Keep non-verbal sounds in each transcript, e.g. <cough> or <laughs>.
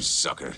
sucker.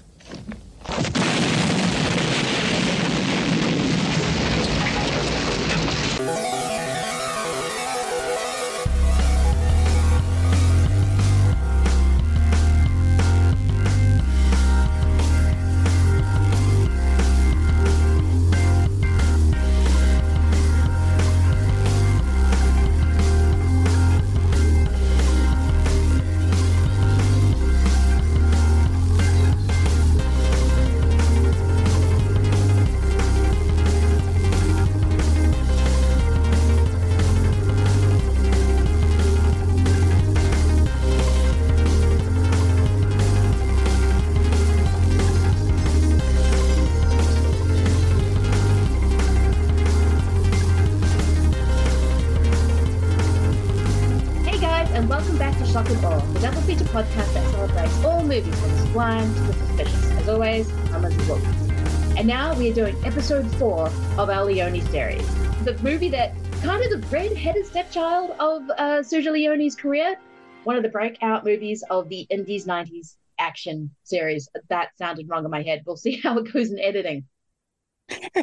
Are doing episode four of our Leone series, the movie that kind of the red-headed stepchild of uh, Sergio Leone's career, one of the breakout movies of the Indies 90s action series. That sounded wrong in my head. We'll see <laughs> how it goes in editing.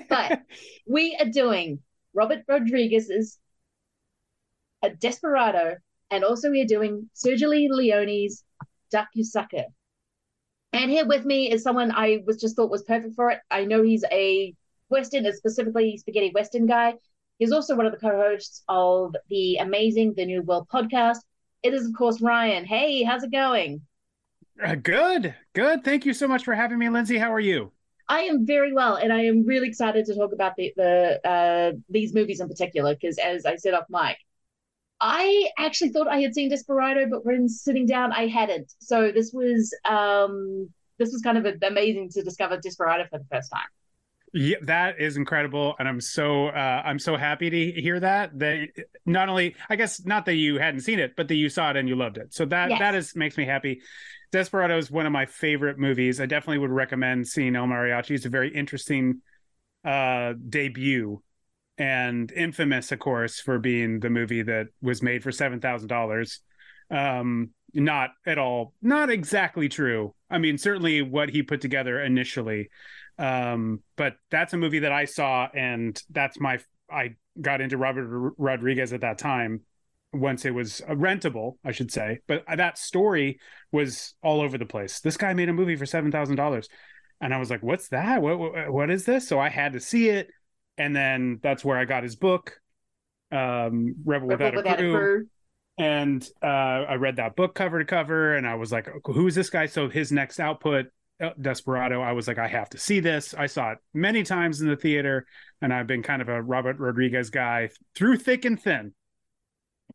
But <laughs> we are doing Robert Rodriguez's a Desperado, and also we are doing Sergio Leone's Duck You Sucker. And here with me is someone I was just thought was perfect for it. I know he's a Western, a specifically spaghetti Western guy. He's also one of the co-hosts of the amazing The New World podcast. It is, of course, Ryan. Hey, how's it going? Uh, good, good. Thank you so much for having me, Lindsay. How are you? I am very well, and I am really excited to talk about the, the uh, these movies in particular because, as I said off mic, I actually thought I had seen Desperado, but when sitting down, I hadn't. So this was um, this was kind of amazing to discover Desperado for the first time. Yeah, that is incredible, and I'm so uh, I'm so happy to hear that. That not only, I guess, not that you hadn't seen it, but that you saw it and you loved it. So that Yes. that is makes me happy. Desperado is one of my favorite movies. I definitely would recommend seeing El Mariachi. It's a very interesting uh, debut, and infamous, of course, for being the movie that was made for seven thousand dollars. Um, not at all, not exactly true. I mean, certainly what he put together initially. Um but that's a movie that i saw and that's my i got into robert rodriguez at that time once it was uh, rentable i should say. But that story was all over the place. This guy made a movie for $7000 and i was like what's that? What, what what is this? So i had to see it and then that's where i got his book um rebel without, Without a crew and uh, I read that book cover to cover, and I was like, "Who's this guy?" So his next output, uh, Desperado, I was like, "I have to see this." I saw it many times in the theater, and I've been kind of a Robert Rodriguez guy through thick and thin.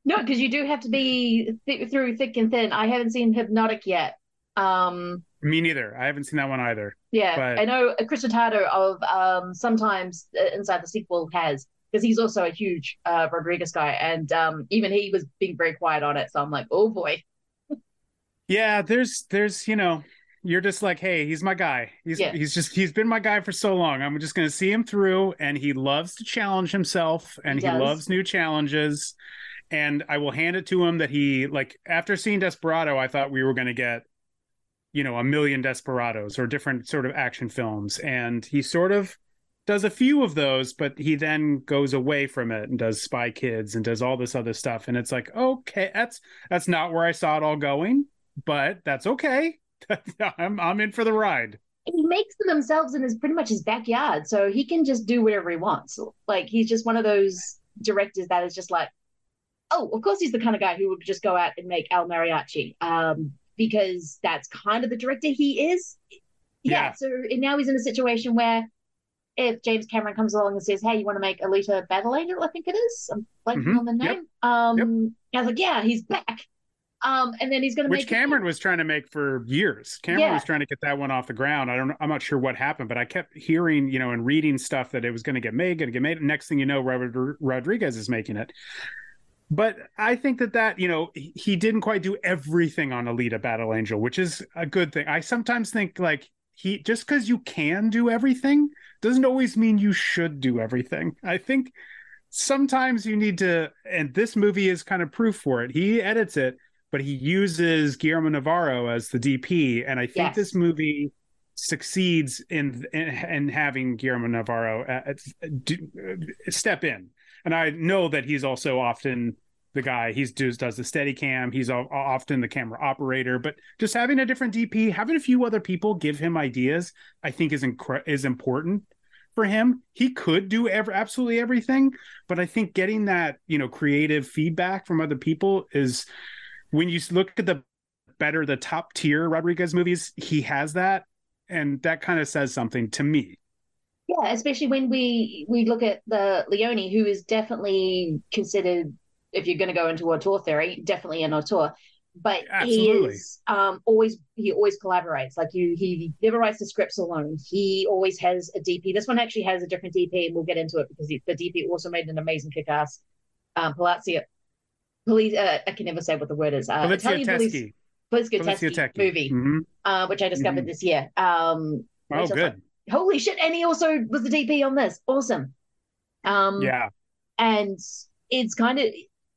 No, because you do have to be th- through thick and thin. I haven't seen Hypnotic yet. Um, Me neither. I haven't seen that one either. Yeah, I know Chris Hurtado of um, sometimes uh, Inside the Sequel has because he's also a huge uh, Rodriguez guy, and um, even he was being very quiet on it. So I'm like, oh boy. Yeah, there's, there's, you know, you're just like, hey, he's my guy. He's, Yeah. he's just, he's been my guy for so long. I'm just going to see him through, and he loves to challenge himself, and He he, loves new challenges. And I will hand it to him that he like after seeing Desperado, I thought we were going to get, you know, a million Desperados or different sort of action films, and he sort of does a few of those, but he then goes away from it and does Spy Kids and does all this other stuff, and it's like, okay, that's that's not where I saw it all going, but that's okay. <laughs> I'm I'm in for the ride. he makes them themselves in his pretty much his backyard, so he can just do whatever he wants. Like he's just one of those directors that is just like, oh, of course he's the kind of guy who would just go out and make El Mariachi, um, because that's kind of the director he is. Yeah. Yeah. So and now he's in a situation where if James Cameron comes along and says, "Hey, you want to make Alita Battle Angel?" I think it is. I'm blanking Mhm. on the Yep. name. Um, I was like, "Yeah, he's back." Um, and then he's going to Which make Cameron was trying to make for years. Cameron Yeah. was trying to get that one off the ground. I don't know. I'm not sure what happened, but I kept hearing, you know, and reading stuff that it was going to get made, going to get made. Next thing you know, Robert R- Rodriguez is making it. But I think that that, you know, he didn't quite do everything on Alita Battle Angel, which is a good thing. I sometimes think like he just because you can do everything doesn't always mean you should do everything. I think sometimes you need to, and this movie is kind of proof for it. He edits it, but he uses Guillermo Navarro as the DP, and I think Yes. this movie succeeds in in, in having Guillermo Navarro uh, uh, do, uh, step in. And I know that he's also often the guy he's does does the steady cam. He's often the camera operator, but just having a different DP, having a few other people give him ideas, I think is incre- is important for him. He could do ever absolutely everything, but I think getting that you know creative feedback from other people is when you look at the better the top tier Rodriguez movies, he has that, and that kind of says something to me. Yeah, especially when we we look at the Leone, who is definitely considered, if you're going to go into auteur theory, definitely an auteur. But he is um, always he always collaborates. Like you, he never writes the scripts alone. He always has a DP. This one actually has a different DP, and we'll get into it because the, the DP also made an amazing kick-ass um, Palazzo. Police, uh, I can never say what the word is. Uh, Italian police, Teschi. Polizio Polizio Teschi Teschi. movie, Mhm. uh, which I discovered this year. Um, Oh, good. Holy shit and he also was the dp on this. Awesome. Um Yeah. and it's kind of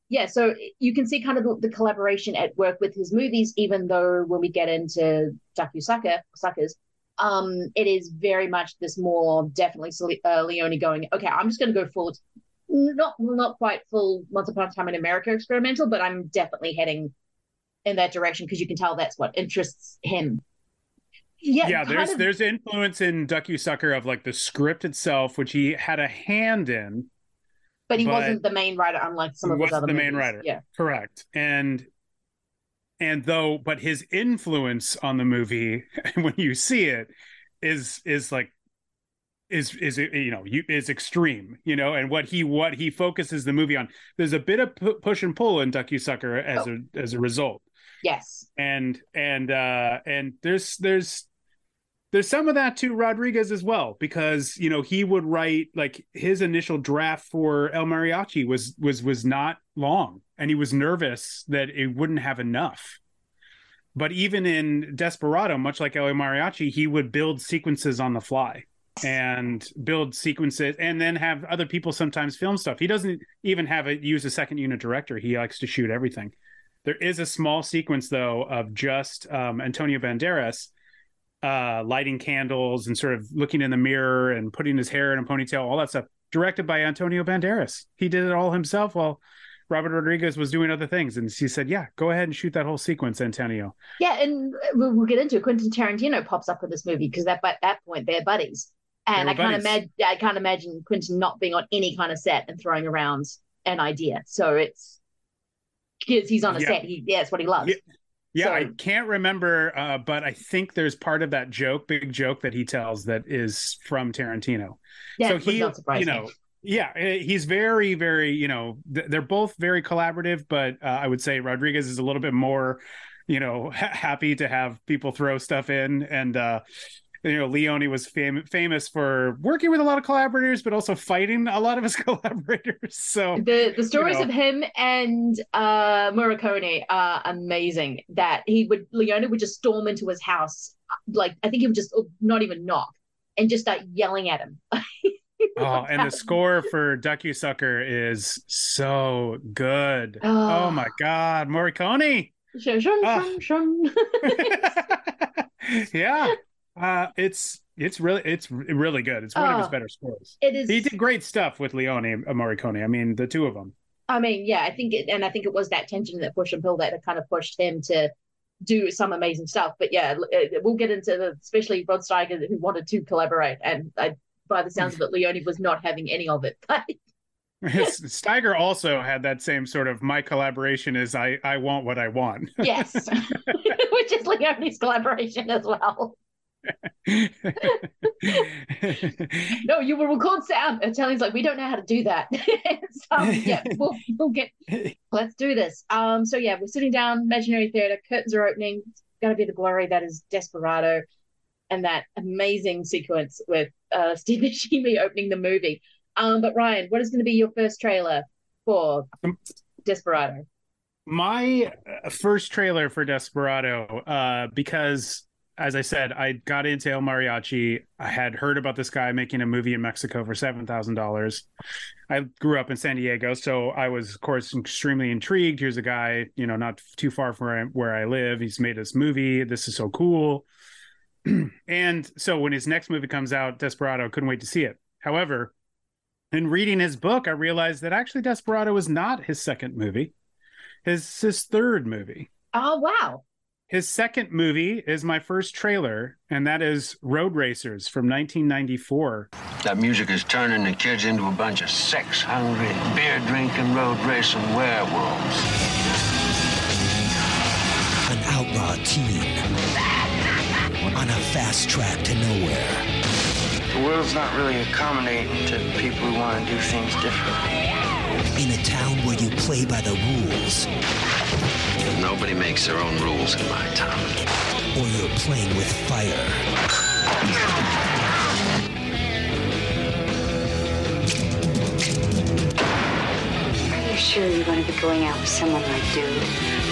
yeah so you can see kind of the, the collaboration at work with his movies even though when we get into Daku Saka suckers um it is very much this more definitely uh, leone going okay i'm just going to go full not not quite full once upon a time in america experimental but i'm definitely heading in that direction because you can tell that's what interests him yeah, yeah, there's of- there's influence in Duck You Sucker of like the script itself, which he had a hand in. but he but wasn't the main writer, unlike some of his wasn't other the main writer. Yeah, Correct. And and though but his influence on the movie <laughs> when you see it is is like is is you know you is extreme you know and what he what he focuses the movie on there's a bit of pu- push and pull in duck you sucker as Oh. a as a result yes, and and uh and there's there's there's some of that to Rodriguez as well because you know he would write like his initial draft for El Mariachi was was was not long and he was nervous that it wouldn't have enough. But even in Desperado much like El Mariachi he would build sequences on the fly and build sequences and then have other people sometimes film stuff. He doesn't even have a use a second unit director. He likes to shoot everything there is a small sequence though of just um, Antonio Banderas uh, lighting candles and sort of looking in the mirror and putting his hair in a ponytail, all that stuff, directed by Antonio Banderas. He did it all himself while Robert Rodriguez was doing other things. And he said, Yeah, go ahead and shoot that whole sequence, Antonio. yeah, and we'll, we'll get into it. Quentin Tarantino pops up in this movie because that at that point they're buddies, and They I can't imagine I can't imagine Quentin not being on any kind of set and throwing around an idea. So it's because he's on a Yeah. set. He yeah, that's what he loves. Yeah. Yeah, I can't remember, uh, but I think there's part of that joke, big joke that he tells that is from Tarantino. Yeah, so he, you me. know, yeah, eh, he's very, very, you know, th- they're both very collaborative, but uh, I would say Rodriguez is a little bit more, you know, ha- happy to have people throw stuff in, and uh, you know, Leone was fam- famous for working with a lot of collaborators, but also fighting a lot of his <laughs> collaborators. So the the stories know. of him and uh Morricone are amazing. That he would Leone would just storm into his house, like I think he would just not even knock and just start yelling at him. <laughs> Oh, and the score for Duck You Sucker is so good. Oh. Oh, my God, Morricone. Shun, Ah. shun, shun. <laughs> yeah, uh, it's it's really it's really good. It's one of his Oh. better scores. It is. He did great stuff with Leone Morricone. I mean, the two of them. I mean, yeah, I think it, and I think it was that tension, that push and pull that kind of pushed him to do some amazing stuff. But yeah, uh, we'll get into the, especially Rod Steiger who wanted to collaborate, and I, by the sounds of it, Leone was not having any of it. <laughs> But <laughs> Steiger also had that same sort of my collaboration is I I want what I want. yes, <laughs> which is Leone's collaboration as well. No, you will record sound. Italian's like, we don't know how to do that. <laughs> so yeah, we'll we'll get let's do this. Um, so yeah, we're sitting down, imaginary theater, curtains are opening. It's gonna be the glory that is Desperado and that amazing sequence with uh <laughs> Steve Buscemi opening the movie. Um, but Ryan, what is gonna be your first trailer for Um, Desperado? my uh, first trailer for Desperado, uh, because as I said, I got into El Mariachi. I had heard about this guy making a movie in Mexico for seven thousand dollars. I grew up in San Diego, so I was, of course, extremely intrigued. Here's a guy, you know, not too far from where I, live. He's made this movie. This is so cool. <clears throat> and so when his next movie comes out, Desperado, couldn't wait to see it. However, in reading his book, I realized that actually Desperado was not his second movie. His his third movie. Oh wow. His second movie is my first trailer, and that is Road Racers from 1994. That music is turning the kids into a bunch of sex hungry, beer drinking, road racing werewolves. An outlaw teen on a fast track to nowhere. The world's not really accommodating to people who want to do things differently. In a town where you play by the rules. Nobody makes their own rules in my town. Or you're playing with fire. Are you sure you're going to be going out with someone like Dude?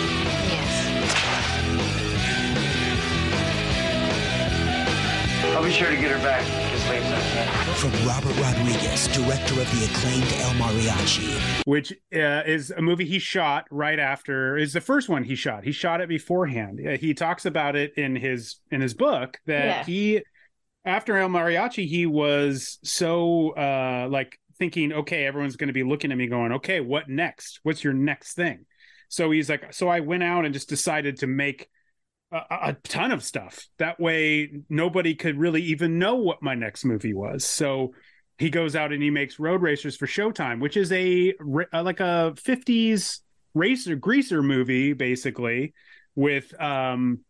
I'll be sure to get her back as late as I can. From Robert Rodriguez, director of the acclaimed El Mariachi. Which uh, is a movie he shot right after is the first one he shot. He shot it beforehand. Uh, he talks about it in his in his book that Yeah. he after El Mariachi he was so uh like thinking okay everyone's going to be looking at me going okay what next what's your next thing so he's like so i went out and just decided to make a, a ton of stuff that way nobody could really even know what my next movie was so he goes out and he makes road racers for showtime which is a ra- uh, like a 50s racer greaser movie basically with um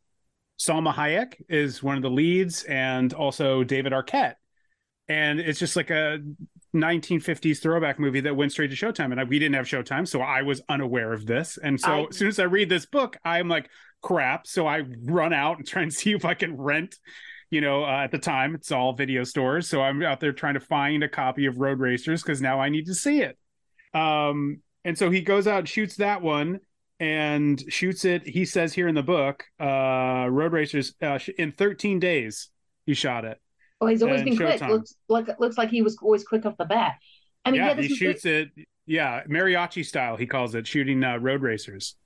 Salma Hayek is one of the leads, and also David Arquette. And it's just like a 1950s throwback movie that went straight to Showtime. And I, we didn't have Showtime, so I was unaware of this. And so I- as soon as I read this book, I'm like, crap. So I run out and try and see if I can rent. You know, uh, at the time, it's all video stores. So I'm out there trying to find a copy of Road Racers because now I need to see it. Um, and so he goes out and shoots that one and shoots it. He says here in the book, uh, Road Racers, uh, in 13 days, he shot it. Oh, he's always been quick. Looks like looks like he was always quick off the bat. I mean, yeah, yeah, he shoots it. Yeah, mariachi style, he calls it, shooting uh, Road Racers.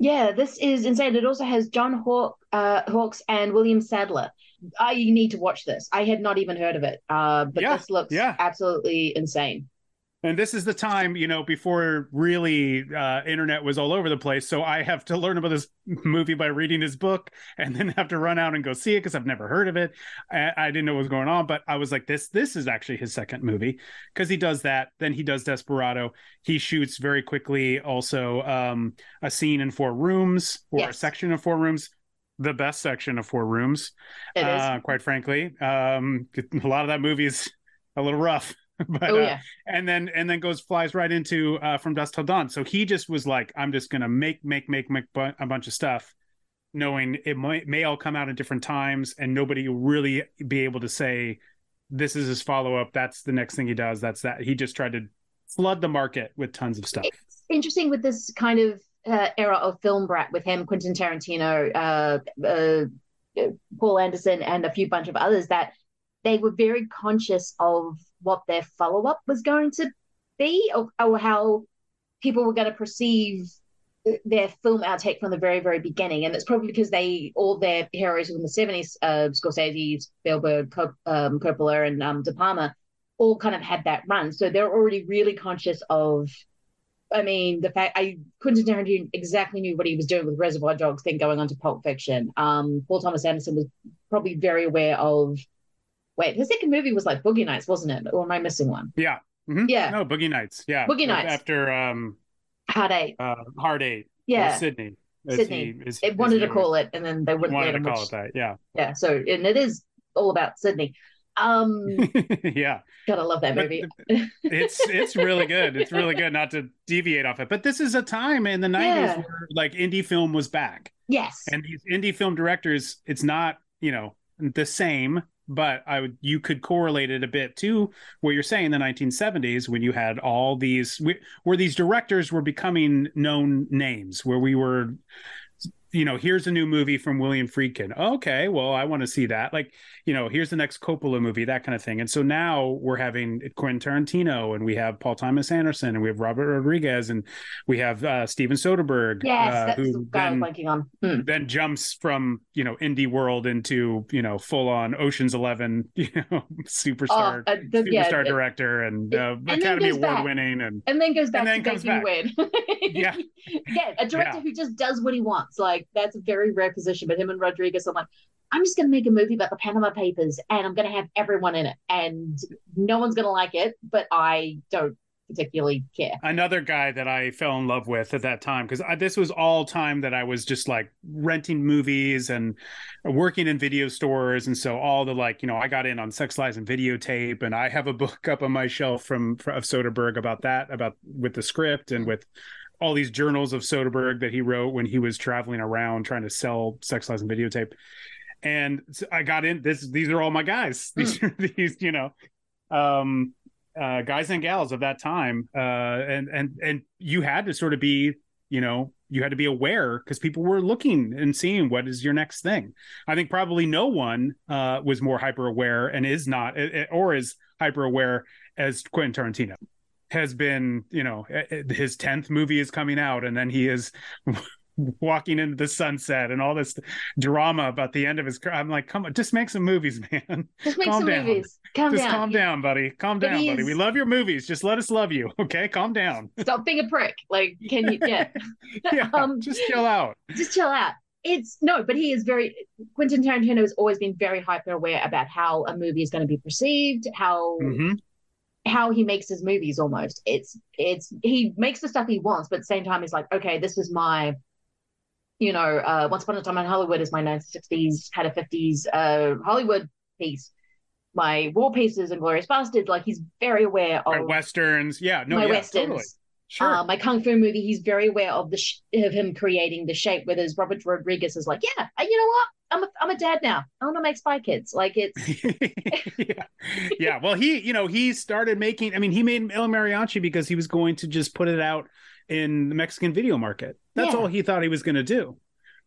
Yeah, this is insane. It also has John Hawk, uh, Hawkes and William Sadler. I need to watch this. I had not even heard of it, uh, but Yeah, this looks yeah. absolutely insane. And this is the time, you know, before really uh, internet was all over the place. So I have to learn about this movie by reading his book, and then have to run out and go see it because I've never heard of it. I, I didn't know what was going on, but I was like, this this is actually his second movie because he does that. Then he does Desperado. He shoots very quickly. Also, um, a scene in Four Rooms or a section of Four Rooms. The best section of Four Rooms, uh, quite frankly. Um, a lot of that movie is a little rough. <laughs> But, oh uh, yeah, and then and then goes flies right into uh, from dusk till dawn. So he just was like, I'm just gonna make make make make bu- a bunch of stuff, knowing it might may all come out at different times, and nobody will really be able to say this is his follow up. That's the next thing he does. That's that. He just tried to flood the market with tons of stuff. it's interesting with this kind of uh, era of film brat with him, Quentin Tarantino, uh, uh, uh, Paul Anderson, and a few bunch of others that they were very conscious of what their follow up was going to be, or, or how people were going to perceive their film outtake from the very, very beginning. And it's probably because they all their heroes from the seventies, uh, Scorsese, Spielberg, Cop- um, Coppola, and um, De Palma, all kind of had that run. So they're already really conscious of. I mean, the fact I Quentin Tarantino exactly knew what he was doing with Reservoir Dogs, then going on to Pulp Fiction. Um, Paul Thomas Anderson was probably very aware of. Wait, his second movie was like Boogie Nights, wasn't it? Or am I missing one? Yeah. Mhm. Yeah. No, Boogie Nights. Yeah. Boogie Nights. After um, Hard Eight. uh, Hard Eight. Yeah, Sydney. Sydney. he- is- it wanted to call it, and then they wouldn't Wanted to call it that. Yeah. Yeah, so and it is all about Sydney. Um, <laughs> yeah. I love that But movie. it's it's really good. It's really good. Not to deviate off it, but this is a time in the nineties Yeah. where like indie film was back, yes, and these indie film directors, it's not you know the same, but I would you could correlate it a bit to what you're saying in the 1970s when you had all these we- where these directors were becoming known names, where we were you know, here's a new movie from William Friedkin. Okay, well, I want to see that. Like, you know, here's the next Coppola movie, that kind of thing. And so now we're having Quentin Tarantino, and we have Paul Thomas Anderson, and we have Robert Rodriguez, and we have uh, Steven Soderbergh, Yes, uh, that's the who then, blanking on. Hmm. then jumps from you know indie world into you know full on Ocean's Eleven, <laughs> you know, superstar, Oh, uh, the- superstar yeah, it- director, and uh, then Academy Award winning, and and then goes back And then to back. win. <laughs> Yeah. <laughs> yeah, a director Yeah. who just does what he wants. Like that's a very rare position. But him and Rodriguez, I'm like, I'm just gonna make a movie about the Panama Papers, and I'm gonna have everyone in it, and no one's gonna like it, but I don't particularly care. another guy that I fell in love with at that time because this was all time that I was just like renting movies and working in video stores, and so all the like you know I got in on Sex Lies and Videotape, and I have a book up on my shelf from of Soderbergh about that about with the script and with all these journals of Soderbergh that he wrote when he was traveling around trying to sell Sex Lies and Videotape. And so I got in this. These are all my guys. <laughs> These are these, you know, um, uh, guys and gals of that time. Uh, and and and you had to sort of be, you know, you had to be aware because people were looking and seeing what is your next thing. I think probably no one uh, was more hyper aware and is not, eh, or is hyper aware as Quentin Tarantino has been. You know, eh, eh, his tenth movie is coming out, and then he is. Walking into the sunset and all this drama about the end of his career. I'm like, come on, just make some movies, <laughs> man. Just make Calm some down. movies. Calm just down. calm down, buddy. Calm down, buddy. We love your movies. Just let us love you. <laughs> Okay, calm down. Stop being a prick. Like, can you? Yeah. <laughs> yeah, Um, just chill out. just chill out. It's no, but he is very Quentin Tarantino has always been very hyper aware about how a movie is going to be perceived, how hmm how he makes his movies almost. It's it's he makes the stuff he wants, but at the same time he's like, okay, this is my you know, uh Once Upon a Time in Hollywood is my 1960s, had a 50s uh Hollywood piece. My war pieces and Glorious Bastards, like he's very aware of Right, westerns. Yeah, no, my yeah, westerns. totally. Sure. Uh, my kung fu movie, he's very aware of the sh- of him creating the shape. Whereas Robert Rodriguez is like, yeah, uh, you know what? I'm a, I'm a dad now. I want to make Spy Kids. Like it's <laughs> yeah. yeah. Well, he, you know, he started making, I mean, he made El Mariachi because he was going to just put it out in the Mexican video market. That's Yeah. all he thought he was going to do.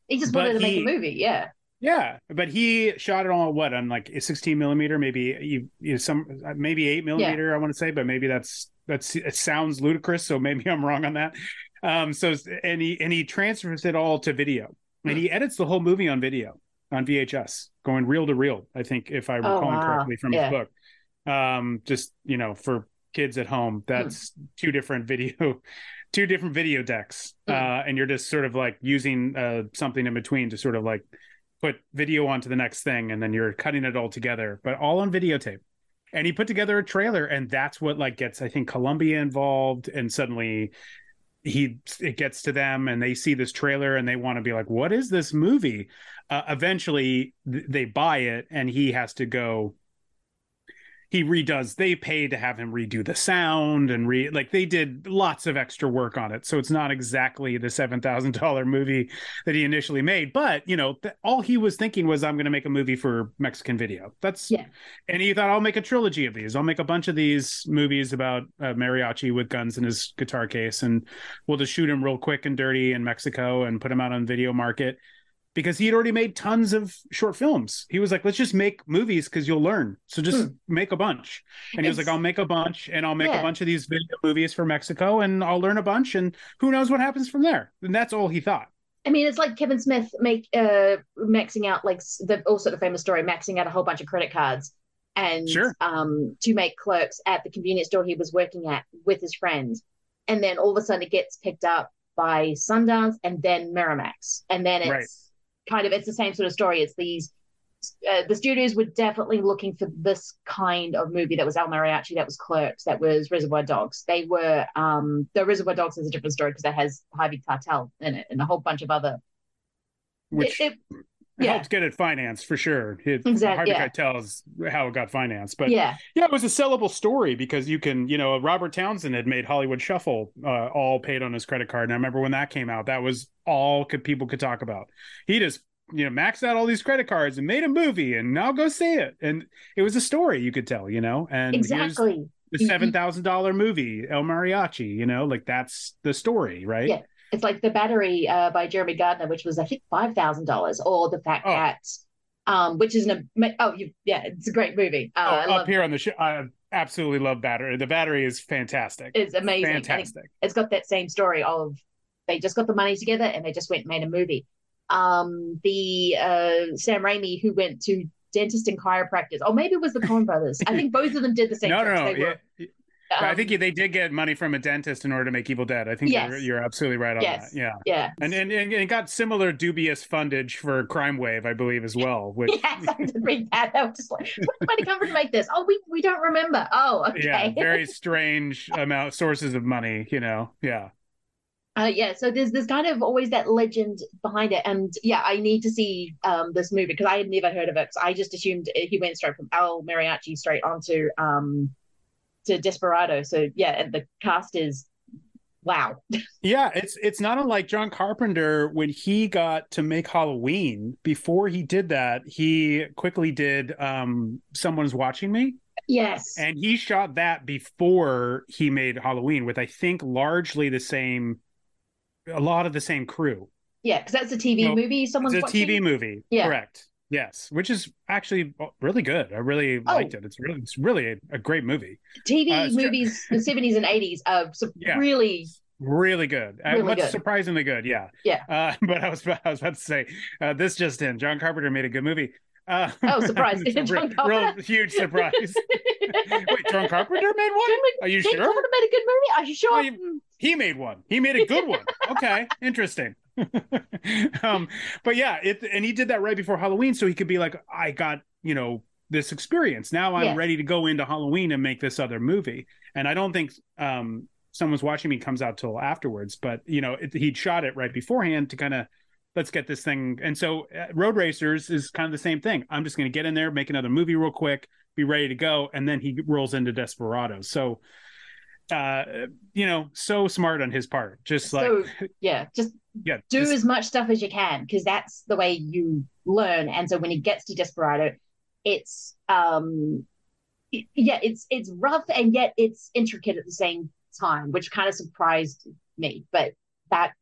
he just But wanted to make a movie. Yeah, Yeah, but he shot it on what on like a 16 millimeter, maybe you, you some maybe eight millimeter. I want to say, but maybe that's that's it sounds ludicrous. So maybe <laughs> I'm wrong on that. Um, so and he and he transfers it all to video, and he edits the whole movie on video on VHS, going reel to reel. I think if I Oh, recall wow. correctly from Yeah. his book. Um, just you know for kids at home, that's two different <laughs> video. Two different video decks, Hmm. uh, and you're just sort of like using uh, something in between to sort of like put video onto the next thing and then you're cutting it all together but all on videotape and he put together a trailer and that's what like gets i think columbia involved and suddenly he it gets to them and they see this trailer and they want to be like what is this movie uh, eventually th- they buy it and he has to go he redoes they pay to have him redo the sound and re like they did lots of extra work on it. So it's not exactly the $7000 movie that he initially made but you know th- all he was thinking was i'm going to make a movie for mexican video. That's Yeah. and he thought i'll make a trilogy of these. I'll make a bunch of these movies about uh, mariachi with guns in his guitar case and we'll just shoot him real quick and dirty in mexico and put him out on video market because he had already made tons of short films. He was like, let's just make movies because you'll learn. So just make a bunch. And he was Hmm. It's- like, I'll make a bunch and I'll make Yeah. a bunch of these video movies for Mexico and I'll learn a bunch and who knows what happens from there. And that's all he thought. I mean, it's like Kevin Smith make uh maxing out like the also the famous story, maxing out a whole bunch of credit cards and Sure. um to make clerks at the convenience store he was working at with his friends, and then all of a sudden it gets picked up by Sundance and then Miramax, and then it's Right. Kind of it's the same sort of story. It's these. Uh, the studios were definitely looking for this kind of movie that was El Mariachi, that was Clerks, that was Reservoir Dogs. They were, um, the Reservoir Dogs is a different story because that has Harvey Keitel in it and a whole bunch of other Which it, it- yeah. helped get it financed for sure. It, Exact- Harvey yeah. Keitel is how it got financed. But yeah, Yeah, it was a sellable story because you can, you know, Robert Townsend had made Hollywood Shuffle uh, all paid on his credit card. And I remember when that came out, that was all could people could talk about. He just, you know, maxed out all these credit cards and made a movie and now go see it. And it was a story you could tell, you know, and exactly. the $7,000 movie, El Mariachi, you know, like that's the story, right? Yeah. It's like the battery uh, by Jeremy Gardner, which was I think five thousand dollars, or the fact Oh. that, um, which is an oh you, yeah, it's a great movie. Uh, Oh, I up here on the show, I absolutely love Battery. The Battery is fantastic. it's amazing. It- fantastic. it's got that same story of they just got the money together and they just went and made a movie. Um, the uh, Sam Raimi who went to dentist and chiropractors, or maybe it was the Coen <laughs> Brothers. I think both of them did the same. No, no, no. Yeah, were, I um, think they did get money from a dentist in order to make Evil Dead. I think Yes. you're, you're absolutely right on Yes. that. Yeah. yeah. And, and and it got similar dubious fundage for Crime Wave, I believe, as well. Which <laughs> Yes, I did read that. I was just like, what did money come from to make this? Oh, we, we don't remember. Oh, <laughs> okay. yeah, very <laughs> strange amount sources of money. You know, yeah. Uh, yeah, so there's there's kind of always that legend behind it, and yeah, I need to see um this movie because I had never heard of it. I just assumed he went straight from El Mariachi straight onto um to Desperado. So yeah, and the cast is wow. <laughs> Yeah, it's it's not unlike John Carpenter when he got to make Halloween. Before he did that, he quickly did um Someone's Watching Me. Yes, And he shot that before he made Halloween with I think largely the same a lot of the same crew. yeah, because that's a TV movie. Someone's it's a watching. TV movie. Yeah. Correct. Yes, which is actually really good. I really Oh. liked it. It's really it's really a, a great movie. TV Uh, movies, the seventies and eighties, are Yeah. really Really good. Uh, Really much good. surprisingly good. Yeah. Yeah. Uh, <laughs> but I was I was about to say uh, this just in. John Carpenter made a good movie. Uh, Oh, surprise. <laughs> <laughs> John real, Carpenter? real huge surprise. Wait, John Carpenter made one? Are you Jane sure? Carpenter made a good movie. Are you sure? Oh, you- He made one. He made a good one. Okay, interesting. <laughs> um, but yeah, it and he did that right before Halloween, so he could be like, I got you know this experience. Now I'm Yes. ready to go into Halloween and make this other movie. And I don't think um someone's watching me comes out till afterwards, but you know it, he'd shot it right beforehand to kind of let's get this thing. And so uh, Road Racers is kind of the same thing. I'm just going to get in there, make another movie real quick, be ready to go, and then he rolls into Desperados. So uh you know so smart on his part just like so yeah, just yeah do just- as much stuff as you can because that's the way you learn. And so when he gets to Desperado, it's um y- yeah, it's it's rough and yet it's intricate at the same time, which kind of surprised me. But that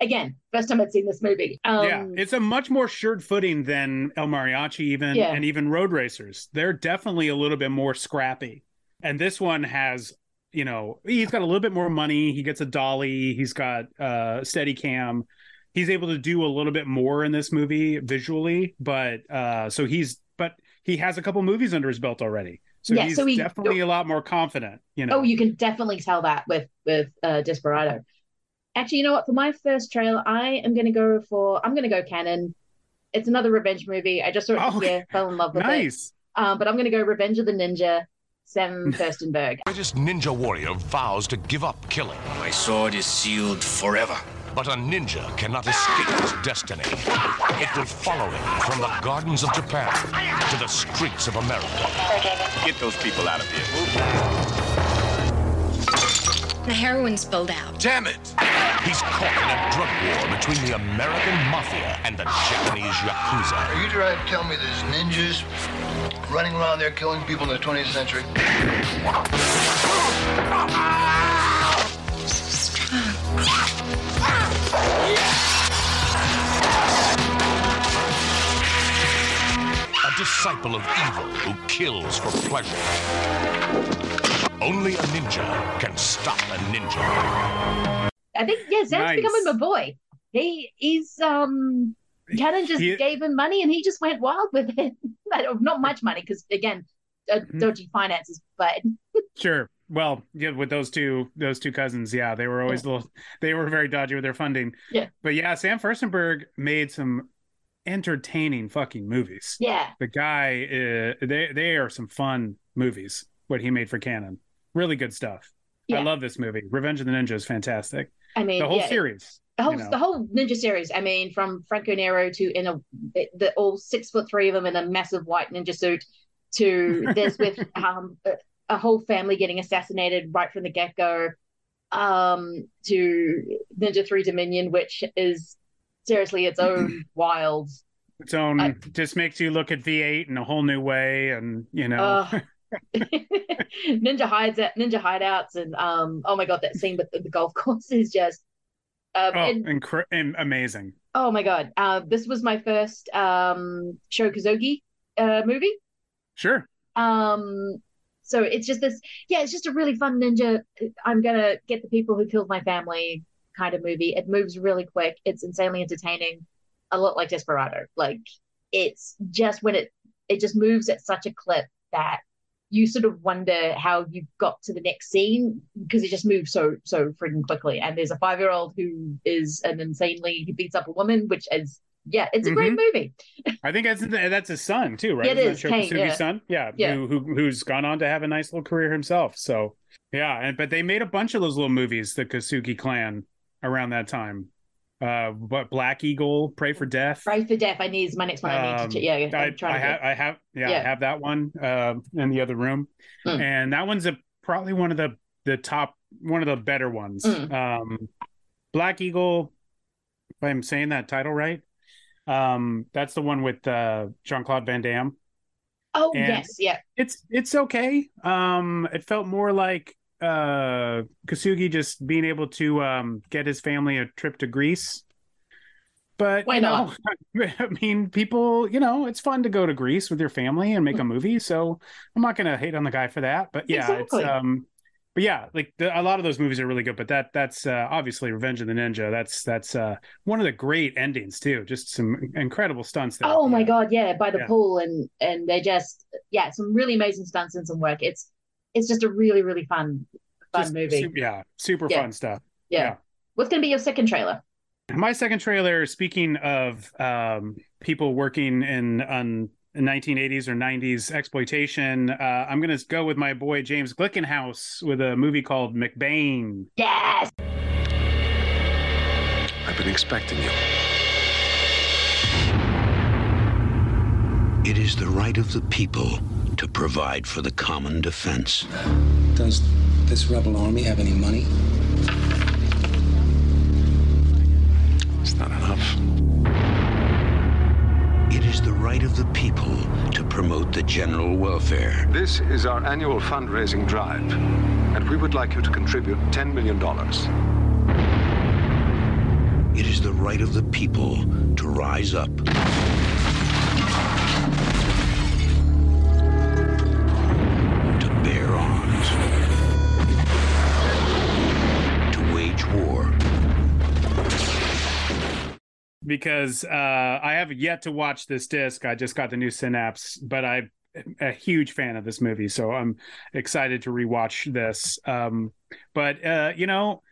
again, first time I'd seen this movie. Um, yeah it's a much more sure footing than el mariachi even Yeah. and even road racers they're definitely a little bit more scrappy and this one has you know he's got a little bit more money he gets a dolly he's got uh steady cam he's able to do a little bit more in this movie visually but uh so he's but he has a couple movies under his belt already so Yeah, he's so he- definitely a lot more confident you know Oh, you can definitely tell that with with uh, Desperado. Actually, you know what? For my first trailer, I am going to go for I'm going to go Cannon. It's another revenge movie. I just saw it Oh, fell in love with it. nice Um, but I'm going to go Revenge of the Ninja, Sam hmm. Firstenberg. greatest ninja warrior vows to give up killing. My sword is sealed forever. But a ninja cannot escape his destiny. It will follow him from the gardens of Japan to the streets of America. Get those people out of here. The heroin spilled out. Damn it! He's caught in a drug war between the American mafia and the Japanese yakuza. Are you trying to tell me there's ninjas running around there killing people in the 20th century? A disciple of evil who kills for pleasure. Only a ninja can stop a ninja. I think yeah, Sam's Nice. becoming my boy. He is um Cannon just He- gave him money and he just went wild with it. <laughs> Like, Not much money because again, uh, Mhm. dodgy finances, but <laughs> Sure. Well, yeah, with those two those two cousins, yeah, they were always a little they were very dodgy with their funding. Yeah. But yeah, Sam Firstenberg made some entertaining fucking movies. yeah, The guy uh, they they are some fun movies what he made for Cannon. Really good stuff. Yeah. I love this movie. Revenge of the Ninja is fantastic. I mean The whole yeah, series. the whole you know. the whole ninja series. I mean, from Franco Nero to in a the all six foot three of them in a massive white ninja suit to <laughs> this with um a, a whole family getting assassinated right from the get go, um to Ninja Three Dominion, which is seriously its own <clears throat> wild. Its own I- just makes you look at V8 in a whole new way and you know Uh, <laughs> <laughs> ninja hides at ninja hideouts and um oh my god that scene with the, the golf <laughs> course is just Um, Oh, and- incre- amazing. oh my god, uh, this was my first um, Sho Kosugi uh, movie. Sure. Um, so it's just this, yeah, it's just a really fun ninja. I'm gonna get the people who killed my family kind of movie. It moves really quick. It's insanely entertaining, a lot like Desperado. Like it's just when it it just moves at such a clip that you sort of wonder how you got to the next scene because it just moves so so freaking quickly. And there's a five year old who is an insanely he beats up a woman, which is yeah, it's a great mm-hmm. movie. I think that's that's his son too, right? It Isn't Kane, yeah. son. Yeah, Yeah. Who, who who's gone on to have a nice little career himself. So yeah, and but they made a bunch of those little movies, the Kosugi clan, around that time. Uh, what Black Eagle, Pray for Death. Pray for Death. I need is my next one. I need to Um, check. Yeah, I, I have. I have, yeah, I have that one uh, in the other room, Mm. and that one's a probably one of the the top, one of the better ones. Mm. Um, Black Eagle, if I'm saying that title right, um, that's the one with uh, Jean Claude Van Damme. Oh and- yes, yeah. It's it's okay. Um, it felt more like uh Kosugi just being able to um get his family a trip to Greece. But Why not? <laughs> I mean, people, you know, it's fun to go to Greece with your family and make a movie. So I'm not gonna hate on the guy for that. But yeah, Exactly. it's um but yeah, like the, a lot of those movies are really good. But that that's uh, obviously Revenge of the Ninja. That's that's uh one of the great endings too. Just some incredible stunts there. Oh my god, yeah, by the Yeah. pool and and they just yeah, some really amazing stunts and some work. It's it's just a really really fun fun Just movie. su- yeah, super Yeah. fun stuff. yeah. yeah. What's gonna be your second trailer? My second trailer, speaking of um, people working in on 1980s or 90s exploitation, uh, I'm going to go with my boy James Glickenhaus with a movie called McBain. Yes. I've been expecting you. It is the right of the people to provide for the common defense. Does this rebel army have any money? It's not enough. It is the right of the people to promote the general welfare. This is our annual fundraising drive, and we would like you to contribute $10 million. It is the right of the people to rise up. Because uh, I have yet to watch this disc. I just got the new Synapse, but I'm a huge fan of this movie, so I'm excited to rewatch this. Um, but uh, you know,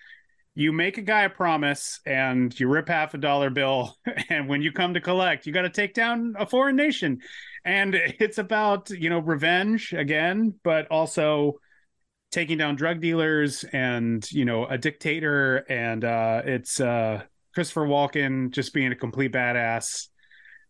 you make a guy a promise and you rip half a dollar bill, <laughs> and when you come to collect, you got to take down a foreign nation, and it's about you know revenge again, but also taking down drug dealers and you know a dictator and uh it's uh Christopher Walken just being a complete badass.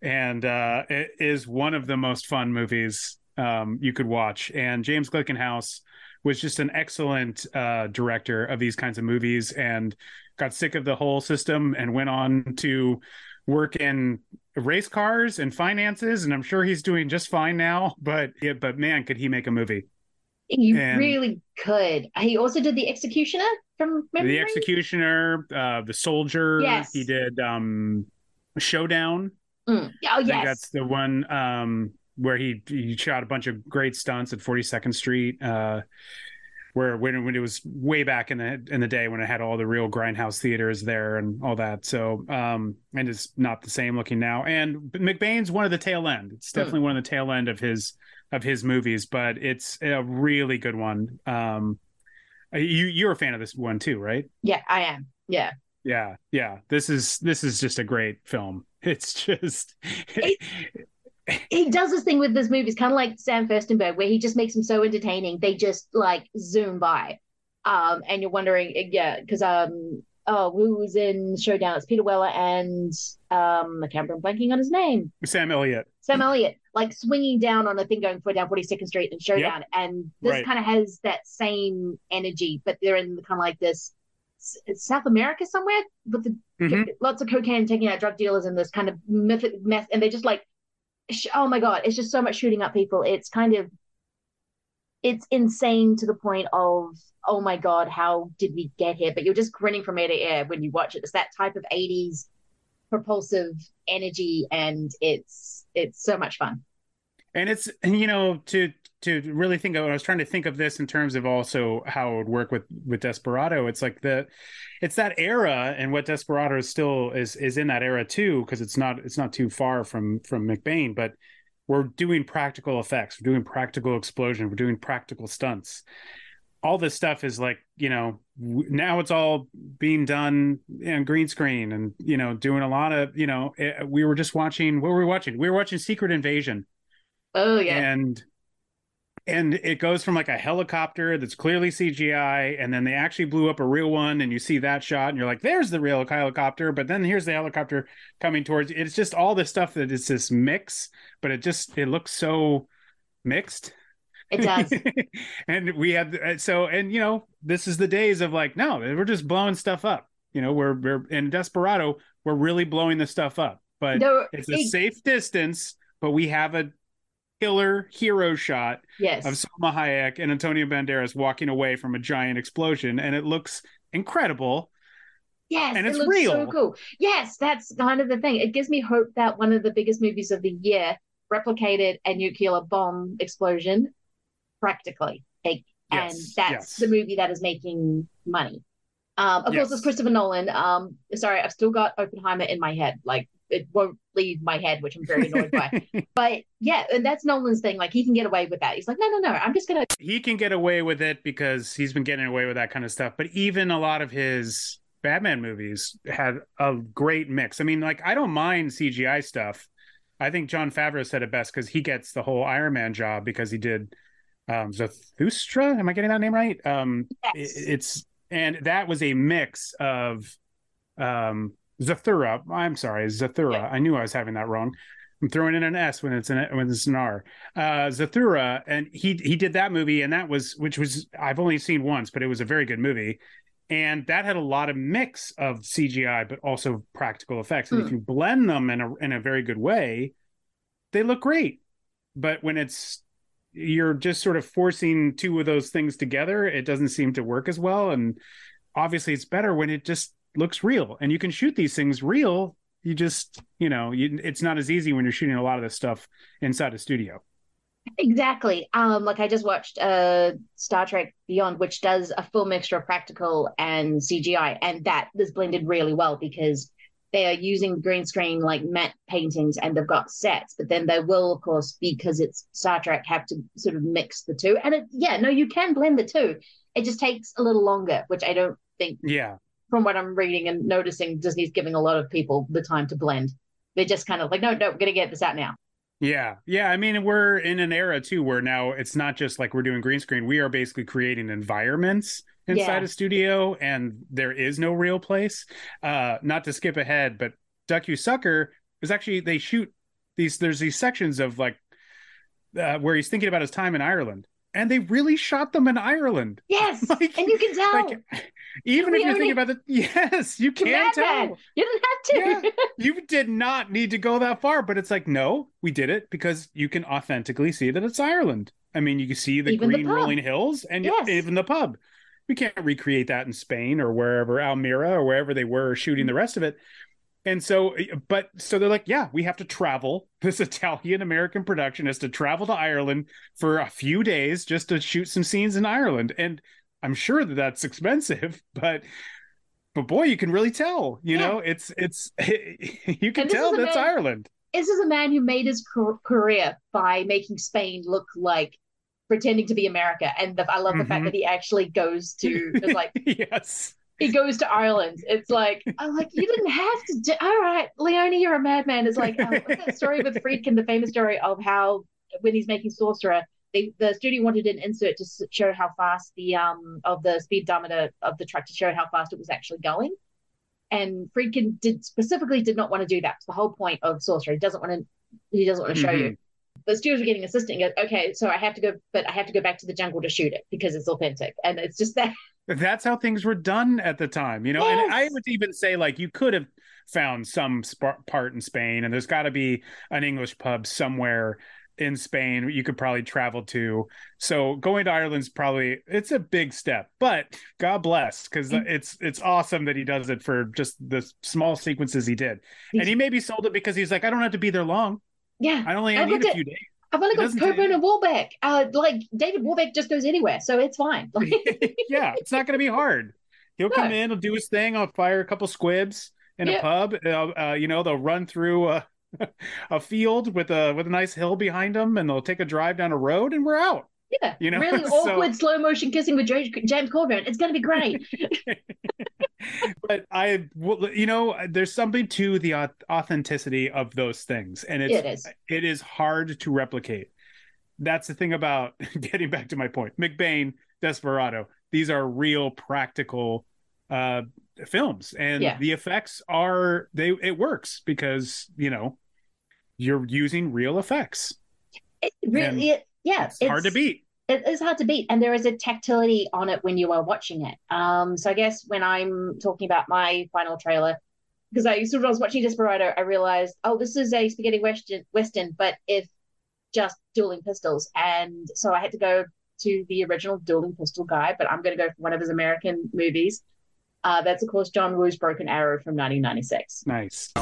And uh it is one of the most fun movies um you could watch. And James Glickenhaus was just an excellent uh director of these kinds of movies and got sick of the whole system and went on to work in race cars and finances. And I'm sure he's doing just fine now but yeah, but man could he make a movie You And- really could. He also did the Executioner from memory. the executioner uh the soldier Yes. he did um showdown Mm. Oh yes. that's the one um where he he shot a bunch of great stunts at 42nd street uh where when when it was way back in the in the day when it had all the real grindhouse theaters there and all that. So um and it's not the same looking now. And mcbain's one of the tail end. It's definitely one of the tail end of his of his movies but it's a really good one. Um you you're a fan of this one too right? Yeah, I am. Yeah. yeah yeah. This is this is just a great film. <laughs> It's just he does this thing with this movie. It's kind of like Sam Firstenberg, where he just makes them so entertaining. They just like zoom by, um, and you're wondering, yeah, because um, oh, who was in Showdown? It's Peter Weller and um, I can't remember I'm blanking on his name. sam elliott Sam Elliott, like swinging down on a thing going for down 42nd Street and Showdown, and this Right. kind of has that same energy, but they're in kind of like this South America somewhere with the Mhm. lots of cocaine taking out drug dealers and this kind of myth, meth, and they're just like, oh my god, it's just so much shooting up people. It's kind of it's insane to the point of oh my god, how did we get here? But you're just grinning from ear to ear when you watch it. It's that type of '80s propulsive energy, and it's it's so much fun. And it's you know to to really think of I was trying to think of this in terms of also how it would work with with Desperado. It's like the it's that era and what Desperado is still is is in that era too, because it's not it's not too far from from McBain, but we're doing practical effects, we're doing practical explosion, we're doing practical stunts. All this stuff is like, you know, now it's all being done in green screen and, you know, doing a lot of, you know, eh, we were just watching, what were we watching? We were watching Secret Invasion. Oh, yeah. And and it goes from like a helicopter that's clearly CGI, and then they actually blew up a real one, and you see that shot, and you're like, "There's the real helicopter," but then here's the helicopter coming towards. You. It's just all this stuff that is this mix, but it just it looks so mixed. It does. <laughs> and we had so, and you know, this is the days of like, no, we're just blowing stuff up. You know, we're we're in Desperado, we're really blowing the stuff up, but no, it's a it, safe distance. But we have a killer hero shot yes. of Salma Hayek and Antonio Banderas walking away from a giant explosion, and it looks incredible. Yes, and it's it real. so cool. Yes, that's kind of the thing. It gives me hope that one of the biggest movies of the year replicated a nuclear bomb explosion practically. Like, yes, and that's yes. the movie that is making money. Um, of yes. course, it's Christopher Nolan. Um, sorry, I've still got Oppenheimer in my head. Like it won't leave my head, which I'm very annoyed by. <laughs> But yeah, and that's Nolan's thing. Like he can get away with that. He's like, no, no, no, I'm just gonna. He can get away with it because he's been getting away with that kind of stuff. But even a lot of his Batman movies had a great mix. I mean, like I don't mind CGI stuff. I think Jon Favreau said it best because he gets the whole Iron Man job because he did um Zarathustra. Am I getting that name right? Um, yes. it, it's and that was a mix of um Zathura. I'm sorry, Zathura. Yeah. I knew I was having that wrong. I'm throwing in an S when it's an when it's an R. Uh, Zathura, and he he did that movie, and that was which was I've only seen once, but it was a very good movie, and that had a lot of mix of CGI, but also practical effects. And mm. if hmm. you blend them in a in a very good way, they look great. But when it's you're just sort of forcing two of those things together, it doesn't seem to work as well. And obviously, it's better when it just looks real and you can shoot these things real you just you know you, it's not as easy when you're shooting a lot of this stuff inside a studio. Exactly. Um like i just watched uh star trek beyond which does a full mixture of practical and cgi and that is blended really well because they are using green screen like matte paintings and they've got sets but then they will of course because it's star trek have to sort of mix the two. And it yeah no you can blend the two. It just takes a little longer which i don't think yeah from what I'm reading and noticing, Disney's giving a lot of people the time to blend. They're just kind of like, no, no, we're gonna get this out now. Yeah, yeah. I mean, we're in an era too where now it's not just like we're doing green screen. We are basically creating environments inside yeah. a studio, and there is no real place. Uh, not to skip ahead, but Duck You Sucker is actually they shoot these. There's these sections of like uh, where he's thinking about his time in Ireland, and they really shot them in Ireland. Yes, <laughs> like, and you can tell. Like, even if you're thinking about it, <laughs> yes, you can tell. You didn't have to. yeah, <laughs> you did not need to go that far, but it's like, no, we did it because you can authentically see that it's Ireland. I mean, you can see the even green the rolling hills and yes. even the pub. We can't recreate that in Spain or wherever Almería or wherever they were shooting the rest of it. And so, but so they're like, yeah, we have to travel. <laughs> This Italian American production has to travel to Ireland for a few days just to shoot some scenes in Ireland. And I'm sure that that's expensive, <laughs> but but boy, you can really tell. You yeah. know, it's it's <laughs> you can tell that's man, Ireland. This is a man who made his career by making Spain look like pretending to be America, and the, I love the mm-hmm. fact that he actually goes to like <laughs> yes. He goes to Ireland. It's like I'm like you didn't have to. Do, all right, Leone, you're a madman. It's like what's that story with Friedkin, the famous story of how when he's making Sorcerer, they, the studio wanted an insert to show how fast the um of the speedometer of the truck to show how fast it was actually going. And Friedkin did specifically did not want to do that. It's the whole point of Sorcerer. He doesn't want to he doesn't want to show mm-hmm. you. The studios were getting assistant. Goes, okay, so I have to go, but I have to go back to the jungle to shoot it because it's authentic, and it's just that. <laughs> That's how things were done at the time, you know. Yes. And I would even say, like, you could have found some sp- part in Spain, and there's got to be an English pub somewhere in Spain you could probably travel to. So going to Ireland's probably it's a big step, but God bless because Mm. it's it's awesome that he does it for just the small sequences he did. And he maybe sold it because he's like, I don't have to be there long. Yeah, I only I've need a few days. I've only It got Coburn and Warbeck. Uh, like David Warbeck just goes anywhere, so it's fine. <laughs> Like, yeah, it's not going to be hard. He'll No. come in, he'll do his thing. I'll fire a couple squibs in Yeah. a pub. Uh, uh, you know, they'll run through <laughs> a, field with a with a nice hill behind them, and they'll take a drive down a road, and we're out. yeah, You know, really <laughs> so- awkward slow motion kissing with James, Coburn. It's going to be great. <laughs> But I, you know, there's something to the authenticity of those things, and it's It is. it is hard to replicate. That's the thing about getting back to my point. McBain, Desperado, these are real practical uh films and Yeah. the effects are they it works because, you know, you're using real effects. It really, it, yeah, It's hard to beat. It is hard to beat, and there is a tactility on it when you are watching it. Um, so I guess when I'm talking about my final trailer, because I sort of was watching Desperado, I realized, oh, this is a spaghetti western, western, but if just dueling pistols, and so I had to go to the original dueling pistol guy, but I'm going to go for one of his American movies. Uh, that's of course John Woo's Broken Arrow from 1996. Nice.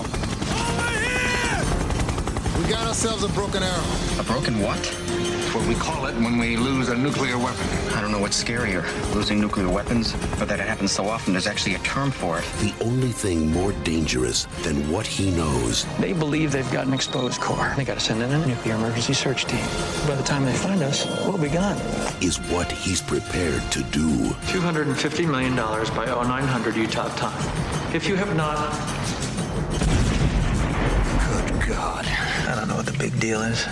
We got ourselves a broken arrow. A broken what? It's what we call it when we lose a nuclear weapon. I don't know what's scarier, losing nuclear weapons, or that it happens so often there's actually a term for it. The only thing more dangerous than what he knows They believe they've got an exposed core. They got to send in a nuclear emergency search team. By the time they find us, we'll be gone. is what he's prepared to do. $250 million by 0900 Utah time. If you have not. Good God. I don't know what the big deal is.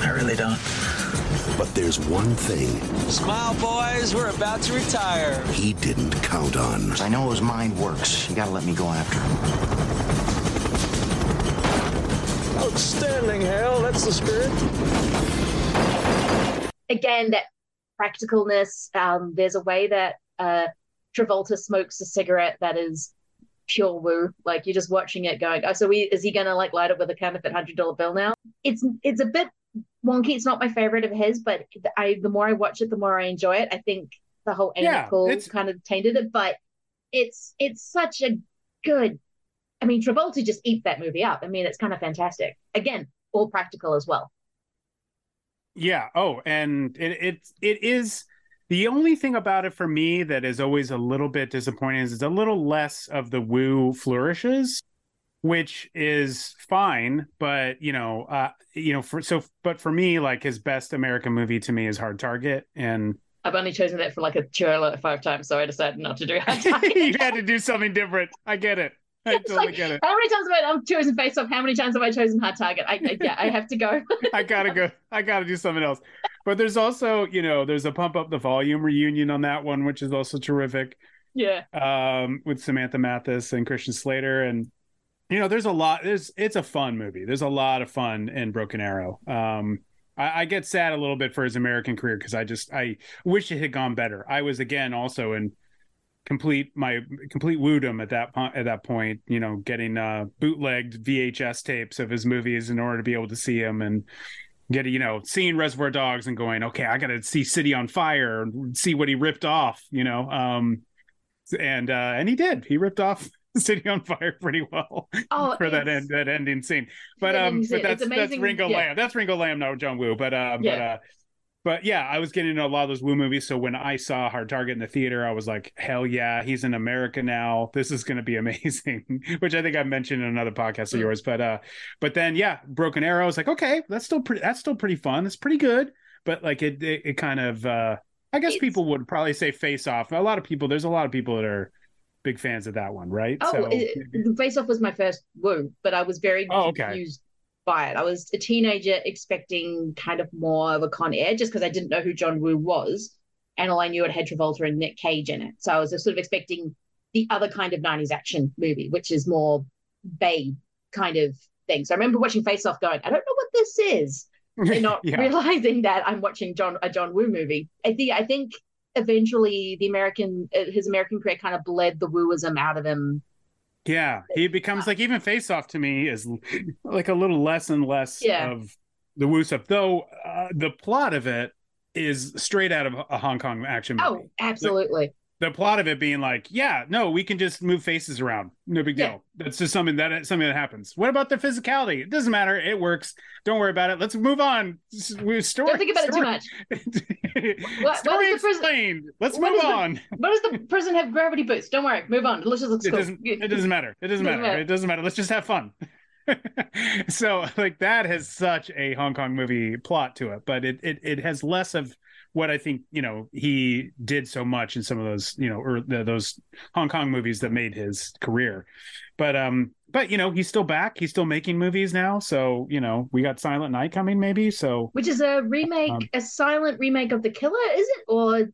I really don't. But there's one thing Smile, boys. We're about to retire. he didn't count on. I know his mind works. You gotta let me go after him. Outstanding, Hal. That's the spirit. again that practicalness um there's a way that uh travolta smokes a cigarette that is pure woo. Like you're just watching it going oh so we, is he gonna like light up with a counterfeit hundred dollar bill now? It's it's a bit wonky. It's not my favorite of his but i the more i watch it the more i enjoy it. I think the whole It Yeah, kind of tainted it but it's it's such a good i mean travolta just eats that movie up. I mean it's kind of fantastic. Again all practical as well. Yeah. Oh, and it it it is the only thing about it for me that is always a little bit disappointing is it's a little less of the woo flourishes, which is fine, but you know, uh, you know, for so but for me, like his best American movie to me is Hard Target, and I've only chosen it for like a trailer five times, so I decided not to do it. <laughs> you had to do something different. I get it. <laughs> I It's totally like, get it. How many times have I chosen Face Off? How many times have I chosen Hard Target? I, I yeah, I have to go. <laughs> I gotta go. I gotta do something else. But there's also, you know, there's a pump up the volume reunion on that one, which is also terrific. yeah. um, with Samantha Mathis and Christian Slater, and you know, there's a lot. There's it's a fun movie. There's a lot of fun in Broken Arrow. Um, I, I get sad a little bit for his American career because I just I wish it had gone better. I was again also in complete my complete woodom at that point at that point you know getting uh bootlegged vhs tapes of his movies in order to be able to see him and get you know seeing reservoir dogs and going okay i gotta see city on fire and see what he ripped off you know um and uh and he did he ripped off <laughs> city on fire pretty well <laughs> Oh, for that end that ending scene but um but that's that's ringo yeah. lamb that's ringo lam no john woo but uh but Yeah. uh but yeah, I was getting into a lot of those Woo movies. So when I saw Hard Target in the theater, I was like, hell yeah, he's in America now. This is going to be <laughs> amazing, which I think I mentioned in another podcast of Mm. yours. But uh, but then yeah, Broken Arrow. is like, okay, that's still pretty. That's still pretty fun. It's pretty good. But like it, it, it kind of. uh I guess people would probably say Face Off. A lot of people. There's a lot of people that are big fans of that one, right? Oh, so it, Face Off was my first woo, but I was very Oh, okay. confused by it. I was a teenager expecting kind of more of a Con Air just because I didn't know who John Woo was. And all I knew it had Travolta and Nick Cage in it. So I was sort of expecting the other kind of 90s action movie, which is more Bay kind of thing. So I remember watching Face Off going, I don't know what this is. And <laughs> not Yeah. realizing that I'm watching John a John Woo movie. I think I think eventually the American uh, his American career kind of bled the wooism out of him Yeah, he becomes like even Face Off to me is like a little less and less Yeah. of the woo stuff. Though uh, the plot of it is straight out of a Hong Kong action movie. Oh, absolutely. The, the plot of it being like, yeah, no, we can just move faces around. No big deal. Yeah. That's just something that something that happens. What about the physicality? It doesn't matter. It works. Don't worry about it. Let's move on. We- Story, Don't think about it too much. <laughs> What, Story what prison? explained. Let's move the- on. what does the prison have gravity boots? Don't worry, move on. Let's just let's it go. doesn't it doesn't matter it doesn't, Doesn't matter. matter. it doesn't matter let's just have fun <laughs> so like that has such a hong kong movie plot to it but it, it it has less of what i think you know he did so much in some of those you know or the, those hong kong movies that made his career but um but you know he's still back he's still making movies now so you know we got silent night coming maybe so Which is a remake, Um, a silent remake of The Killer, is it? Or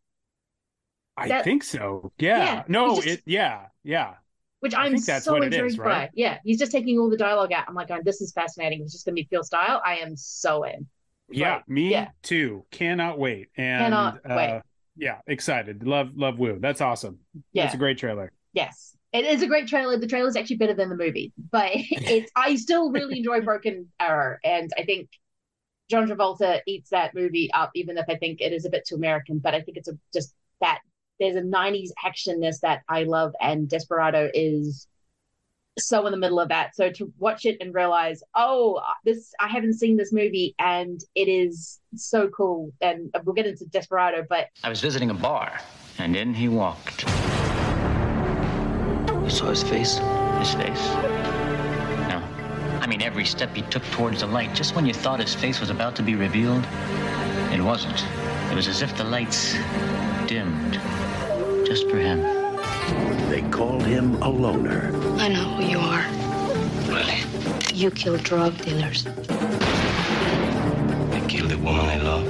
i that- think so yeah, Yeah, no just- it yeah yeah which I'm so intrigued is, right? by. Yeah, he's just taking all the dialogue out. I'm like, oh, this is fascinating. It's just gonna be pure style. I am so in. Yeah, Right. me Yeah. too. Cannot wait. And Cannot uh, wait. yeah, excited. Love love Woo. That's awesome. Yeah. It's a great trailer. Yes. It is a great trailer. The trailer is actually better than the movie, but <laughs> it's I still really <laughs> enjoy Broken Arrow, and I think John Travolta eats that movie up, even if I think it is a bit too American. But I think it's a, just that there's a '90s actionness that I love, and Desperado is so in the middle of that. So to watch it and realize, oh, this I haven't seen this movie, and it is so cool. And we'll get into Desperado, but I was visiting a bar, and in he walked. You saw his face? His face? No. I mean, every step he took towards the light, just when you thought his face was about to be revealed, it wasn't. It was as if the lights dimmed just for him. They called him a loner. I know who you are. Really? You kill drug dealers. I killed the woman I loved.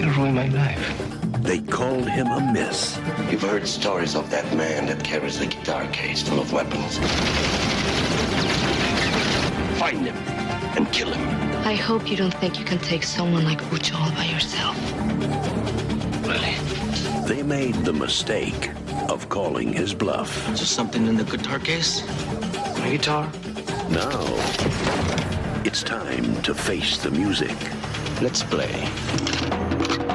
You ruined my life. They called him a miss. You've heard stories of that man that carries a guitar case full of weapons. Find him and kill him. I hope you don't think you can take someone like Bucho all by yourself. Really? They made the mistake of calling his bluff. Is there something in the guitar case? My guitar? Now, it's time to face the music. Let's play.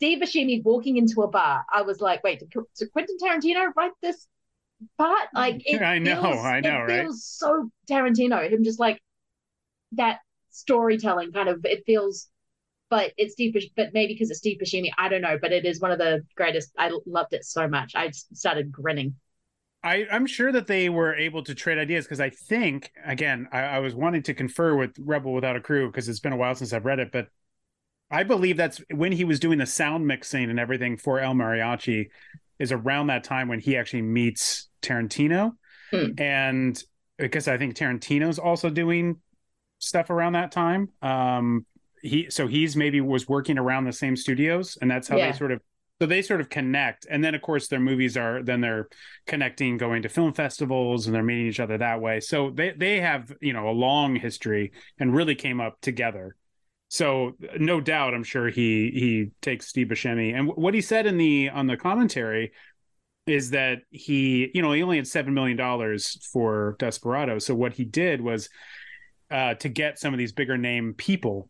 Steve Buscemi walking into a bar, I was like, wait, did, did Quentin Tarantino write this part? Mm, like, it I know, feels, I know, it right? feels so Tarantino. Him just like that storytelling kind of. It feels, but it's Steve, but maybe because it's Steve Buscemi, I don't know. But it is one of the greatest. I loved it so much. I just started grinning. I, I'm sure that they were able to trade ideas because I think again I, I was wanting to confer with Rebel Without a Crew because it's been a while since I've read it, but I believe that's when he was doing the sound mixing and everything for El Mariachi is around that time when he actually meets Tarantino, and because I think Tarantino's also doing stuff around that time. Um, he so he's maybe was working around the same studios, and that's how Yeah. they sort of so they sort of connect. And then of course their movies are then they're connecting going to film festivals and they're meeting each other that way. So they they have you know a long history and really came up together so no doubt i'm sure he he takes steve buscemi and what he said in the on the commentary is that he you know he only had seven million dollars for desperado so what he did was uh to get some of these bigger name people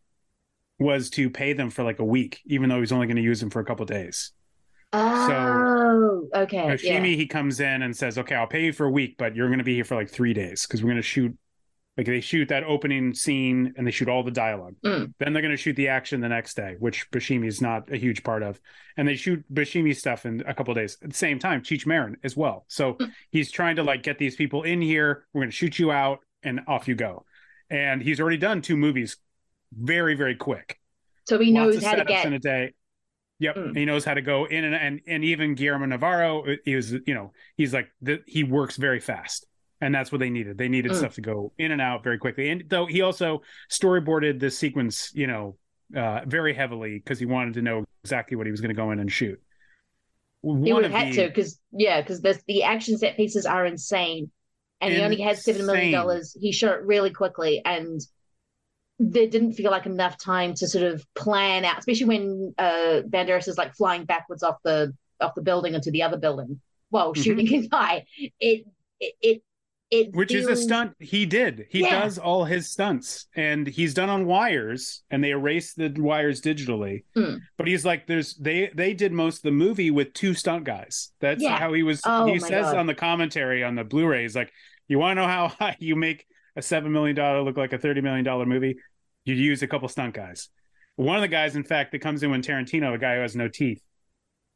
was to pay them for like a week even though he's only going to use them for a couple days Oh, okay. Yoshimi, yeah. he comes in and says, "Okay, I'll pay you for a week, but you're going to be here for like three days because we're going to shoot." Like they shoot that opening scene and they shoot all the dialogue. Mm. Then they're going to shoot the action the next day, which Buscemi is not a huge part of. And they shoot Buscemi stuff in a couple of days at the same time. Cheech Marin as well. So mm. he's trying to like get these people in here. We're going to shoot you out, and off you go. And he's already done two movies, very very quick. So he Lots knows how to get. in a day. Yep, mm. he knows how to go in and and and even Guillermo Navarro uh, he was you know he's like the, he works very fast and that's what they needed. They needed Mm. stuff to go in and out very quickly. And though he also storyboarded this sequence, you know, uh, very heavily because he wanted to know exactly what he was going to go in and shoot. He would have had the- to because yeah, because the the action set pieces are insane, and he only had seven million dollars. He shot it really quickly, and there didn't feel like enough time to sort of plan out, especially when uh, Banderas is like flying backwards off the off the building into the other building while Mm-hmm. shooting <laughs> a guy. It it it, it which is a stunt he did he Yeah. does all his stunts and he's done on wires and they erase the wires digitally Hmm. but he's like there's they they did most of the movie with two stunt guys that's Yeah. how he was Oh he says God. on the commentary on the blu-ray he's like you want to know how high <laughs> you make a seven million dollar look like a 30 million dollar movie you use a couple stunt guys one of the guys in fact that comes in when tarantino the guy who has no teeth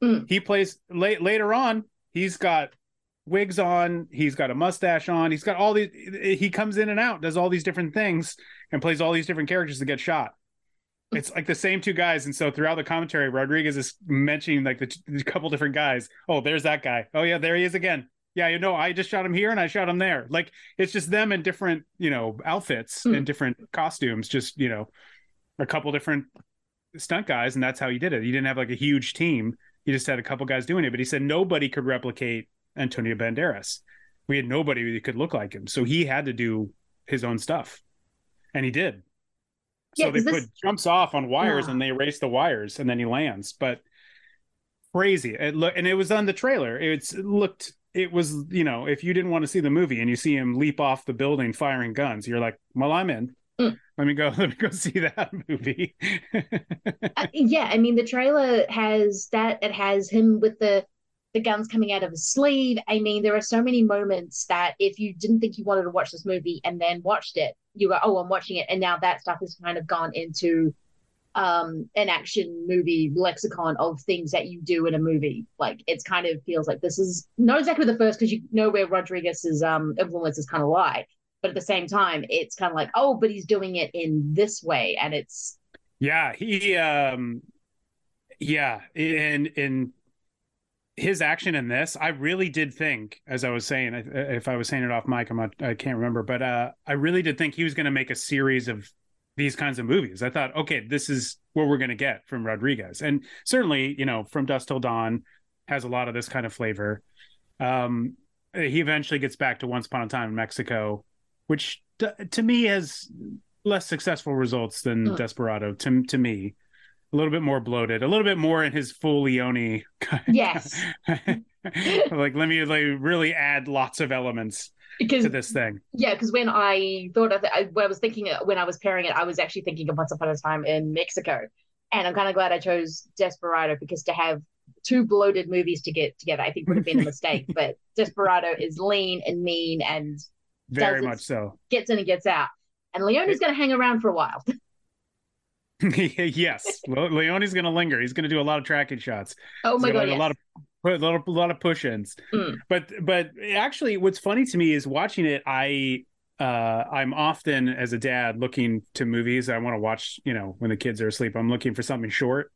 Mm. he plays late later on he's got wigs on he's got a mustache on he's got all these he comes in and out does all these different things and plays all these different characters that get shot. Mm-hmm. It's like the same two guys and so throughout the commentary rodriguez is mentioning like the, t- the couple different guys. Oh there's that guy. Oh yeah there he is again. Yeah you know i just shot him here and i shot him there. Like it's just them in different you know outfits hmm. and different costumes just you know a couple different stunt guys and that's how he did it. He didn't have like a huge team. He just had a couple guys doing it but he said nobody could replicate antonio banderas. We had nobody that could look like him. So he had to do his own stuff. And he did. Yeah, so they 'cause put this- jumps off on wires Ah. and they erase the wires and then he lands. But crazy. It look and it was on the trailer. It's it looked it was you know if you didn't want to see the movie and you see him leap off the building firing guns you're like well i'm in. Mm. let me go <laughs> let me go see that movie. <laughs> Uh, yeah, I mean the trailer has that. It has him with the the guns coming out of his sleeve. I mean, there are so many moments that if you didn't think you wanted to watch this movie and then watched it, you go, "Oh, I'm watching it," and now that stuff has kind of gone into um an action movie lexicon of things that you do in a movie. Like it's kind of feels like this is not exactly the first because you know where Rodriguez's um influence is kind of lie. But at the same time, it's kind of like, oh, but he's doing it in this way, and it's Yeah, he um yeah, and in his action in this, I really did think, as I was saying, if I was saying it off mic, I'm not, I can't remember, but uh, I really did think he was going to make a series of these kinds of movies. I thought, okay, this is what we're going to get from Rodriguez, and certainly, you know, from Dusk Till Dawn has a lot of this kind of flavor. Um, he eventually gets back to Once Upon a Time in Mexico, which t- to me has less successful results than. Desperado. To to me, a little bit more bloated, a little bit more in his full Leone. yes. <laughs> like let me like really add lots of elements Because to this thing. Yeah, because when I thought of it, I, when I was thinking when I was pairing it, I was actually thinking of Once Upon a Time in Mexico, and I'm kind of glad I chose Desperado because to have two bloated movies to get together, I think would have been a mistake. but Desperado is lean and mean and Very much so. gets in and gets out. And Leone's going to hang around for a while. <laughs> <laughs> yes, Le- Leone's going to linger. He's going to do a lot of tracking shots. Oh my God, do a lot of a lot of, a lot of push-ins. Mm. But but actually, what's funny to me is watching it. I uh I'm often as a dad looking to movies. I want to watch. You know, when the kids are asleep, I'm looking for something short.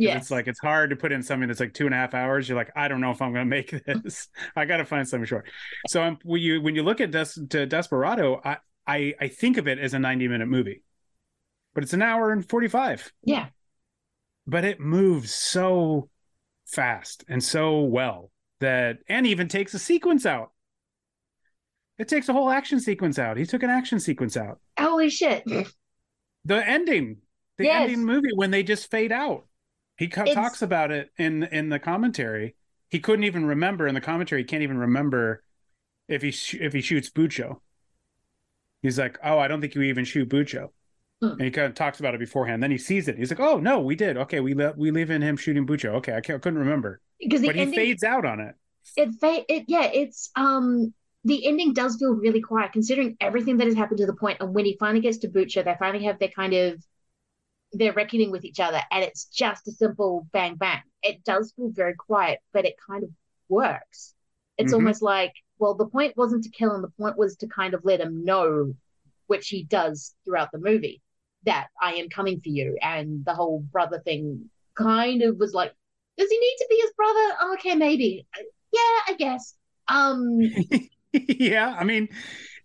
Yeah, It's like it's hard to put in something that's like two and a half hours. You're like, I don't know if I'm going to make <laughs> this. I got to find something short. So I'm, when you when you look at Des, to Desperado, I, I I think of it as a 90 minute movie, but it's an hour and 45. Yeah. But it moves so fast and so well that and even takes a sequence out. It takes a whole action sequence out. He took an action sequence out. Holy shit. The ending, the Yes. ending movie when they just fade out. He co- talks about it in in the commentary. He couldn't even remember in the commentary. He can't even remember if he sh- if he shoots Bucho. He's like, oh, I don't think you even shoot Bucho. Hmm. And he kind of talks about it beforehand. Then he sees it. He's like, oh no, we did. Okay, we le- we leave in him shooting Bucho. Okay, I, can't, I couldn't remember. Because but he fades out on it. it fa- it yeah it's um the ending does feel really quiet considering everything that has happened to the point and when he finally gets to Bucho they finally have their kind of their reckoning with each other and it's just a simple bang bang it does feel very quiet but it kind of works it's Mhm. almost like well the point wasn't to kill him the point was to kind of let him know which he does throughout the movie that I am coming for you and the whole brother thing kind of was like does he need to be his brother? Oh, okay, maybe. Yeah, I guess. Um, <laughs> yeah, I mean,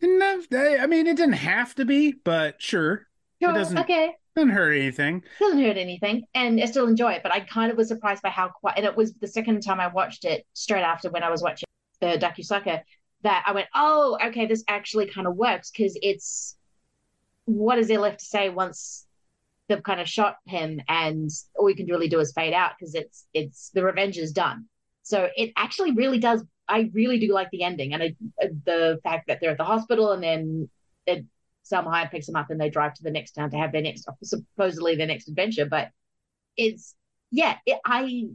no, I mean, it didn't have to be, but sure, sure, it doesn't okay, doesn't hurt anything. doesn't hurt anything, and I still enjoy it. But I kind of was surprised by how quiet. And it was the second time I watched it straight after when I was watching the Duck You Sucker that I went, oh, okay, this actually kind of works because it's what is there left to say once they've kind of shot him and all you can really do is fade out because it's it's the revenge is done. So it actually really does. I really do like the ending and I, uh, the fact that they're at the hospital and then it, Salma picks them up and they drive to the next town to have their next supposedly their next adventure. But it's yeah, it, I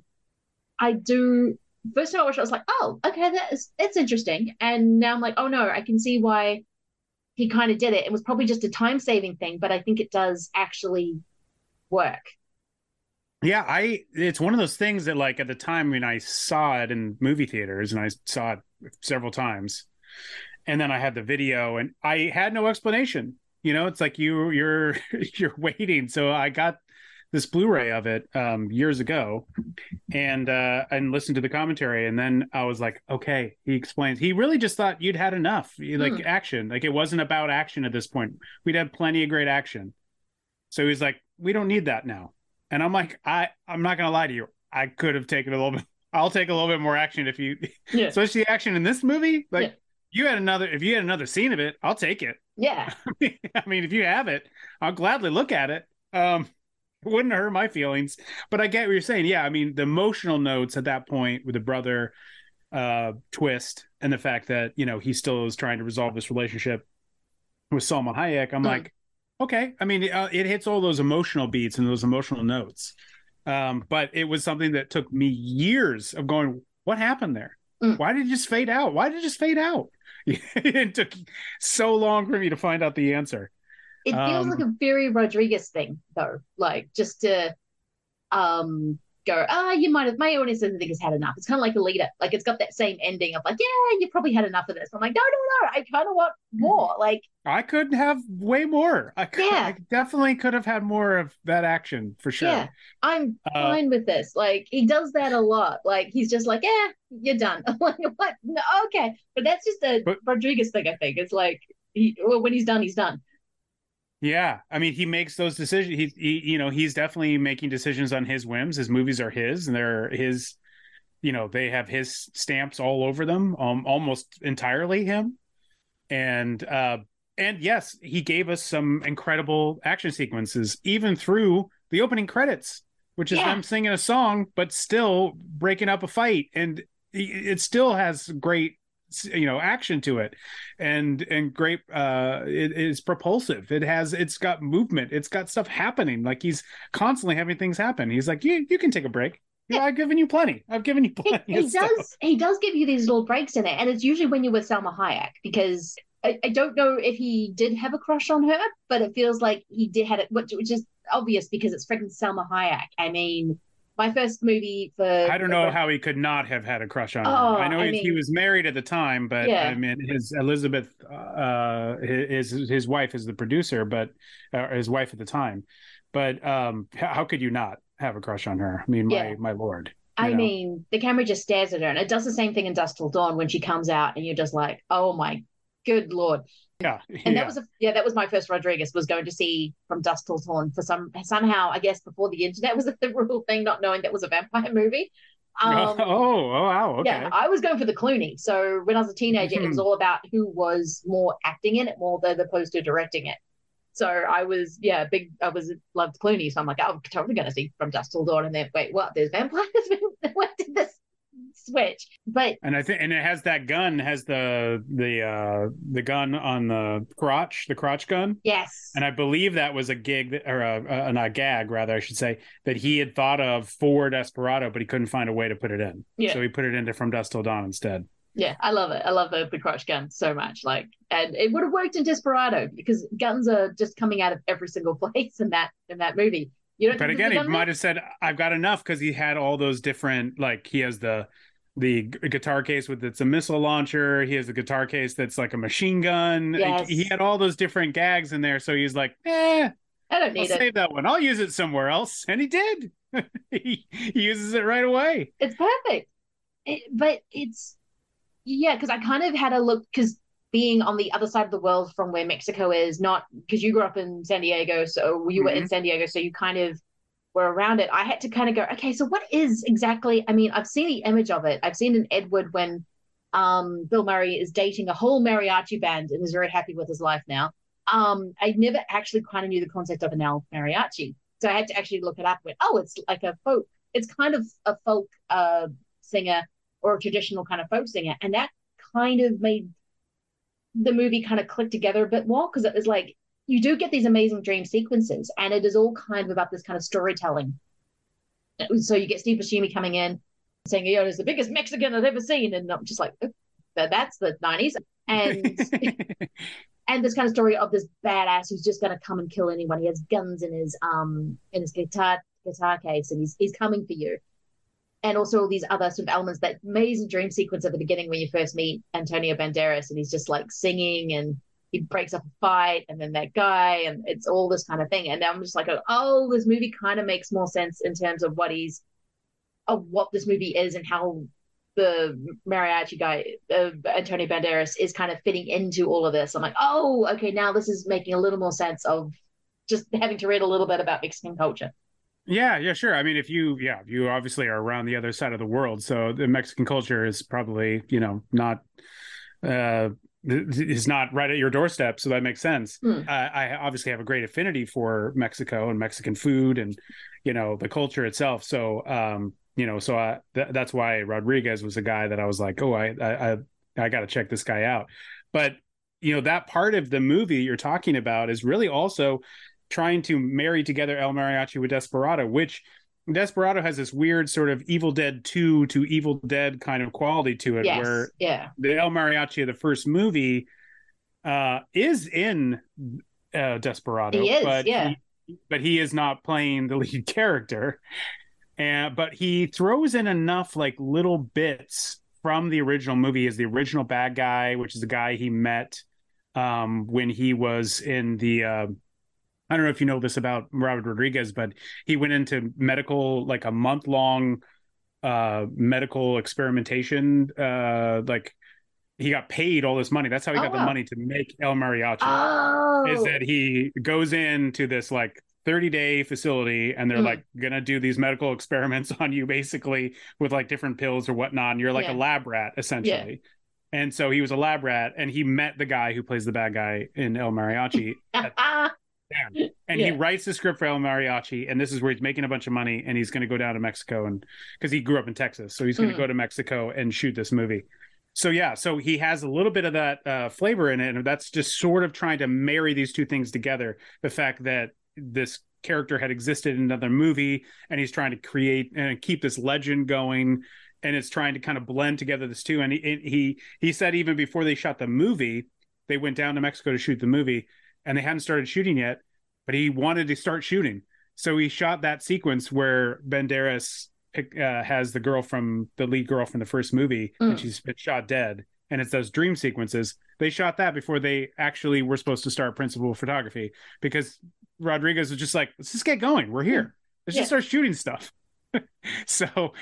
I do. First time I watched, it, I was like, oh, okay, that's it's interesting. And now I'm like, oh no, I can see why he kind of did it. It was probably just a time saving thing, but I think it does actually work. Yeah, I it's one of those things that like at the time when I saw it in movie theaters and I saw it several times and then I had the video and I had no explanation. You know, it's like you you're <laughs> you're waiting. So I got this Blu-ray of it um, years ago, and uh, and listened to the commentary, and then I was like, okay, he explains. He really just thought you'd had enough, like mm. action. Like it wasn't about action at this point. We'd had plenty of great action. So he's like, we don't need that now. And I'm like, I I'm not gonna lie to you. I could have taken a little bit. I'll take a little bit more action if you, yeah. <laughs> especially action in this movie. Like yeah. you had another, if you had another scene of it, I'll take it. Yeah. <laughs> I mean, if you have it, I'll gladly look at it. Um, it wouldn't hurt my feelings. But I get what you're saying. Yeah, I mean the emotional notes at that point with the brother uh twist and the fact that you know he still is trying to resolve this relationship with Salma Hayek. I'm mm. like, okay. I mean, uh, it hits all those emotional beats and those emotional notes. Um, but it was something that took me years of going, what happened there? Mm. Why did it just fade out? Why did it just fade out? <laughs> it took so long for me to find out the answer. It feels um, like a very Rodriguez thing, though. Like just to um go, ah, oh, you might have, my audience doesn't think it's had enough. It's kind of like a leader. Like it's got that same ending of like, yeah, you probably had enough of this. I'm like, no, no, no, I kind of want more. Like I could have way more. I could, yeah. I definitely could have had more of that action for sure. Yeah, I'm uh, fine with this. Like he does that a lot. Like he's just like, yeah, you're done. I'm <laughs> like, what? No, okay, but that's just a but, Rodriguez thing. I think it's like he, well, when he's done, he's done. Yeah, I mean, he makes those decisions. He, he, you know, he's definitely making decisions on his whims. His movies are his, and they're his. You know, they have his stamps all over them, um, almost entirely him. And uh, and yes, he gave us some incredible action sequences, even through the opening credits, which is yeah. them singing a song, but still breaking up a fight, and it still has great you know action to it and and great uh it is propulsive it has it's got movement it's got stuff happening like he's constantly having things happen he's like you you can take a break yeah, I've given you plenty. I've given you plenty. He, he does. He does give you these little breaks in it, and it's usually when you're with Salma Hayek because I, I, don't know if he did have a crush on her, but it feels like he did had it, which, which is obvious because it's freaking Salma Hayek. I mean, my first movie for I don't know how he could not have had a crush on oh, her. I know I he, mean, he, was married at the time, but yeah. I mean his Elizabeth uh his his wife is the producer, but uh, his wife at the time. But um how could you not have a crush on her? I mean yeah. my my lord. I know? mean, the camera just stares at her and it does the same thing in Dusk Till Dawn when she comes out and you're just like, "Oh my good lord." Yeah, and yeah. that was a, yeah, that was my first Rodriguez was going to see from Dusk Till Dawn for some somehow I guess before the internet was <laughs> a real thing, not knowing that was a vampire movie. <laughs> Um, oh, oh, wow, okay. Yeah, I was going for the Clooney. So when I was a teenager, mm-hmm. it was all about who was more acting in it more than opposed to directing it. So I was, yeah, big. I was loved Clooney, so I'm like, oh, I'm totally going to see from Dusk Till Dawn. And then wait, what? There's vampires. <laughs> when did this switch. But and I think and it has that gun has the the uh the gun on the crotch, the crotch gun. Yes. And I believe that was a gig that, or a, a, a gag rather I should say that he had thought of for Desperado, but he couldn't find a way to put it in. Yeah. So he put it into From Dusk Till Dawn instead. Yeah, I love it. I love the, the crotch gun so much. Like, and it would have worked in Desperado because guns are just coming out of every single <laughs> place in that in that movie. You don't but again, he might have said, "I've got enough" because he had all those different, like he has the the guitar case with it's a missile launcher. He has a guitar case that's like a machine gun. Yes. He had all those different gags in there, so he's like, "Eh, I don't need I'll it. Save that one. I'll use it somewhere else," and he did. <laughs> he, he uses it right away. It's perfect, it, but it's yeah, because I kind of had a look because being on the other side of the world from where Mexico is, not because you grew up in San Diego, so you were mm-hmm. in San Diego, so you kind of were around it. I had to kind of go, okay, so what is exactly? I mean, I've seen the image of it. I've seen in Ed Wood when um, Bill Murray is dating a whole mariachi band and is very happy with his life now. Um, I never actually kind of knew the concept of an El Mariachi, so I had to actually look it up. With oh, it's like a folk. It's kind of a folk uh, singer or a traditional kind of folk singer, and that kind of made the movie kind of click together a bit more because it was like you do get these amazing dream sequences, and it is all kind of about this kind of storytelling. So you get Steve Buscemi coming in saying, "Yo, it's the biggest Mexican I've ever seen," and I'm just like, oh, "That's the '90s," and <laughs> and this kind of story of this badass who's just going to come and kill anyone. He has guns in his um in his guitar guitar case, and he's he's coming for you. And also all these other sort of elements, that amazing dream sequence at the beginning when you first meet Antonio Banderas, and he's just like singing and he breaks up a fight and then that guy and it's all this kind of thing. And i'm just like oh this movie kind of makes more sense in terms of what he's of what this movie is and how the mariachi guy uh, antonio banderas is kind of fitting into all of this. I'm like oh okay now this is making a little more sense of just having to read a little bit about mexican culture. Yeah, yeah, sure. I mean, if you, yeah, you obviously are around the other side of the world, so the Mexican culture is probably, you know, not uh is not right at your doorstep, so that makes sense. Mm. Uh, I obviously have a great affinity for Mexico and Mexican food, and you know the culture itself. So, um, you know, so I, th- that's why Rodriguez was a guy that I was like, oh, I, I, I, I got to check this guy out. But you know, that part of the movie you're talking about is really also trying to marry together El Mariachi with Desperado, which Desperado has this weird sort of Evil Dead 2 to Evil Dead kind of quality to it, yes, where yeah. the El Mariachi of the first movie uh, is in uh, Desperado. He is, but yeah. He, but he is not playing the lead <laughs> character. And but he throws in enough like little bits from the original movie as the original bad guy, which is the guy he met um, when he was in the uh, I don't know if you know this about Robert Rodriguez, but he went into medical like a month long uh medical experimentation uh like he got paid all this money that's how he Oh, got the money to make el mariachi Oh. is that he goes into this like 30 day facility and they're Mm. like gonna do these medical <laughs> experiments on you basically with like different pills or whatnot and you're like Yeah. a lab rat essentially and so he was a lab rat and he met the guy who plays the bad guy in el mariachi Ah, <laughs> down. <laughs> And he writes the script for El Mariachi, and this is where he's making a bunch of money, and he's going to go down to Mexico, and because he grew up in Texas, so he's going to Mhm. go to Mexico and shoot this movie. So yeah, so he has a little bit of that uh, flavor in it, and that's just sort of trying to marry these two things together. The fact that this character had existed in another movie, and he's trying to create and keep this legend going, and it's trying to kind of blend together this two. And he he he said even before they shot the movie, they went down to Mexico to shoot the movie and they hadn't started shooting yet, but he wanted to start shooting. So he shot that sequence where Banderas pick, uh, has the girl from the lead girl from the first movie, and Mm. she's been shot dead. And it's those dream sequences. They shot that before they actually were supposed to start principal photography because Rodriguez was just like, let's just get going. We're here. Let's Yeah. just start shooting stuff. <laughs> so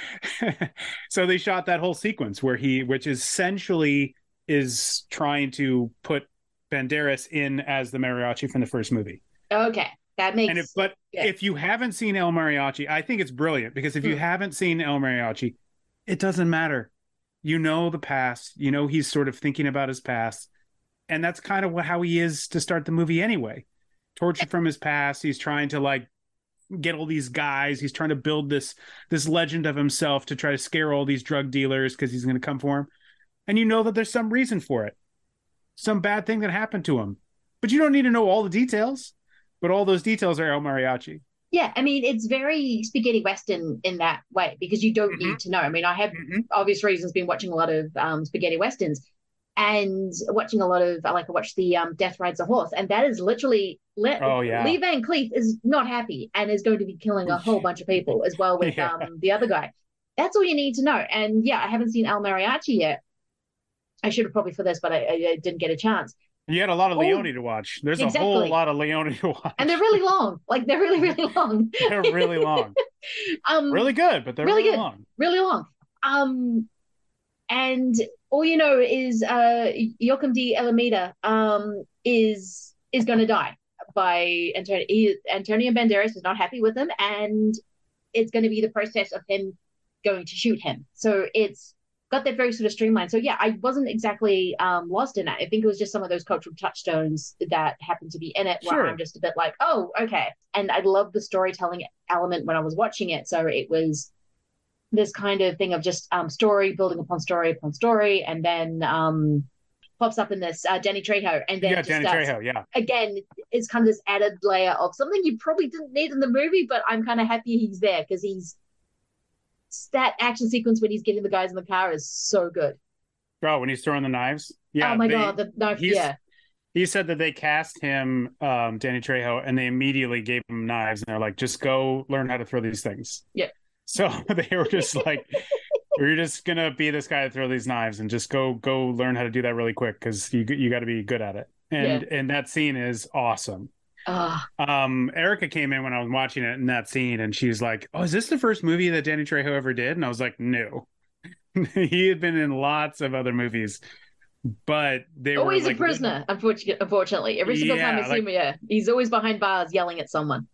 <laughs> so they shot that whole sequence where he which essentially is trying to put Banderas in as the mariachi from the first movie. okay, that makes. And if but yeah. if you haven't seen El Mariachi, I think it's brilliant because if you Hmm. haven't seen El Mariachi, it doesn't matter. You know the past. You know he's sort of thinking about his past, and that's kind of what how he is to start the movie anyway. Tortured from his past, he's trying to like get all these guys. He's trying to build this this legend of himself to try to scare all these drug dealers because he's going to come for him. And you know that there's some reason for it, some bad thing that happened to him, but you don't need to know all the details. But all those details are El Mariachi. Yeah, I mean, it's very spaghetti western in that way because you don't Mm-hmm. need to know. I mean, I have obvious reasons been watching a lot of um, spaghetti westerns and watching a lot of like I watch the um, Death Rides a Horse, and that is literally Le- Oh, yeah. Lee Van Cleef is not happy and is going to be killing a whole bunch of people as well with <laughs> Yeah. um, the other guy. That's all you need to know. And yeah, I haven't seen El Mariachi yet. I should have probably for this, but I, I, didn't get a chance. You had a lot of Oh, to watch. There's a whole lot of Leone to watch. And they're really long. Like they're really, really <laughs> long. They're really long. <laughs> um, really good, but they're really really, good. long. really long. Um, and all you know is uh, Joaquim de Almeida um, is is going to die by Antonio. He, Antonio Banderas is not happy with him, and it's going to be the process of him going to shoot him. So it's got that very sort of streamlined. So yeah, I wasn't exactly um, lost in it. I think it was just some of those cultural touchstones that happened to be in it, where Sure. I'm just a bit like, oh, okay. And I love the storytelling element when I was watching it. So it was this kind of thing of just um, story building upon story upon story, and then um, pops up in this uh, Danny Trejo, and then yeah, just Danny starts- Trejo. Yeah, again it's kind of this added layer of something you probably didn't need in the movie, but I'm kind of happy he's there because he's that action sequence when he's getting the guys in the car is so good. oh, when he's throwing the knives. Yeah. oh my they- god, the knife, yeah. He said that they cast him, um, Danny Trejo, and they immediately gave him knives, and they're like, "Just go learn how to throw these things." Yeah. So <laughs> they were just <laughs> like, "We're just gonna be this guy to throw these knives, and just go go learn how to do that really quick because you you got to be good at it." And and that scene is awesome. Ah, Um, Erica came in when I was watching it in that scene, and she's like, "Oh, is this the first movie that Danny Trejo ever did?" And I was like, "No." <laughs> he had been in lots of other movies, but they always were a like, prisoner, unfortunately. Every single time I Yeah, see like- him, yeah, he's always behind bars yelling at someone.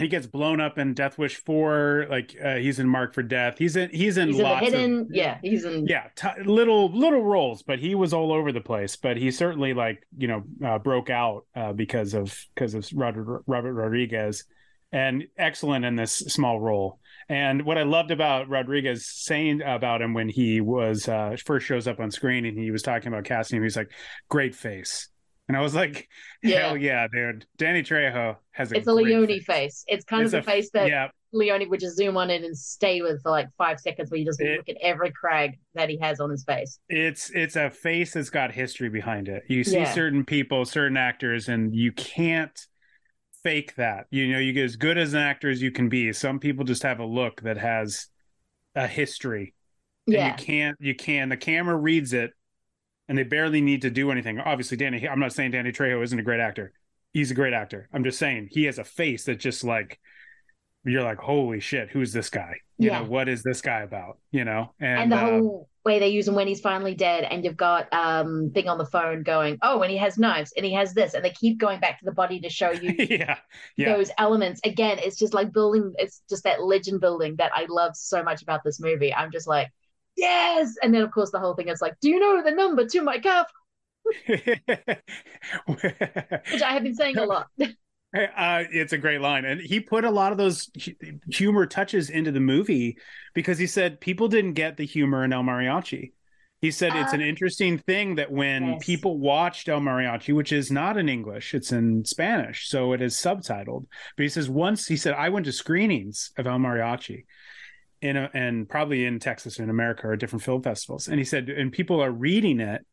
He gets blown up in Death Wish Four. Like uh, he's in Mark for Death. He's in he's in He's in lots hidden, of yeah, he's in. yeah t- little little roles, but he was all over the place. But he certainly like you know uh, broke out uh, because of because of Robert, Robert Rodriguez, and excellent in this small role. And what I loved about Rodriguez saying about him when he was uh, first shows up on screen and he was talking about casting him, he's like, "Great face," and I was like, <laughs> Yeah. "Hell yeah, dude!" Danny Trejo has a It's a Leone face. face. It's kind It's of a the face that yeah. Leone would just zoom on it and stay with for like five seconds, where you just look at every crag that he has on his face. it's it's a face that's got history behind it. You see Yeah. certain people, certain actors, and you can't fake that. You know, you get as good as an actor as you can be. Some people just have a look that has a history. And Yeah. you can't you can the camera reads it and they barely need to do anything. Obviously, Danny I'm not saying Danny Trejo isn't a great actor. He's a great actor. I'm just saying he has a face that just like you're like, holy shit, who's this guy? You Yeah. know, what is this guy about? You know? And, and the whole way they use him when he's finally dead, and you've got um thing on the phone going, oh, and he has knives, and he has this, and they keep going back to the body to show you <laughs> yeah. Yeah. those elements. Again, it's just like building. It's just that legend building that I love so much about this movie. I'm just like, yes, and then of course the whole thing is like, do you know the number to my cup? <laughs> Which I have been saying a lot. <laughs> Uh, it's a great line, and he put a lot of those humor touches into the movie because he said people didn't get the humor in El Mariachi. He said it's an Ah. interesting thing that when Yes. people watched El Mariachi, which is not in English, it's in Spanish, so it is subtitled. But he says once he said I went to screenings of El Mariachi, in a, and probably in Texas or in America or different film festivals, and he said and people are reading it.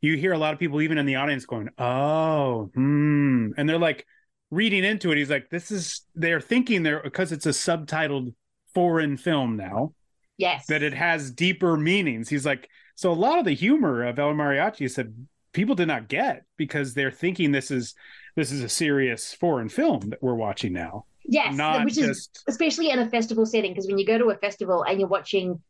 You hear a lot of people even in the audience going, "Oh, hmm," and they're like reading into it. He's like, "This is." They're thinking they're because it's a subtitled foreign film now Yes. that it has deeper meanings. He's like, so a lot of the humor of El Mariachi said people did not get because they're thinking this is this is a serious foreign film that we're watching now. Yes, not which is just especially in a festival setting because when you go to a festival and you're watching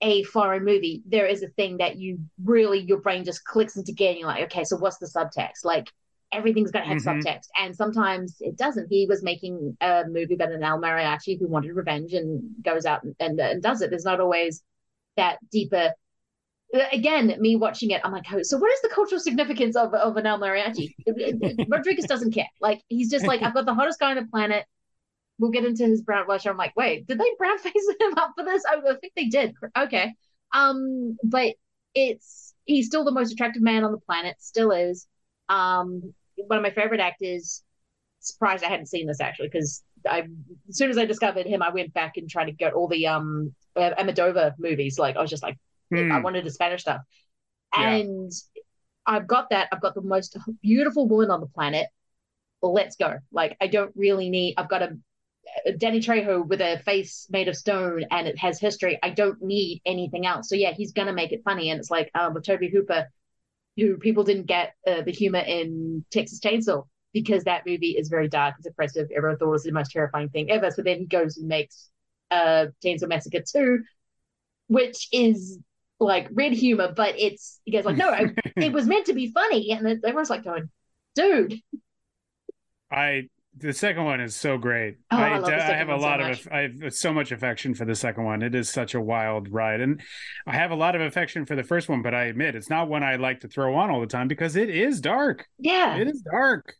a foreign movie, there is a thing that you really your brain just clicks into gear and you're like, okay, so what's the subtext? Like everything's gonna have Mhm. subtext, and sometimes it doesn't. He was making a movie about an El Mariachi who wanted revenge and goes out and, and, and does it. There's not always that deeper. Again, me watching it, I'm like, oh, so what is the cultural significance of, of an El Mariachi? <laughs> Rodriguez doesn't care. Like, he's just like, I've got the hottest guy on the planet we'll get into his brown blush. I'm like, wait, did they brown <laughs> face him up for this? I, I think they did. Okay. Um, but it's he's still the most attractive man on the planet, still is. Um, one of my favorite actors. Surprised I hadn't seen this actually, because I as soon as I discovered him, I went back and tried to get all the um uh, Almodóvar movies. Like I was just like, Hmm. I wanted the Spanish stuff, Yeah. and I've got that. I've got the most beautiful woman on the planet. Let's go. Like I don't really need. I've got a Danny Trejo with a face made of stone and it has history. I don't need anything else. So yeah, he's gonna make it funny. And it's like um, with Tobe Hooper, who people didn't get uh, the humor in Texas Chainsaw because that movie is very dark, it's oppressive. Everyone thought it was the most terrifying thing ever. So then he goes and makes uh, Chainsaw Massacre 2, which is like red humor, but it's he goes like, no, <laughs> it was meant to be funny, and everyone's like going, dude, I the second one is so great. Oh, I I, I have a so lot much. of I have so much affection for the second one. It is such a wild ride, and I have a lot of affection for the first one. But I admit it's not one I like to throw on all the time because it is dark. Yeah, It is dark.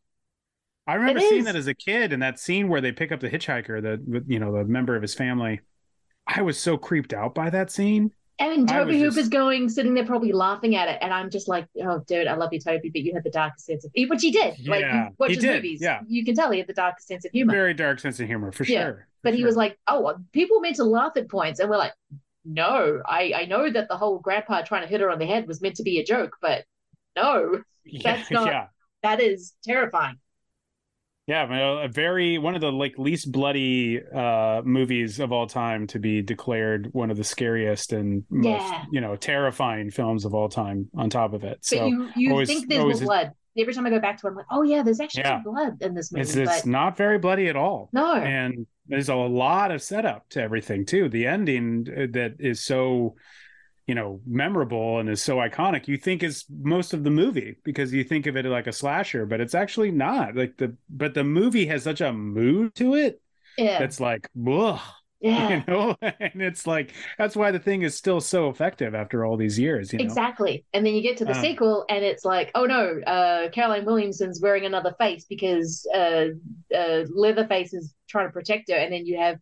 I remember It seeing is. that as a kid, and that scene where they pick up the hitchhiker, the you know the member of his family. I was so creeped out by that scene. And Tobe Hooper's just- going, sitting there probably laughing at it, and I'm just like, "Oh, dude, I love you, Toby, but you have the darkest sense of which he did. like, Yeah, you watch he did, movies, yeah. you can tell he had the darkest sense of humor. Very dark sense of humor for Yeah. sure. but he was like, "Oh, people meant to laugh at points," and we're like, "No, I I know that the whole grandpa trying to hit her on the head was meant to be a joke, but no, <laughs> that's Yeah, not. yeah. That is terrifying." Yeah, a very one of the like least bloody uh movies of all time to be declared one of the scariest and most Yeah. you know terrifying films of all time. On top of it, But so you you always- think there's blood every time I go back to it. I'm like, "Oh yeah, there's actually Yeah. blood in this movie." It's it's but not very bloody at all. No. and there's a lot of setup to everything too. The ending uh, that is so you know memorable and is so iconic you think is most of the movie because you think of it like a slasher but it's actually not like the but the movie has such a mood to it Yeah. that's like Ugh, <laughs> Yeah. you know <laughs> and it's like that's why the thing is still so effective after all these years you know Exactly. And then you get to the Um, sequel and it's like, oh no, uh, Caroline Williamson's wearing another face because uh, uh, Leatherface is trying to protect her. And then you have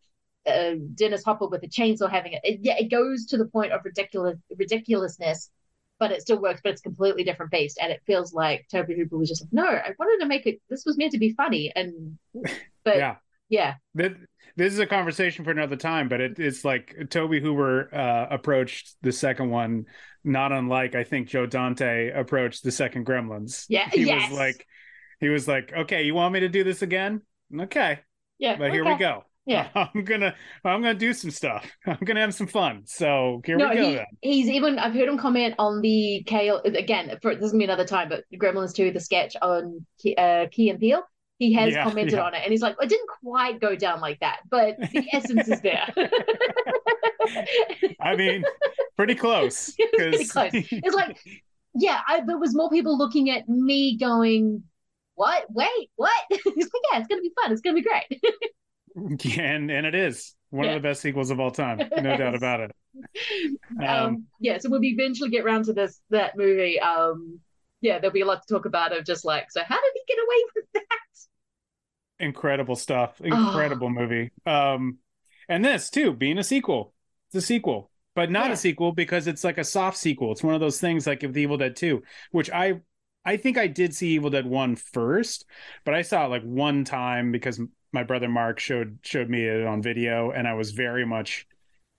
uh, Dennis Hopper with a chainsaw having it. it. Yeah, it goes to the point of ridiculous ridiculousness, but it still works, but it's completely different beast. And it feels like Tobe Hooper was just like, no, I wanted to make it, this was meant to be funny. And, <laughs> but yeah yeah. Th- this is a conversation for another time, but it, it's like Tobe Hooper uh, approached the second one, not unlike I think Joe Dante approached the second Gremlins. Yeah, he yes. was like, he was like, okay, you want me to do this again? Okay, Yeah. but here we go. Yeah. <laughs> I'm gonna, I'm gonna do some stuff. <laughs> I'm gonna have some fun. So here no, we go he, he's even. I've heard him comment on the Kale again. For this is me another time, but Gremlins two, the sketch on Key, uh, Key and Peele. He has Yeah, commented yeah. on it, and he's like, "It didn't quite go down like that, but the <laughs> essence is there." I mean, pretty close. Pretty close. It's like, yeah, I, there was more people looking at me going, "What? Wait, what?" he's like, "Yeah, it's gonna be fun. It's gonna be great." <laughs> and and it is one Yeah. of the best sequels of all time, <laughs> no doubt about it. um, Um, yeah, so when we eventually get around to this that movie, um, yeah, there'll be a lot to talk about of just like, so how did he get away with that? incredible stuff Oh. incredible movie um and this too being a sequel it's a sequel but not Yeah. a sequel because it's like a soft sequel it's one of those things like of the evil dead 2 which i i think i did see evil dead 1 first but i saw it like one time because my brother mark showed showed me it on video and i was very much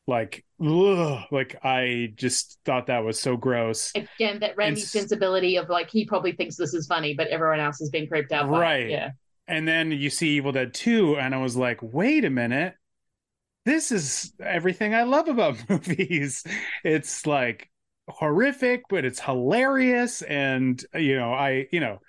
like ugh, like i just thought that was so gross Again, that Raimi sensibility of like he probably thinks this is funny, but everyone else has been creeped out by it. right Yeah. and then you see evil dead 2 and i was like wait a minute this is everything i love about <laughs> movies it's like horrific but it's hilarious and you know i you know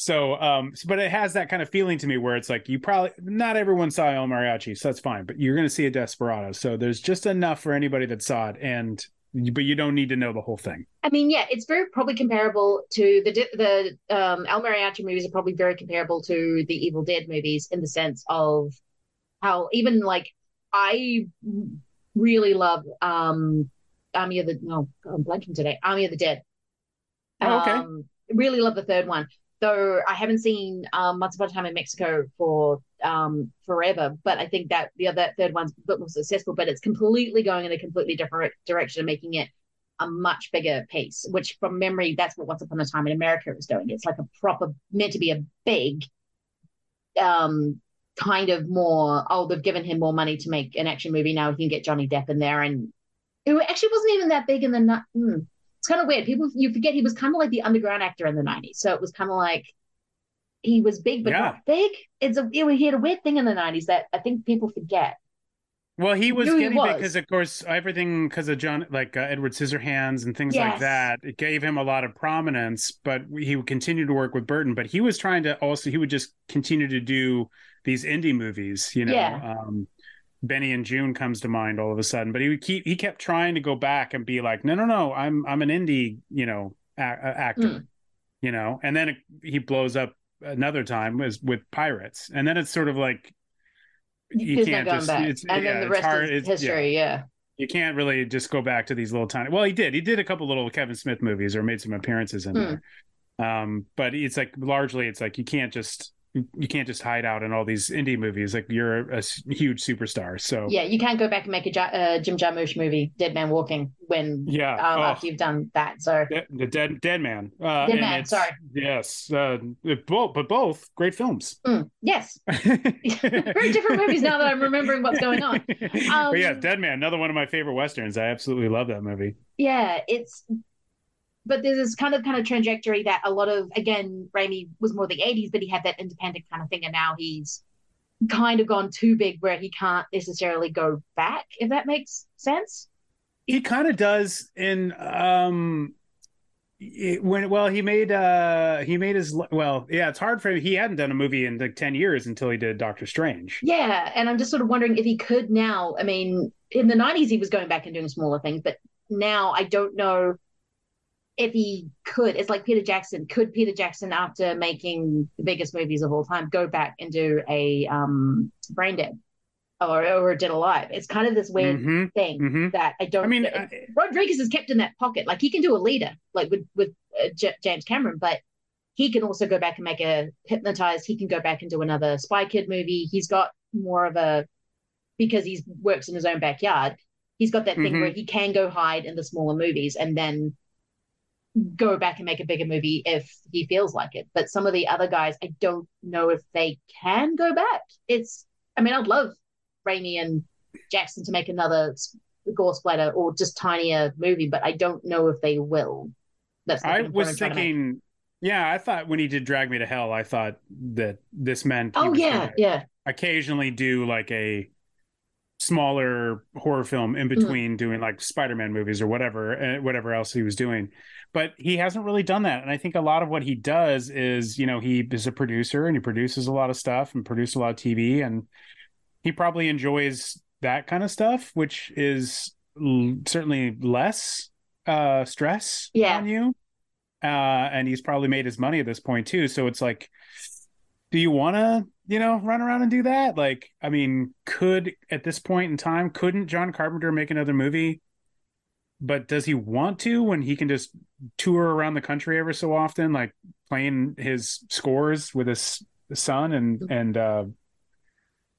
so um but it has that kind of feeling to me where it's like you probably not everyone saw el mariachi so that's fine but you're going to see a desperado so there's just enough for anybody that saw it and but you don't need to know the whole thing I mean, yeah, it's very probably comparable to the the um, El Mariachi movies are probably very comparable to the Evil Dead movies in the sense of how even like I really love um Army of the no I'm blanking today Army of the Dead. Oh, okay. Um, really love the third one, though I haven't seen um, Once Upon a Time in Mexico for um forever. But I think that the other third one's a bit more successful. But it's completely going in a completely different direction, and making it a much bigger piece. Which, from memory, that's what Once Upon a Time in America was doing. It's like a proper meant to be a big, um, kind of more. Oh, they've given him more money to make an action movie now. He can get Johnny Depp in there, and it actually wasn't even that big in the. Hmm. It's kind of weird. People you forget he was kind of like the underground actor in the '90s. So it was kind of like he was big, but Yeah. not big. It's a he had a weird thing in the '90s that I think people forget. Well, he was knew he was. because, of course, everything because of John, like uh, Edward Scissorhands and things like that. It gave him a lot of prominence, but he would continue to work with Burton. But he was trying to also, he would just continue to do these indie movies. You know, Yeah. um, Benny and Joon comes to mind all of a sudden. But he would keep, he kept trying to go back and be like, no, no, no, I'm, I'm an indie, you know, a- actor. Hmm. You know, and then it, he blows up another time was with pirates, and then it's sort of like you no can't just. back. It's, and yeah, then the rest hard. is it's- yeah. history. Yeah. You can't really just go back to these little tiny. Well, he did. He did a couple little Kevin Smith movies or made some appearances in Hmm. there. Um, but it's like largely, it's like you can't just you can't just hide out in all these indie movies. Like you're a huge superstar. So Yeah, you can't go back and make a uh, Jim Jarmusch movie, Dead Man Walking, when Yeah. um, Oh. after you've done that. So the dead dead man. Uh, Dead Man, sorry. Yes. Uh, both, but both great films. mm, yes, <laughs> very different movies now that I'm remembering what's going on. Um, <laughs> but yeah, Dead Man, another one of my favorite westerns. I absolutely love that movie. yeah, it's but there's this kind of kind of trajectory that a lot of again, Raimi was more the '80s, but he had that independent kind of thing, and now he's kind of gone too big where he can't necessarily go back. If that makes sense. He kind of does in um it- when well he made uh he made his well yeah it's hard for him he hadn't done a movie in like 10 years until he did doctor strange Yeah, and I'm just sort of wondering if he could now. I mean, in the 90s, he was going back and doing smaller things, but now I don't know if he could. It's like Peter Jackson. Could Peter Jackson, after making the biggest movies of all time, go back and do a um, Brain Dead or, or Dead Alive? It's kind of this weird Mhm, thing mhm. that I don't. I mean, that- Rodriguez is kept in that pocket. Like he can do Alita, like with with uh, J- James Cameron, but he can also go back and make a Hypnotic. He can go back and do another Spy Kid movie. He's got more of a because he works in his own backyard. He's got that thing Mhm. where he can go hide in the smaller movies and then go back and make a bigger movie if he feels like it. But some of the other guys, I don't know if they can go back. It's, I mean, I'd love Raimi and Jackson to make another gore splatter or just tinier movie, but I don't know if they will. That's i kind of point was I'm trying to make. thinking yeah i thought when he did drag me to hell i thought that this meant Oh yeah, yeah. occasionally do like a smaller horror film in Mm-hmm. between doing like spider-man movies or whatever uh, whatever else he was doing but he hasn't really done that. And i think a lot of what he does is you know he is a producer and he produces a lot of stuff and produces a lot of tv and he probably enjoys that kind of stuff which is l- certainly less uh stress Yeah. on you. Uh and he's probably made his money at this point too. So it's like do you want to you know run around and do that? Like i mean could at this point in time couldn't john carpenter make another movie but does he want to when he can just tour around the country ever so often like playing his scores with his son and and uh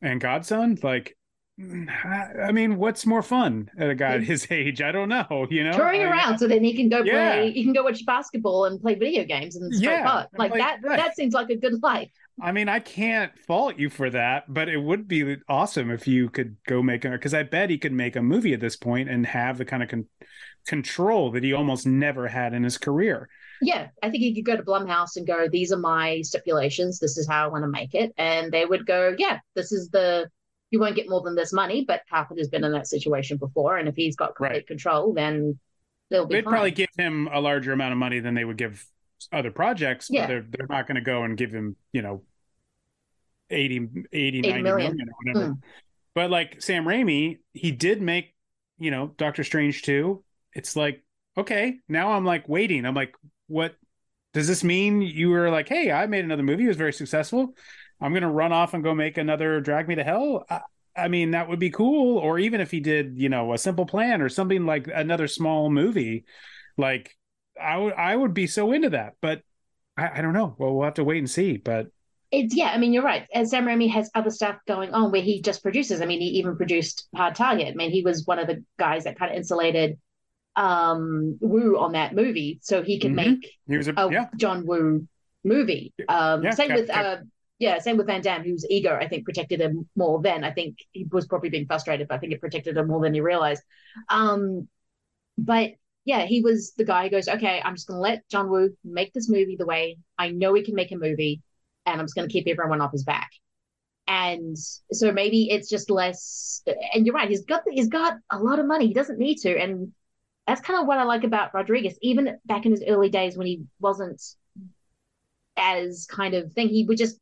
and godson like I mean, what's more fun at a guy at his age? I don't know. You know, touring I- around so then he can go Yeah. play he can go watch basketball and play video games and Yeah, like like, that right. that seems like a good life I mean, I can't fault you for that, but it would be awesome if you could go make a because I bet he could make a movie at this point and have the kind of con- control that he almost never had in his career. yeah i think he could go to blumhouse and go these are my stipulations this is how i want to make it and they would go yeah this is the you won't get more than this money but carpenter's been in that situation before and if he's got complete control then they'll be They'd fine. probably give him a larger amount of money than they would give other projects, Yeah. but they're they're not going to go and give him, you know, 80, 80, 80 90 million. million or whatever. Hmm. But like Sam Raimi, he did make, you know, Doctor Strange 2. It's like, okay, now I'm like waiting. I'm like, what does this mean? You were like, hey, I made another movie. It was very successful. I'm going to run off and go make another Drag Me to Hell. I, I mean, that would be cool. Or even if he did, you know, a simple plan or something like another small movie, like I would, I would be so into that. But I, I don't know. Well, we'll have to wait and see. But It's yeah, I mean you're right. And Sam Raimi has other stuff going on where he just produces. I mean, he even produced Hard Target. I mean, he was one of the guys that kind of insulated um Woo on that movie, so he can Mhm. make he was a, a yeah. John Woo movie. Um, Yeah, same Cap- with uh, yeah, same with Van Damme, whose ego I think protected him more than I think he was probably being frustrated, but I think it protected him more than he realized. Um, but yeah, he was the guy who goes, okay, I'm just going to let John Woo make this movie the way I know he can make a movie, and I'm just going to keep everyone off his back. And so maybe it's just less. And you're right, he's got he's got a lot of money. He doesn't need to, and that's kind of what I like about Rodriguez. Even back in his early days when he wasn't as kind of thing, he would just.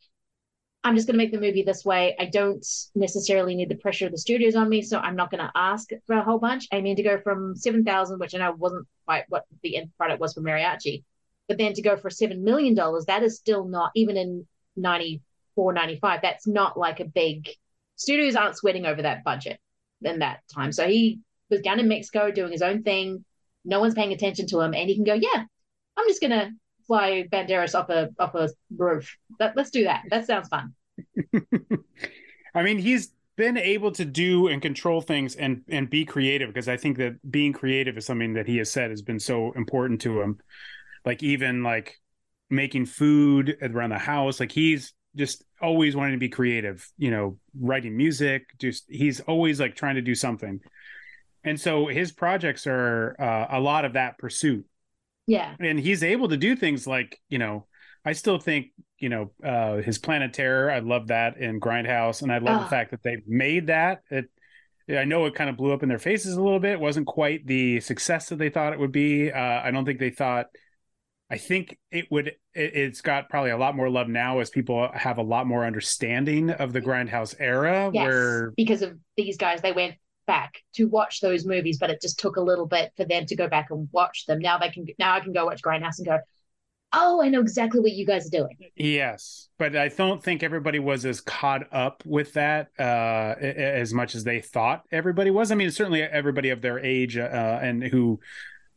I'm just going to make the movie this way. I don't necessarily need the pressure of the studios on me, so I'm not going to ask for a whole bunch. I mean, to go from seven thousand, which I know wasn't quite what the end product was for Mariachi, But then to go for $7 million, that is still not, even in 94, 95, that's not like a big, studios aren't sweating over that budget in that time. So he was down in Mexico doing his own thing. No one's paying attention to him. And he can go, yeah, I'm just to fly Banderas off a, off a roof. That, let's do that. That sounds fun. <laughs> I mean, he's been able to do and control things and and be creative because I think that being creative is something that he has said has been so important to him. Like even like making food around the house, like he's just always wanting to be creative, you know, writing music, just he's always like trying to do something. And so his projects are uh, a lot of that pursuit. Yeah. And he's able to do things like, you know, I still think you know uh, his Planet Terror. I love that in Grindhouse, and I love Oh. the fact that they made that. It, I know it kind of blew up in their faces a little bit. It wasn't quite the success that they thought it would be. Uh, I don't think they thought. I think it would. It, it's got probably a lot more love now as people have a lot more understanding of the Grindhouse era. Yes, Where because of these guys, they went back to watch those movies, but it just took a little bit for them to go back and watch them. Now they can. Now I can go watch Grindhouse and go, oh, I know exactly what you guys are doing. Yes, but I don't think everybody was as caught up with that uh, as much as they thought everybody was. I mean, certainly everybody of their age uh, and who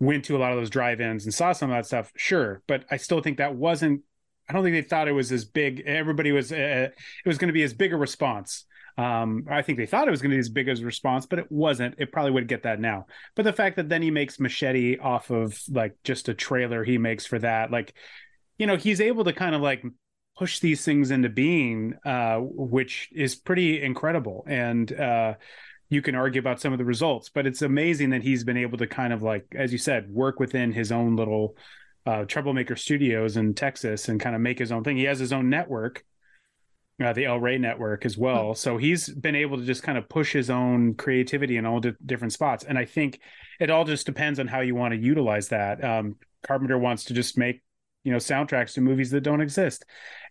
went to a lot of those drive-ins and saw some of that stuff, sure. But I still think that wasn't. I don't think they thought it was as big. Everybody was. Uh, it was going to be as big a response. Um, I think they thought it was going to be as big as a response, but it wasn't. It probably would get that now. But the fact that then he makes Machete off of like just a trailer he makes for that, like, you know, he's able to kind of like push these things into being, uh, which is pretty incredible. And uh, you can argue about some of the results, but it's amazing that he's been able to kind of like, as you said, work within his own little uh, Troublemaker Studios in Texas and kind of make his own thing. He has his own network uh, the El Rey network as well. So he's been able to just kind of push his own creativity in all di- different spots. And I think it all just depends on how you want to utilize that. Um, Carpenter wants to just make, you know, soundtracks to movies that don't exist.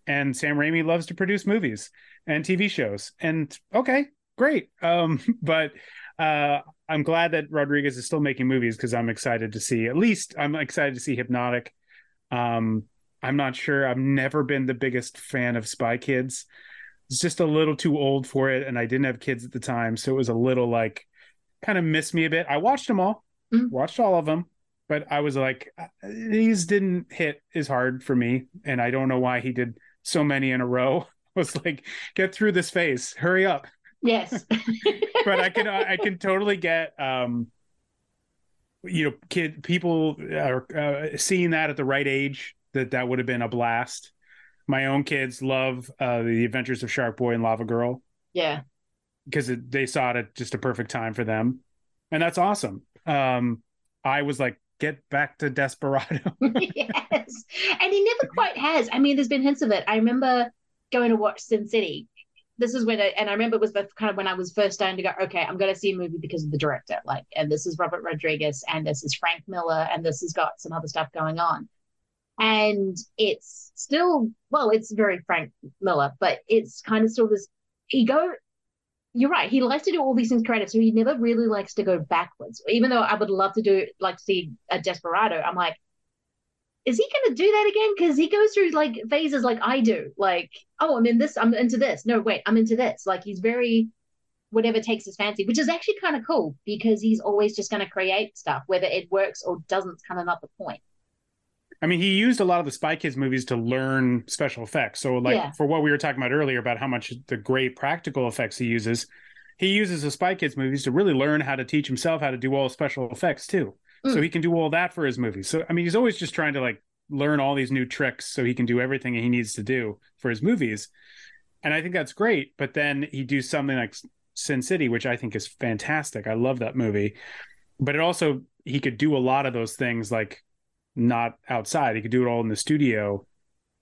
And Sam Raimi loves to produce movies and TV shows. And okay, great. Um, <laughs> but uh, I'm glad that Rodriguez is still making movies because I'm excited to see, at least I'm excited to see Hypnotic. Um, I'm not sure. I've never been the biggest fan of Spy Kids. It's just a little too old for it, and I didn't have kids at the time, so it was a little like kind of missed me a bit. I watched them all, watched all of them, but I was like, uh, these didn't hit as hard for me, and I don't know why he did so many in a row. <laughs> I was like, get through this phase, hurry up. Yes. <laughs> but I can I can totally get um you know kid people are uh, seeing that at the right age that that would have been a blast. My own kids love uh, the Adventures of Shark Boy and Lava Girl Yeah. because it, they saw it at just a perfect time for them, and that's awesome. Um, I was like, get back to Desperado. <laughs> yes. And he never quite has. I mean, there's been hints of it. I remember going to watch Sin City. This is when, I, and I remember it was the kind of when I was first starting to go, okay, I'm going to see a movie because of the director. Like, and this is Robert Rodriguez, and this is Frank Miller, and this has got some other stuff going on. And it's still, well, it's very Frank Miller, but it's kind of still this ego. You're right. He likes to do all these things creative, so he never really likes to go backwards. Even though I would love to do, like, see a Desperado, I'm like, is he going to do that again? Because he goes through like phases like I do. Like, oh, I'm in this, I'm into this. No, wait, I'm into this. Like, he's very whatever takes his fancy, which is actually kind of cool because he's always just going to create stuff, whether it works or doesn't. Kind of not the point. I mean, he used a lot of the Spy Kids movies to learn special effects. So, like Yeah. for what we were talking about earlier about how much the great practical effects he uses, he uses the Spy Kids movies to really learn how to teach himself how to do all special effects too. So Mm. he can do all that for his movies. So I mean, he's always just trying to like learn all these new tricks so he can do everything he needs to do for his movies. And I think that's great. But then he do something like Sin City, which I think is fantastic. I love that movie. But it also he could do a lot of those things like not outside. He could do it all in the studio.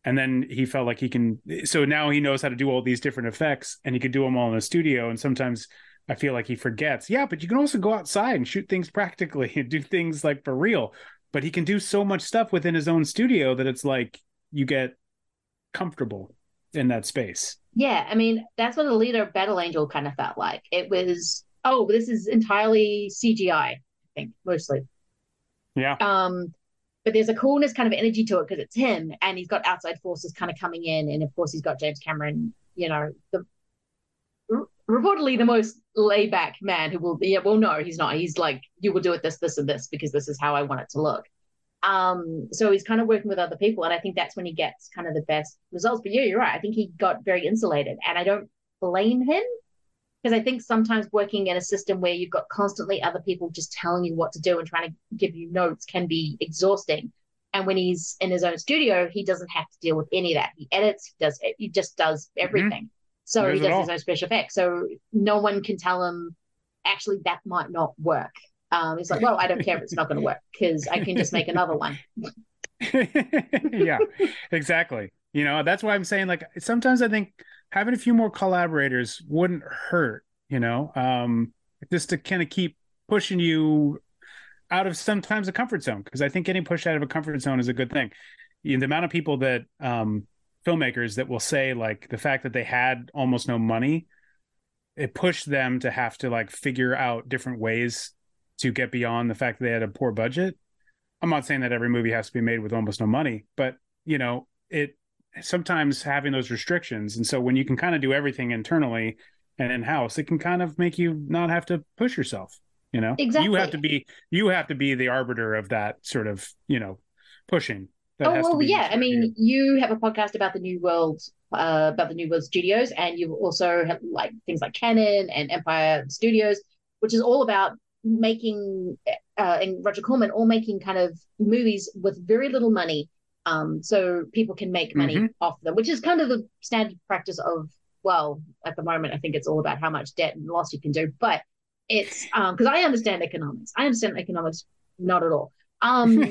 And then he felt like he can. So now he knows how to do all these different effects and he could do them all in the studio. And sometimes I feel like he forgets. Yeah, but you can also go outside and shoot things practically <laughs> and do things like for real. But he can do so much stuff within his own studio that it's like you get comfortable in that space. Yeah, I mean, that's what the Alita of Battle Angel kind of felt like. It was, oh, this is entirely CGI, I think, mostly. Yeah. Um, but there's a coolness kind of energy to it because it's him and he's got outside forces kind of coming in and of course he's got james cameron you know the reportedly the most laid back man who will yeah well no he's not he's like you will do it this this and this because this is how i want it to look um so he's kind of working with other people and i think that's when he gets kind of the best results but yeah you're right i think he got very insulated and i don't blame him because I think sometimes working in a system where you've got constantly other people just telling you what to do and trying to give you notes can be exhausting. And when he's in his own studio, he doesn't have to deal with any of that. He edits, he does, he just does everything. So There's he does his own special effects. So no one can tell him, actually, that might not work. Um, he's like, well, I don't care if it's not going to work because I can just make another one. <laughs> yeah, exactly. You know, that's why I'm saying, like, sometimes I think having a few more collaborators wouldn't hurt, you know, um, just to kind of keep pushing you out of sometimes a comfort zone. Because I think getting pushed out of a comfort zone is a good thing. You know, the amount of people that um, filmmakers that will say like the fact that they had almost no money, it pushed them to have to like figure out different ways to get beyond the fact that they had a poor budget. I'm not saying that every movie has to be made with almost no money, but you know, it sometimes having those restrictions. And so when you can kind of do everything internally and in house, it can kind of make you not have to push yourself. You know, exactly. You have to be you have to be the arbiter of that sort of you know pushing. Oh well, yeah. I mean, you. have a podcast about the New World, uh, about the New World Studios, and you also have like things like Cannon and Empire Studios, which is all about making uh, and Roger Corman all making kind of movies with very little money um, so people can make money mm-hmm. off them, which is kind of the standard practice of, well, at the moment, I think it's all about how much debt and loss you can do. But it's um because um, I understand economics. I understand economics not at all. Um, <laughs> but,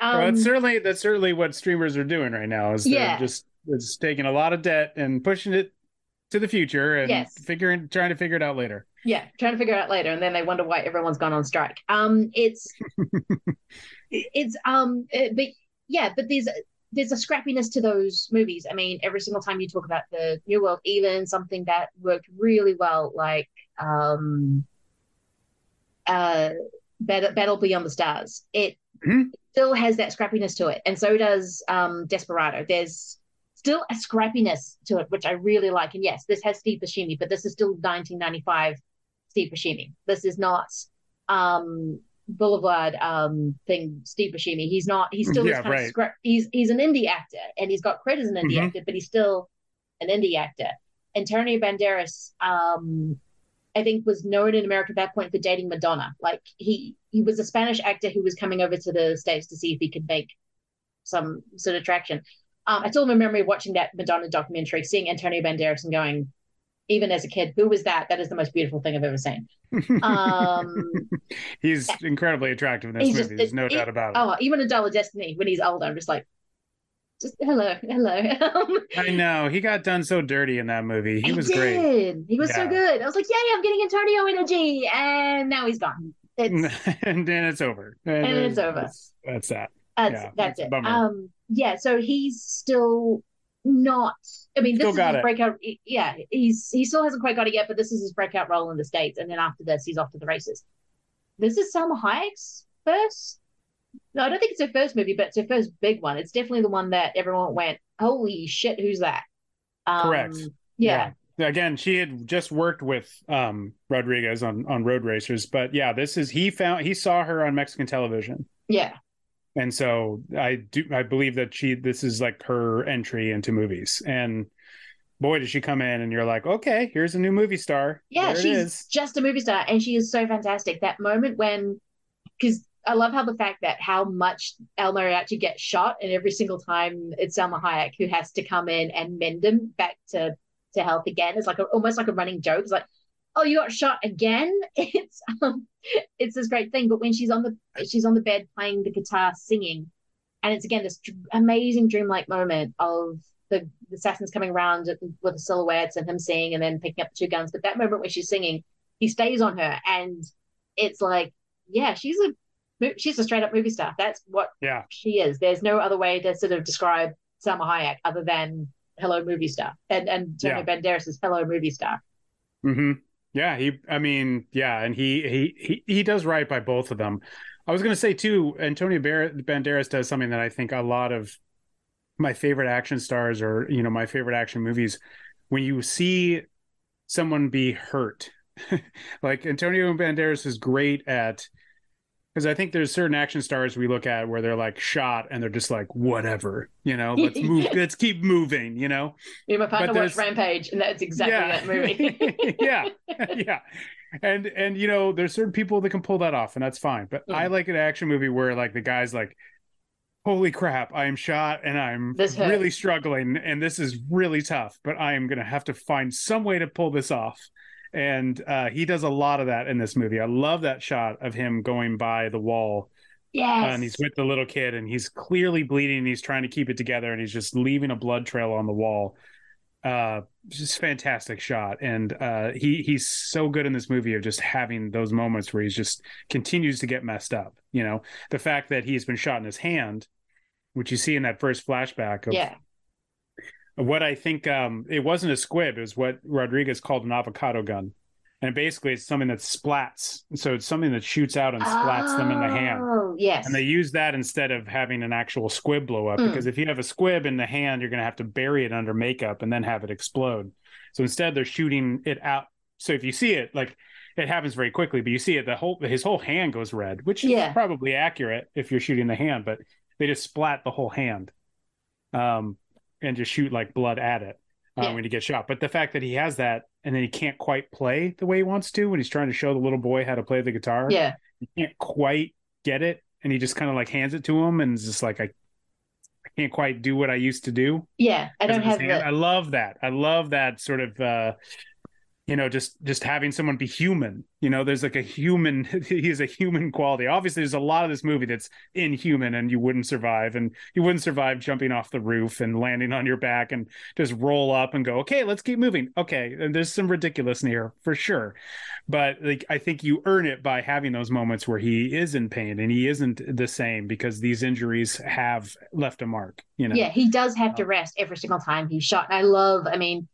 um, well, that's certainly that's certainly what streamers are doing right now. Is yeah. just it's taking a lot of debt and pushing it to the future and yes. figuring trying to figure it out later. Yeah, trying to figure it out later, and then they wonder why everyone's gone on strike. Um, it's <laughs> it's um, it, but yeah, but there's there's a scrappiness to those movies. I mean, every single time you talk about the New World, even something that worked really well, like um, uh, Battle, Battle Beyond the Stars, it mm-hmm. still has that scrappiness to it, and so does um, Desperado. There's still a scrappiness to it, which I really like. And yes, this has Steve Buscemi, but this is still 1995 Steve Buscemi. This is not um, Boulevard um thing, Steve Buscemi. He's not. He's still yeah, right. Of, he's he's an indie actor, and he's got credit as an indie mm-hmm. actor, but he's still an indie actor. Antonio Banderas, um, I think, was known in America at that point for dating Madonna. Like he he was a Spanish actor who was coming over to the states to see if he could make some sort of traction. Um, I still have a memory of watching that Madonna documentary, seeing Antonio Banderas and going, even as a kid, who was that? That is the most beautiful thing I've ever seen. <laughs> Um, he's yeah. incredibly attractive in this movie. Just, There's no it, doubt about it. Oh, even a Dial of Destiny when he's older, I'm just like, just hello, hello. <laughs> I know he got done so dirty in that movie. He, was did. great. He was yeah. so good. I was like, yay, I'm getting Antonio energy, and now he's gone. It's, <laughs> and then it's over. And, and it's over. That's, that's that. That's, yeah, that's, that's it. Um, yeah. So he's still not. I mean, this Still is his it. breakout. Yeah, he's he still hasn't quite got it yet, but this is his breakout role in the states, and then after this, he's off to the races. This is Salma Hayek's first. No, I don't think it's her first movie, but it's her first big one. It's definitely the one that everyone went, "Holy shit, who's that?" Um, Correct. Yeah. yeah. Again, she had just worked with um, Rodriguez on on Road Racers, but yeah, this is he found he saw her on Mexican television. Yeah and so I do I believe that she this is like her entry into movies and boy does she come in and you're like okay here's a new movie star yeah there she's just a movie star and she is so fantastic that moment when because I love how the fact that how much El Mariachi gets shot and every single time it's Salma Hayek who has to come in and mend him back to to health again. It's like a, almost like a running joke. It's like oh you got shot again? <laughs> It's um it's this great thing. But when she's on the she's on the bed playing the guitar singing and it's again this amazing dreamlike moment of the, the assassins coming around with the silhouettes and him singing and then picking up the two guns. But that moment when she's singing he stays on her and it's like yeah she's a she's a straight up movie star that's what yeah she is there's no other way to sort of describe Salma Hayek other than hello movie star and and Tony yeah. Banderas is hello movie star mm-hmm yeah, he. I mean, yeah, and he he he he does right by both of them. I was going to say too, Antonio Banderas does something that I think a lot of my favorite action stars or you know my favorite action movies when you see someone be hurt <laughs> like antonio banderas is great at because i think there's certain action stars we look at where they're like shot and they're just like whatever you know let's move <laughs> let's keep moving you know? Yeah, my partner watched rampage and that's exactly yeah. that movie. <laughs> Yeah. Yeah. And and you know there's certain people that can pull that off and that's fine. But i like an action movie where like the guy's like holy crap, I am shot and I'm really struggling and this is really tough, but I am going to have to find some way to pull this off. And uh, he does a lot of that in this movie. I love that shot of him going by the wall. Yes. and he's with the little kid and he's clearly bleeding. And he's trying to keep it together and he's just leaving a blood trail on the wall. Uh, just fantastic shot. And uh, he he's so good in this movie of just having those moments where he's just continues to get messed up. You know, the fact that he's been shot in his hand which you see in that first flashback of yeah. What I think um, it wasn't a squib, it was what Rodriguez called an avocado gun. And basically it's something that splats. So it's something that shoots out and splats oh, them in the hand. Oh, yes. And they use that instead of having an actual squib blow up. Mm. Because if you have a squib in the hand, you're gonna have to bury it under makeup and then have it explode. So instead they're shooting it out. So if you see it, like it happens very quickly, but you see it, the whole his whole hand goes red, which yeah. is probably accurate if you're shooting the hand, but they just splat the whole hand um, and just shoot like blood at it uh, yeah. when he gets shot. But the fact that he has that and then he can't quite play the way he wants to when he's trying to show the little boy how to play the guitar. Yeah. He can't quite get it. And he just kind of like hands it to him and is just like, I, I can't quite do what I used to do. Yeah. I don't have I love that. I love that sort of, uh, you know just just having someone be human you know there's like a human <laughs> he's a human quality. Obviously there's a lot of this movie that's inhuman and you wouldn't survive and you wouldn't survive jumping off the roof and landing on your back and just roll up and go okay let's keep moving. Okay and there's some ridiculous in here for sure. But like i think you earn it by having those moments where he is in pain and he isn't the same because these injuries have left a mark you know? Yeah he does have to um, rest every single time he's shot. And i love i mean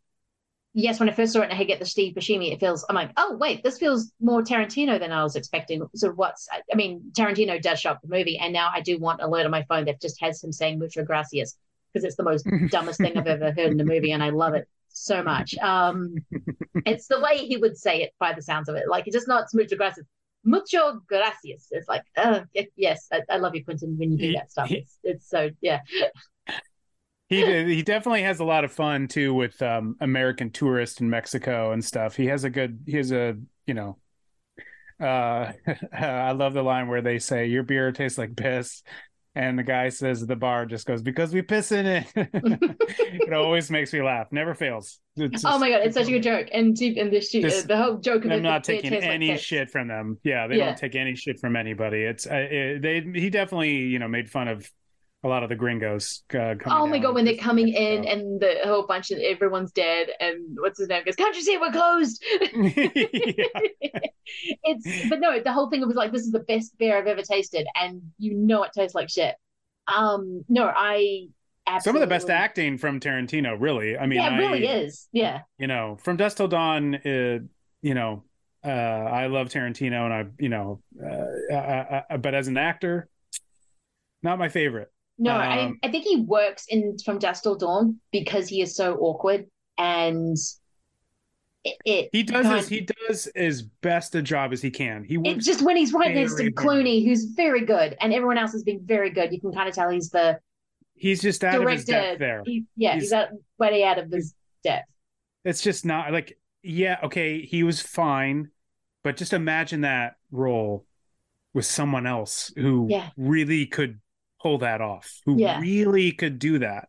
yes, when I first saw it and I get the Steve Buscemi, it feels, I'm like, oh, wait, this feels more Tarantino than I was expecting. So what's, I mean, Tarantino does show up the movie. And now I do want alert on my phone that just has him saying mucho gracias because it's the most <laughs> dumbest thing I've ever heard in the movie. And I love it so much. Um, <laughs> it's the way he would say it by the sounds of it. Like, it's just not mucho gracias. Mucho gracias. It's like, uh, yes, I, I love you, Quentin, when you do that stuff. It's, it's so, yeah he he definitely has a lot of fun too with um, American tourists in Mexico and stuff. He has a good he has a you know uh <laughs> I love the line where they say your beer tastes like piss and the guy says the bar just goes because we piss in it. <laughs> it always makes me laugh. Never fails. Just, oh my god, it's such a good joke. And deep in this uh, the whole joke of I'm not taking any like shit from them. Yeah, they yeah. don't take any shit from anybody. It's uh, it, they he definitely you know made fun of a lot of the gringos. Uh, oh my god, when they're coming in and the whole bunch of everyone's dead, and what's his name goes, "Can't you see we're closed?" <laughs> <laughs> it's but no, the whole thing was like, "This is the best beer I've ever tasted," and you know it tastes like shit. Um, no, I Absolutely. Some of the best acting from Tarantino, really. I mean, yeah, it really I, is. Yeah. You know, from Dusk Till Dawn, uh, you know, uh, I love Tarantino, and I, you know, uh, I, I, but as an actor, not my favorite. No, um, I, I think he works in from Dusk Till Dawn because he is so awkward and it, it he does his, he does as best a job as he can. He works just when he's right next to Clooney, who's very good, and everyone else has been very good. You can kind of tell he's the he's just out director. of his depth there. He, yeah, he's, he's out, way out of his depth. It's just not like yeah, okay, he was fine, but just imagine that role with someone else who yeah. really could pull that off, who yeah. really could do that,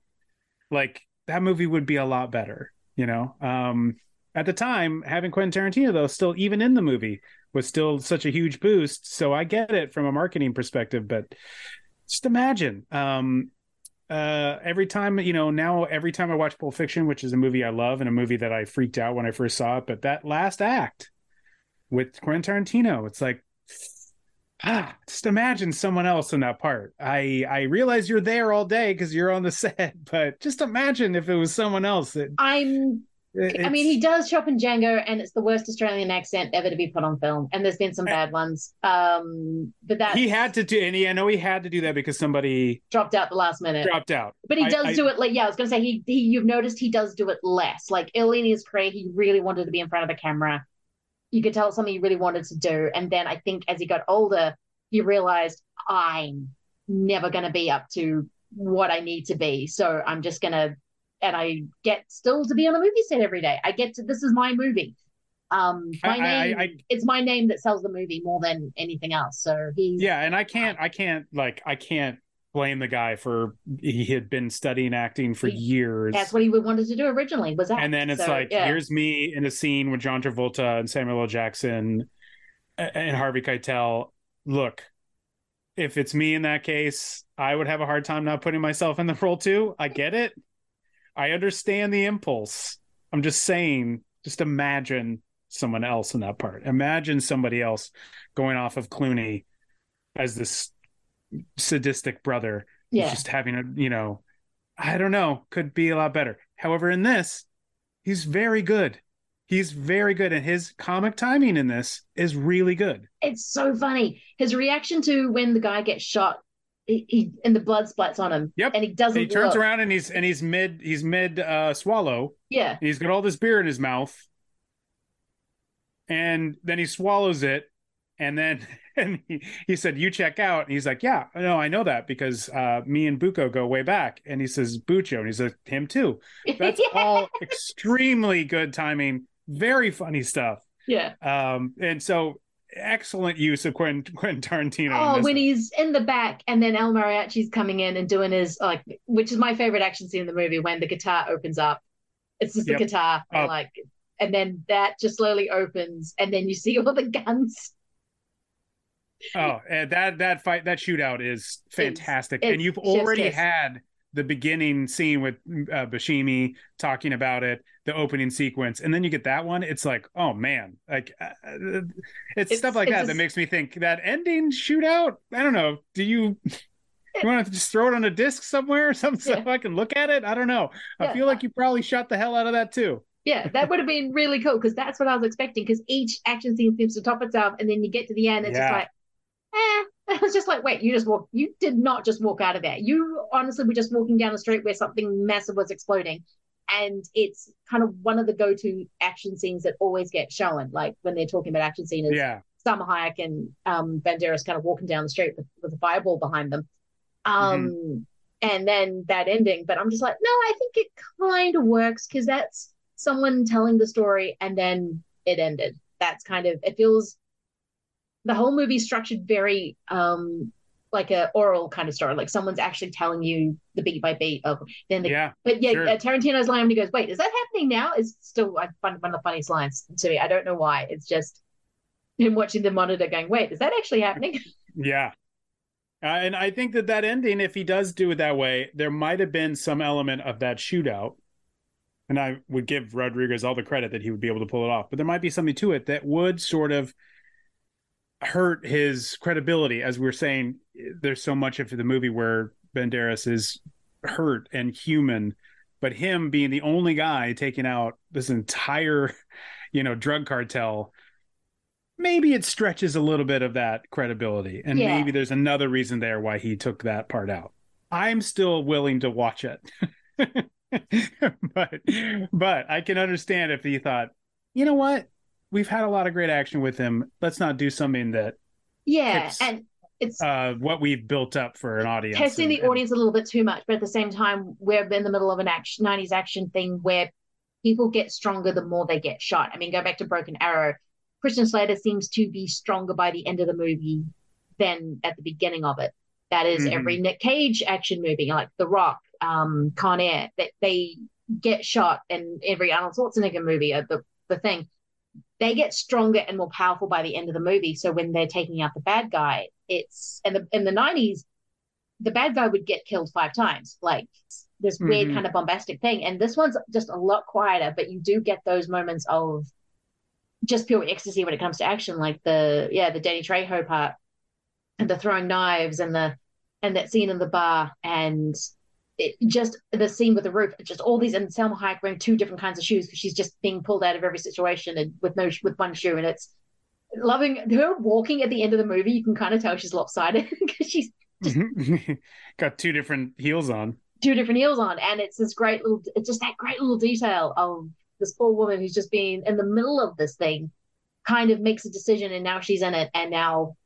like that movie would be a lot better, you know? Um, at the time, having Quentin Tarantino, though, still even in the movie was still such a huge boost. So I get it from a marketing perspective, but just imagine um, uh, every time, you know, now every time I watch Pulp Fiction, which is a movie I love and a movie that I freaked out when I first saw it, but that last act with Quentin Tarantino, it's like, ah, just imagine someone else in that part. I I realize you're there all day because you're on the <laughs> set, but just imagine if it was someone else. That... I'm I mean, he does shop in Django, and it's the worst Australian accent ever to be put on film. And there's been some bad ones. Um, but that he had to do, and he, I know he had to do that because somebody dropped out the last minute. dropped out. But he does I- do it like yeah, I was gonna say he, he you've noticed he does do it less. Like in his career, he really wanted to be in front of the camera. You could tell something he really wanted to do. And then I think as he got older, he realized I'm never gonna be up to what I need to be. So I'm just gonna and I get still to be on a movie set every day. I get to this is my movie. Um my I- I- name I- it's my name that sells the movie more than anything else. So he's Yeah, and I can't, I can't, like, I can't blame the guy for he had been studying acting for years. that's what he wanted to do originally was that. and then it's So, like yeah. here's me in a scene with John Travolta and Samuel L. Jackson and Harvey Keitel. Look, if it's me in that case, I would have a hard time not putting myself in the <laughs> role too. I get it. I understand the impulse. I'm just saying, just imagine someone else in that part. Imagine somebody else going off of Clooney as this sadistic brother Yeah. just having a, you know, I don't know, could be a lot better. However, in this, he's very good. He's very good, and his comic timing in this is really good. It's so funny. His reaction to when the guy gets shot, he, he and the blood splats on him. Yep. And he doesn't. he turns look. around and he's and he's mid he's mid uh swallow. Yeah. And he's got all this beer in his mouth. And then he swallows it. And then <laughs> <laughs> and he, he said, You check out. And he's like, Yeah, no, I know that because uh me and Bucho go way back. And he says Bucho, and he's like, him too. That's <laughs> all extremely good timing, very funny stuff. Yeah. Um, and so excellent use of Quentin, Quentin Tarantino. Oh, when he's in the back and then El Mariachi's coming in and doing his like, which is my favorite action scene in the movie when the guitar opens up. It's just the Yep. guitar, and Oh. like, and then that just slowly opens, and then you see all the guns. Oh, and that that fight that shootout is fantastic, it's and you've already kiss. had the beginning scene with uh, Buscemi talking about it, the opening sequence, and then you get that one. It's like, oh man, like uh, uh, it's, It's- stuff like it's that a that makes me think that ending shootout. I don't know. Do you? You want to just throw it on a disc somewhere or <laughs> something so I can look at it? I don't know. I Yeah. feel like you probably shot the hell out of that too. Yeah, that would have been really cool because that's what I was expecting. Because each action scene seems to top itself, and then you get to the end, it's Yeah. just like, eh. <laughs> I was just like, wait, you just walk. You did not just walk out of there. You honestly were just walking down the street where something massive was exploding, and it's kind of one of the go-to action scenes that always get shown. Like when they're talking about action scenes, Yeah. Salma Hayek and um, Banderas kind of walking down the street with, with a fireball behind them. Um, And then that ending. But I'm just like, no, I think it kind of works because that's someone telling the story and then it ended. That's kind of, it feels, the whole movie structured very um like a oral kind of story like someone's actually telling you the beat by beat of then the, Yeah, but yeah sure. uh, tarantino's line when he goes wait is that happening now is still I find one of the funniest lines to me i don't know why it's just him watching the monitor going wait is that actually happening <laughs> Yeah. Uh, and I think that that ending, if he does do it that way, there might have been some element of that shootout. And I would give Rodriguez all the credit that he would be able to pull it off. But there might be something to it that would sort of hurt his credibility. As we are saying, there's so much of the movie where Banderas is hurt and human, but him being the only guy taking out this entire, you know, drug cartel maybe it stretches a little bit of that credibility and Yeah. maybe there's another reason there why he took that part out i'm still willing to watch it <laughs> but but i can understand if he thought you know what we've had a lot of great action with him let's not do something that yeah It's- and it's uh what we've built up for an audience testing and- the audience a little bit too much, but at the same time, we're in the middle of an action 90s action thing where people get stronger the more they get shot. I mean, go back to Broken Arrow. Christian Slater seems to be stronger by the end of the movie than at the beginning of it. That is Mhm. every Nick Cage action movie, like The Rock, um, Con Air, that they get shot, and every Arnold Schwarzenegger movie, uh, the the thing, they get stronger and more powerful by the end of the movie. So when they're taking out the bad guy, it's and the in the nineties, the bad guy would get killed five times, like this weird Mhm. kind of bombastic thing. And this one's just a lot quieter, but you do get those moments of just pure ecstasy when it comes to action, like the yeah, the Danny Trejo part and the throwing knives and the and that scene in the bar and it, just the scene with the roof, just all these, and Salma Hayek wearing two different kinds of shoes because she's just being pulled out of every situation and with no with one shoe, and it's loving her walking at the end of the movie. You can kind of tell she's lopsided <laughs> because she's mm-hmm. <laughs> got two different heels on, two different heels on, and it's this great little, it's just that great little detail of this poor woman who's just been in the middle of this thing, kind of makes a decision, and now she's in it, and now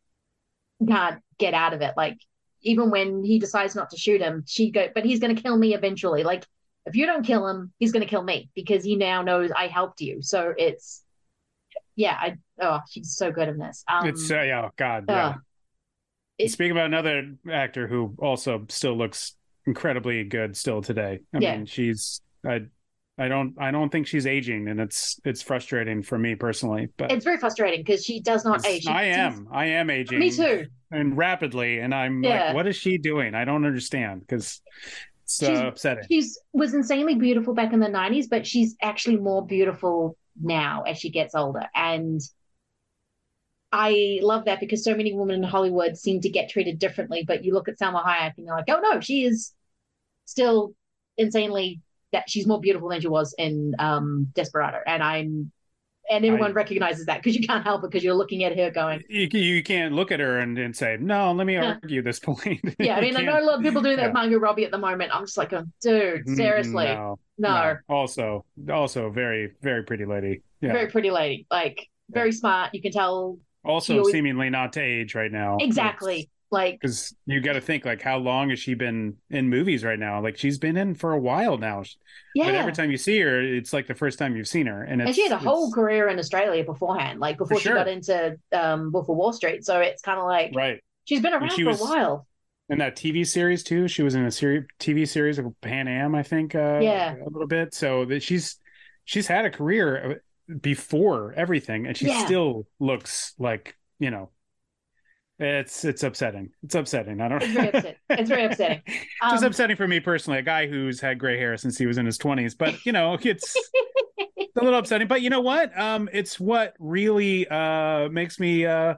can't get out of it. Like even when he decides not to shoot him, she go, but he's going to kill me eventually. Like if you don't kill him, he's going to kill me because he now knows I helped you. So it's, yeah, I oh, she's so good in this. Um, it's uh, yeah, oh, God, yeah. uh, it- Speaking about another actor who also still looks incredibly good still today. I Yeah. mean, she's I I don't I don't think she's aging, and it's it's frustrating for me personally. But it's very frustrating because she does not age. She- I am I am aging. Me too. And rapidly, and I'm Yeah. like, what is she doing? I don't understand because it's uh, She's- upsetting. She's was insanely beautiful back in the '90s, but she's actually more beautiful now as she gets older. And I love that because so many women in Hollywood seem to get treated differently. But you look at Salma Hayek and you're like, oh no, she is still insanely that she's more beautiful than she was in um, Desperado. And I'm and everyone I- recognizes that because you can't help it because you're looking at her going, You, you can't look at her and, and say, no, let me Yeah. argue this point. <laughs> yeah. I mean, I know a lot of people do that yeah. Margot Robbie at the moment. I'm just like, oh, dude, Mm, seriously, No, no. Also, also very, very pretty lady. Yeah. very pretty lady, like very smart. You can tell also, always- seemingly not to age right now. exactly. Like Because you got to think, like, how long has she been in movies right now? Like, she's been in for a while now. Yeah. But every time you see her, it's like the first time you've seen her, and it's and she had a whole career in Australia beforehand, like before she sure. got into um, Wolf of Wall Street. So it's kind of like right. she's been around she for was- a while. in that TV series too. She was in a series TV series of Pan Am, I think. Uh, Yeah. a little bit. So that she's she's had a career uh, before everything, and she Yeah. still looks like you know. It's it's upsetting. It's upsetting. I don't. It's very upsetting. It's very upsetting. It's <laughs> just Um, upsetting for me personally, a guy who's had gray hair since he was in his twenties. But you know, it's it's <laughs> a little upsetting. But you know what? Um, it's what really uh makes me uh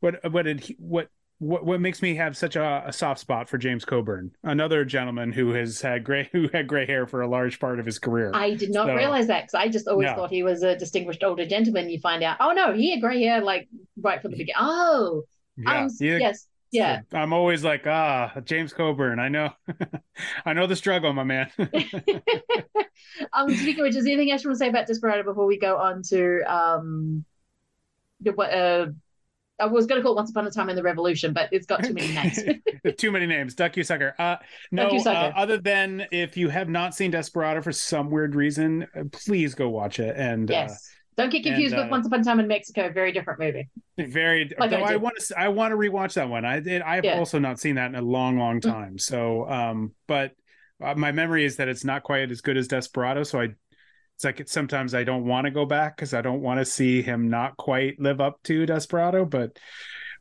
what what did he, what what what makes me have such a, a soft spot for James Coburn, another gentleman who has had gray <laughs> who had gray hair for a large part of his career. I did not So- realize that because I just always Yeah. thought he was a distinguished older gentleman. You find out, oh no, he had gray hair like right from the beginning. Oh, Yeah, um, you- yes, yeah. I'm always like, ah, James Coburn. I know, <laughs> I know the struggle, my man. <laughs> um, speaking of which, is there anything else you want to say about Desperado before we go on to um, the what? Uh, I was going to call it Once Upon a Time in the Revolution, but it's got too many names. <laughs> Too many names. Duck you sucker. Uh, no. you sucker. Uh, other than if you have not seen Desperado for some weird reason, uh, please go watch it. And yes, don't get confused and, with uh, Once Upon a Time in Mexico. Very different movie. very. Like I though I, did. want to. I want to rewatch that one. I did. I've Yeah. Mm. also not seen that in a long, long time. So, um, but uh, my memory is that it's not quite as good as Desperado. So I. It's like it's, sometimes I don't want to go back because I don't want to see him not quite live up to Desperado, but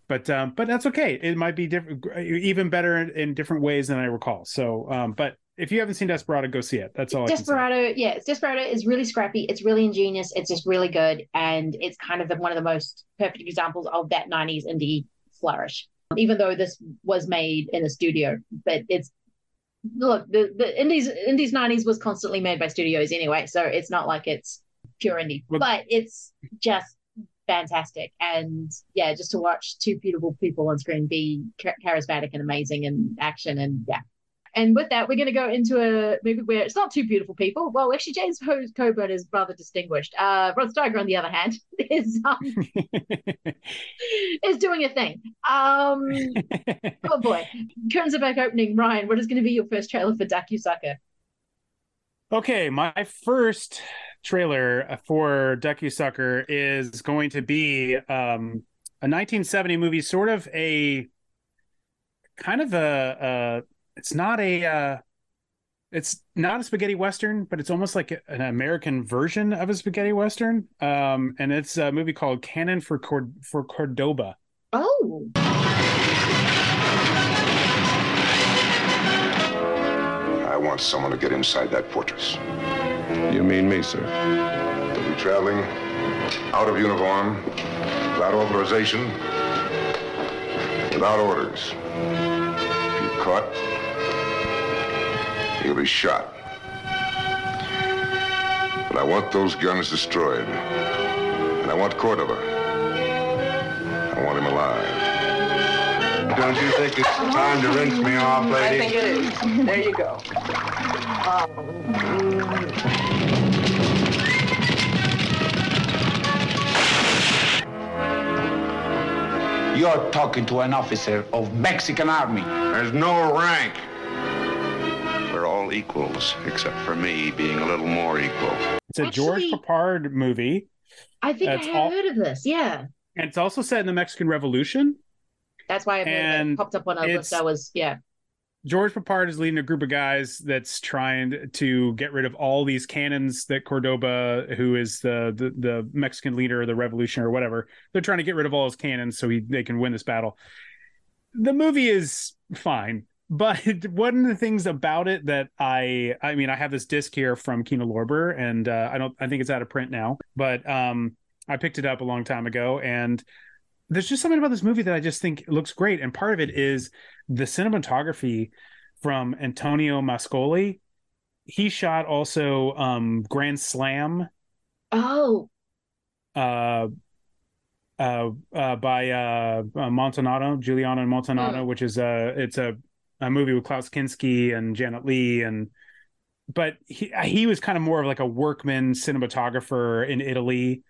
but um, but that's okay. It might be different, even better in, in different ways than I recall. So, um, but if you haven't seen Desperado, go see it. That's all. I can say. Desperado, yeah, Desperado is really scrappy. It's really ingenious. It's just really good, and it's kind of the, one of the most perfect examples of that '90s indie flourish. Even though this was made in a studio, but it's look the the indies indies '90s was constantly made by studios anyway, so it's not like it's pure indie, but it's just fantastic. And yeah, just to watch two beautiful people on screen be charismatic and amazing and action and yeah. And with that, we're going to go into a movie where it's not two beautiful people. Well, actually, James Coburn is rather distinguished. Uh, Rod Steiger, on the other hand, <laughs> is um, <laughs> is doing a thing. Um, <laughs> oh boy, curtains are back opening. Ryan, what is going to be your first trailer for Duck You Sucker? Okay, my first trailer for Duck You Sucker is going to be um, a 1970 movie, sort of a kind of a. Uh, it's not a. Uh, it's not a spaghetti western, but it's almost like an American version of a spaghetti western. Um, and it's a movie called Cannon for Cord- for Cordoba. Oh, I want someone to get inside that fortress. You mean me, sir? They'll be traveling out of uniform, without authorization, without orders. If you're caught, He'll be shot. But I want those guns destroyed. And I want Cordova. I want him alive. Don't you think it's time to rinse me off, lady? I think it is. There you go. You're talking to an officer of Mexican army. There's no rank. We're all equals, except for me being a little more equal. It's a George Peppard movie, I think That's I have all- heard of this. Yeah, and it's also set in the Mexican Revolution. that's why I And it popped up on a it's- list. I was yeah. George Peppard is leading a group of guys that's trying to get rid of all these cannons that Cordoba, who is the, the the Mexican leader of the revolution or whatever, they're trying to get rid of all his cannons so he, they can win this battle. The movie is fine, but <laughs> one of the things about it that I I mean I have this disc here from Kino Lorber and uh, I don't I think it's out of print now, but um I picked it up a long time ago and there's just something about this movie that I just think looks great. And part of it is the cinematography from Antonio Macasoli. He shot also um Grand Slam Oh, uh uh, uh by uh, uh Montanaro, Giuliano Montanaro, Mm. which is a it's a a movie with Klaus Kinski and Janet Leigh and but he he was kind of more of like a workman cinematographer in Italy.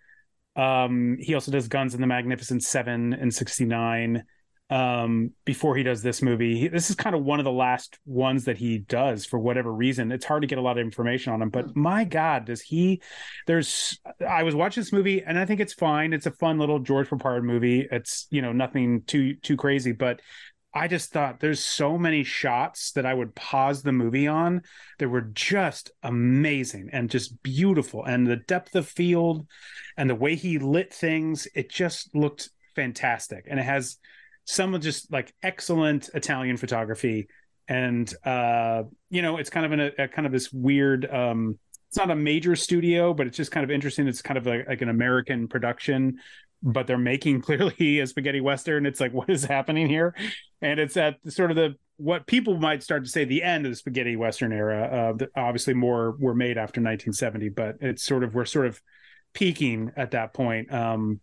Um he also does Guns in the Magnificent 7 and 69 um before he does this movie. He, this is kind of one of the last ones that he does for whatever reason. It's hard to get a lot of information on him, but my god, does he there's I was watching this movie and I think it's fine. It's a fun little George Peppard movie. It's, you know, nothing too too crazy, but I just thought there's so many shots that I would pause the movie on that were just amazing and just beautiful. And the depth of field and the way he lit things, it just looked fantastic. And it has some of just like excellent Italian photography. And uh, you know, it's kind of in a, a kind of this weird um it's not a major studio, but it's just kind of interesting. It's kind of like, like an American production but they're making <laughs> clearly a spaghetti western. It's like, what is happening here? And it's at sort of the what people might start to say the end of the spaghetti western era. Uh, obviously, more were made after 1970, but it's sort of we're sort of peaking at that point. Um,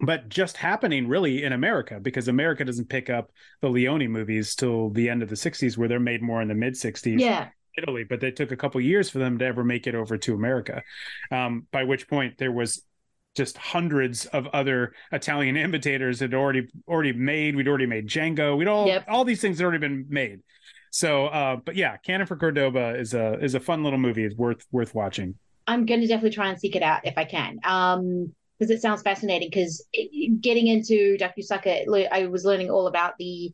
but just happening really in America because America doesn't pick up the Leone movies till the end of the 60s, where they're made more in the mid 60s. yeah. Italy, but they took a couple years for them to ever make it over to America. Um, by which point there was just hundreds of other Italian <laughs> imitators had already already made. We'd already made Django. We'd all Yep. all these things had already been made. So, uh, but yeah, Cannon for Cordoba is a is a fun little movie. It's worth worth watching. I'm going to definitely try and seek it out if I can. Um, because it sounds fascinating. Because getting into Duck You Sucker, le- I was learning all about the.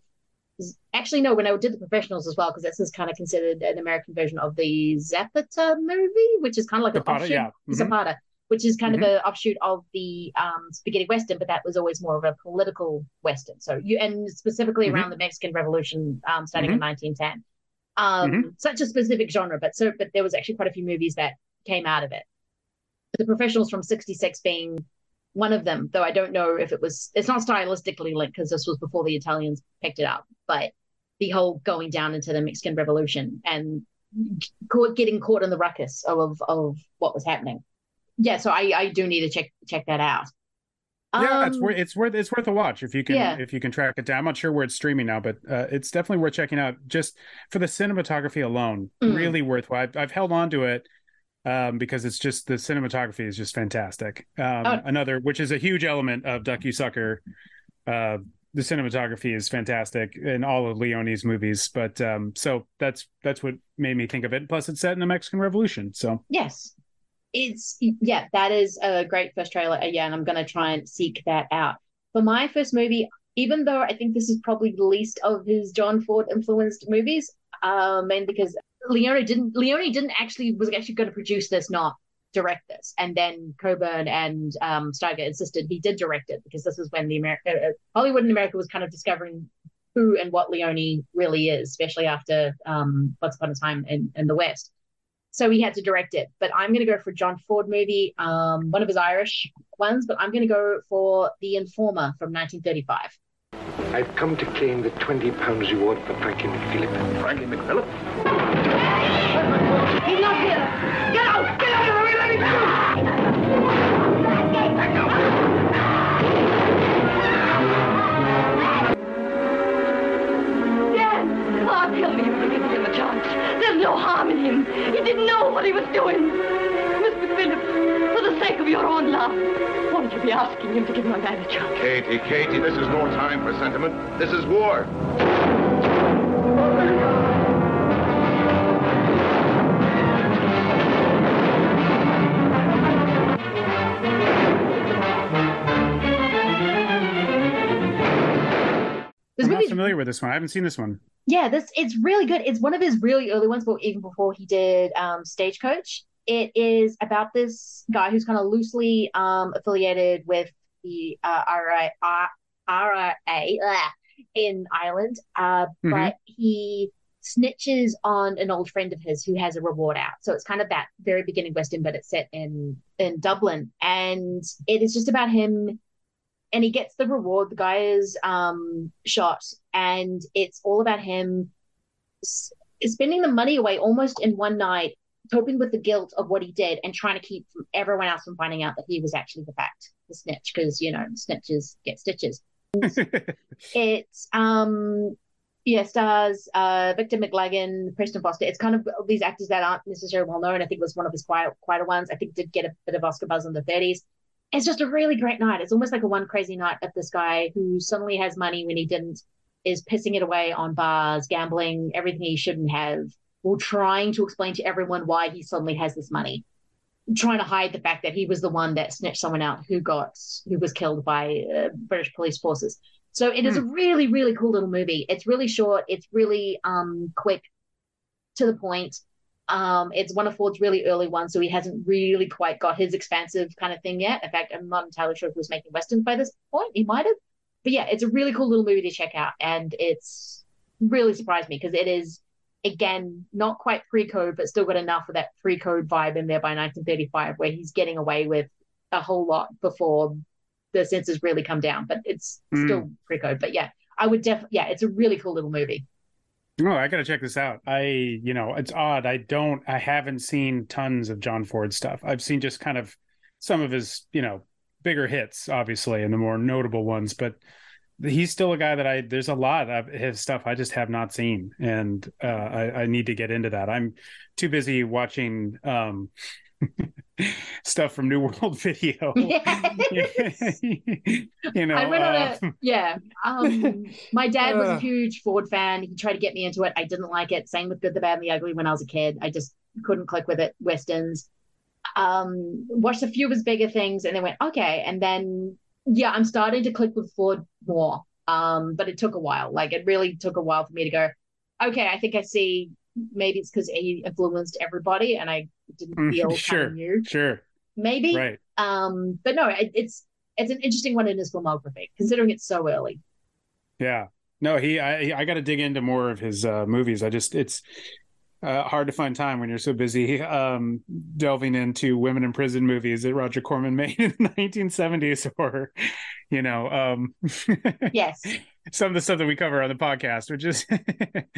Actually, no, when I did the professionals as well, because this is kind of considered an American version of the Zapata movie, which is kind of like Zapata, an offshoot. yeah. Mhm. Zapata, which is kind of an offshoot of the um, spaghetti western, but that was always more of a political western. So you and specifically Mhm. around the Mexican Revolution, um, starting in Mhm. 1910. Um, Mhm. such a specific genre, but so but there was actually quite a few movies that came out of it. The Professionals from '66 being one of them, though I don't know if it was. It's not stylistically linked because this was before the Italians picked it up, but the whole going down into the Mexican Revolution and caught, getting caught in the ruckus of of what was happening. Yeah, so I I do need to check check that out. Yeah, it's Um, worth it's worth it's worth a watch if you can Yeah. if you can track it down. I'm not sure where it's streaming now, but uh, it's definitely worth checking out just for the cinematography alone. Mm. Really worthwhile. I've, I've held on to it um, because it's just the cinematography is just fantastic. Um, Oh. Another, which is a huge element of Duck You Sucker. Uh, the cinematography is fantastic in all of Leone's movies, but um, so that's that's what made me think of it. Plus, it's set in the Mexican Revolution, so Yes. It's yeah, that is a great first trailer. Uh, Yeah, and I'm gonna try and seek that out. For my first movie, even though I think this is probably the least of his John Ford influenced movies, um, and because Leone didn't Leone didn't actually was actually going to produce this, not direct this, and then Coburn and um, Steiger insisted he did direct it because this is when the America uh, Hollywood in America was kind of discovering who and what Leone really is, especially after um, Once Upon a Time in, in the West. So he had to direct it. But I'm going to go for a John Ford movie, um, one of his Irish ones, but I'm going to go for The Informer from 1935. I've come to claim the 20 pounds reward for Frankie McPhillip. Frankie McPhillip? He's not here. No harm in him. He didn't know what he was doing. Mr. Phillips, for the sake of your own love, won't you be asking him to give my man a chance? Katie, Katie, this is no time for sentiment. This is war. Familiar with this one. I haven't seen this one. Yeah, this it's really good. It's one of his really early ones, but even before he did um, Stagecoach. It is about this guy who's kind of loosely um, affiliated with the uh, RIA, RIA uh, in Ireland, uh, Mhm. but he snitches on an old friend of his who has a reward out. So it's kind of that very beginning western, but it's set in in Dublin, and it is just about him and he gets the reward. The guy is um, shot, and it's all about him s- spending the money away almost in one night, coping with the guilt of what he did, and trying to keep everyone else from finding out that he was actually the fact, the snitch, because you know snitches get stitches. <laughs> it's um yeah stars uh Victor McLaglen, Preston Foster. It's kind of these actors that aren't necessarily well known. I think it was one of his quiet quieter ones. I think did get a bit of Oscar buzz in the 30s it's just a really great night. It's almost like a one crazy night of this guy who suddenly has money when he didn't, is pissing it away on bars, gambling, everything he shouldn't have, or trying to explain to everyone why he suddenly has this money, trying to hide the fact that he was the one that snitched someone out who got who was killed by uh, British police forces. So it is a really really cool little movie. It's really short. It's really um quick, to the point. Um, it's one of Ford's really early ones, so he hasn't really quite got his expansive kind of thing yet. In fact, I'm not entirely sure if he was making westerns by this point. He might have, but yeah, it's a really cool little movie to check out, and it's really surprised me because it is again not quite pre-code, but still got enough of that pre-code vibe in there by 1935, where he's getting away with a whole lot before the censors really come down. But it's Mm. still pre-code. But yeah, I would definitely yeah, it's a really cool little movie. Oh, I gotta check this out. I, you know, it's odd. I don't, I haven't seen tons of John Ford stuff. I've seen just kind of some of his, you know, bigger hits, obviously, and the more notable ones. But he's still a guy that I. There's a lot of his stuff I just have not seen, and uh, I, I need to get into that. I'm too busy watching um, <laughs> stuff from New World <laughs> Video. <laughs> you know, I went on uh, a yeah. Um, my dad was a huge Ford fan. He tried to get me into it. I didn't like it. Same with Good, the Bad, and the Ugly. When I was a kid, I just couldn't click with it. Westerns. Um, watched a few of his bigger things, and then went okay. And then yeah, I'm starting to click with Ford more. Um, but it took a while. Like it really took a while for me to go. Okay, I think I see. Maybe it's because he influenced everybody, and I didn't feel <laughs> sure, new sure, maybe. Right. Um, but no, it, it's it's an interesting one in his filmography, considering it's so early. Yeah. No, he I I got to dig into more of his uh movies. I just it's uh, hard to find time when you're so busy um delving into women in prison movies that Roger Corman <laughs> made in the 1970s or you know um Yes. <laughs> some of the stuff that we cover on the podcast which is <laughs>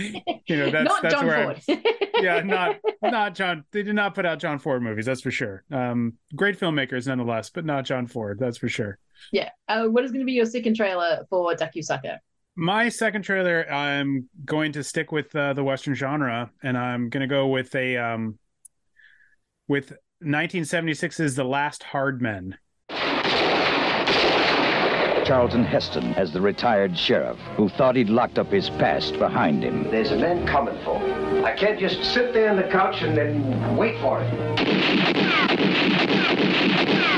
you know that's Not that's John where Ford. yeah not not John they did not put out John Ford movies that's for sure um great filmmakers nonetheless but not John Ford that's for sure yeah. Uh, what is going to be your second trailer for You Sucker? My second trailer, I'm going to stick with uh, the Western genre, and I'm going to go with a um, with 1976's The Last Hard Men. Charlton Heston as the retired sheriff who thought he'd locked up his past behind him. There's a man coming for me. I can't just sit there on the couch and then wait for it.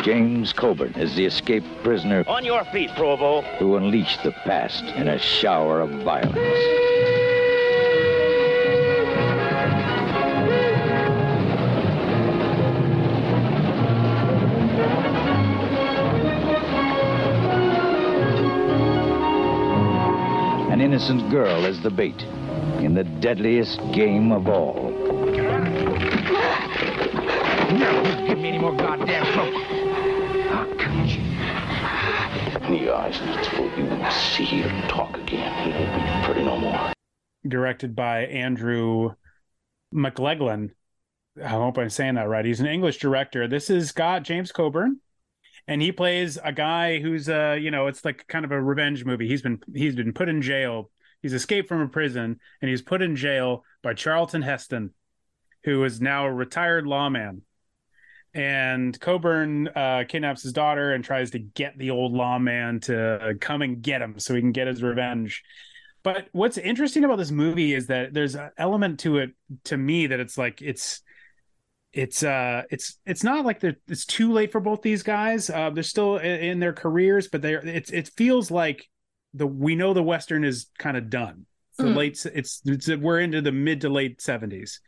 James Coburn is the escaped prisoner On your feet, Provo. who unleashed the past in a shower of violence. An innocent girl is the bait in the deadliest game of all. No, give me any more goddamn trouble. I'll cut you. And your eyes not so you will see or talk again. He won't be pretty no more. directed by Andrew McLaglen. I hope I'm saying that right. He's an English director. This is got James Coburn, and he plays a guy who's uh you know it's like kind of a revenge movie. He's been he's been put in jail. He's escaped from a prison, and he's put in jail by Charlton Heston, who is now a retired lawman. And Coburn uh, kidnaps his daughter and tries to get the old lawman to come and get him so he can get his revenge. But what's interesting about this movie is that there's an element to it to me that it's like it's it's uh it's it's not like it's too late for both these guys. Uh, they're still in, in their careers, but they're it's it feels like the we know the western is kind of done. The Mhm. late it's, it's we're into the mid to late seventies,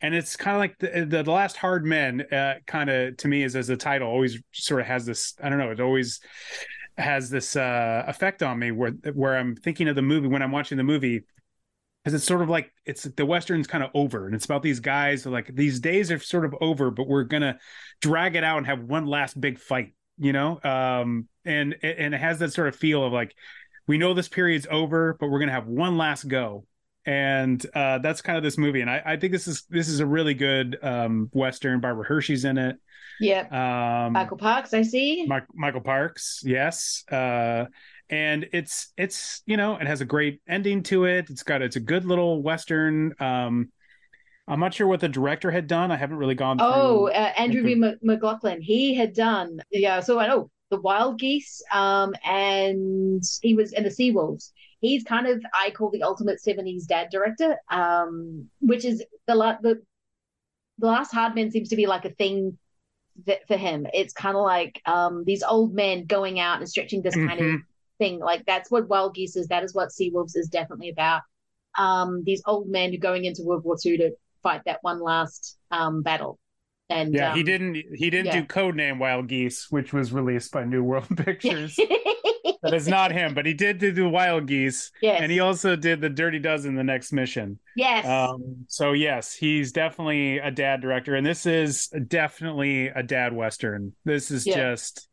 and it's kind of like the, the the last hard men. Uh, kind of to me is as the title always sort of has this. I don't know. It always has this uh effect on me where where I'm thinking of the movie when I'm watching the movie because it's sort of like it's the western's kind of over and it's about these guys like these days are sort of over but we're gonna drag it out and have one last big fight you know um and and it has that sort of feel of like we know this period's over but we're gonna have one last go and uh that's kind of this movie and i i think this is this is a really good um western barbara hershey's in it Yep. um Michael Parks, I see. Mi- Michael Parks, yes. Uh, and it's it's you know it has a great ending to it. It's got it's a good little western. Um, I'm not sure what the director had done. I haven't really gone. Through. Oh, uh, Andrew. Mc- McLaglen. He had done, yeah, so I know the Wild Geese, um, and he was in the Seawolves. He's kind of I call the ultimate '70s dad director, um, which is the la- the the last Hard Men seems to be like a thing that for him. It's kind of like um these old men going out and stretching this kind of thing. Like that's what Wild Geese is. That is what Seawolves is definitely about. Um, these old men who are going into World War II to fight that one last um battle. And Yeah, he um, didn't. He didn't yeah. do Codename Wild Geese, which was released by New World <laughs> Pictures. <laughs> that is not him, but he did do the Wild Geese. Yes. and he also did the Dirty Dozen, the next mission. Yes. Um, so yes, he's definitely a dad director, and this is definitely a dad western. This is Yeah. just,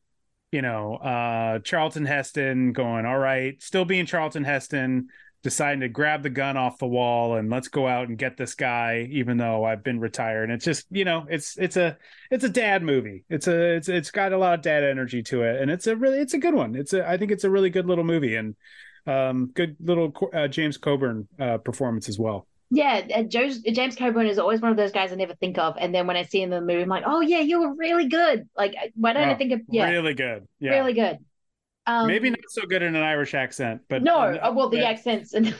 you know, uh, Charlton Heston going, all right, still being Charlton Heston, deciding to grab the gun off the wall and let's go out and get this guy, even though I've been retired. And it's just, you know, it's it's a it's a dad movie. It's a it's it's got a lot of dad energy to it, and it's a really it's a good one. It's a I think it's a really good little movie and um good little uh, James Coburn uh, performance as well. Yeah, uh, Joe's, James Coburn is always one of those guys I never think of, and then when I see him in the movie, I'm like, oh yeah, you were really good. Like, why don't I Oh, think of yeah, really good. Yeah, really good. Um, maybe not so good in an Irish accent, but no, uh, uh, well, the yeah. accents in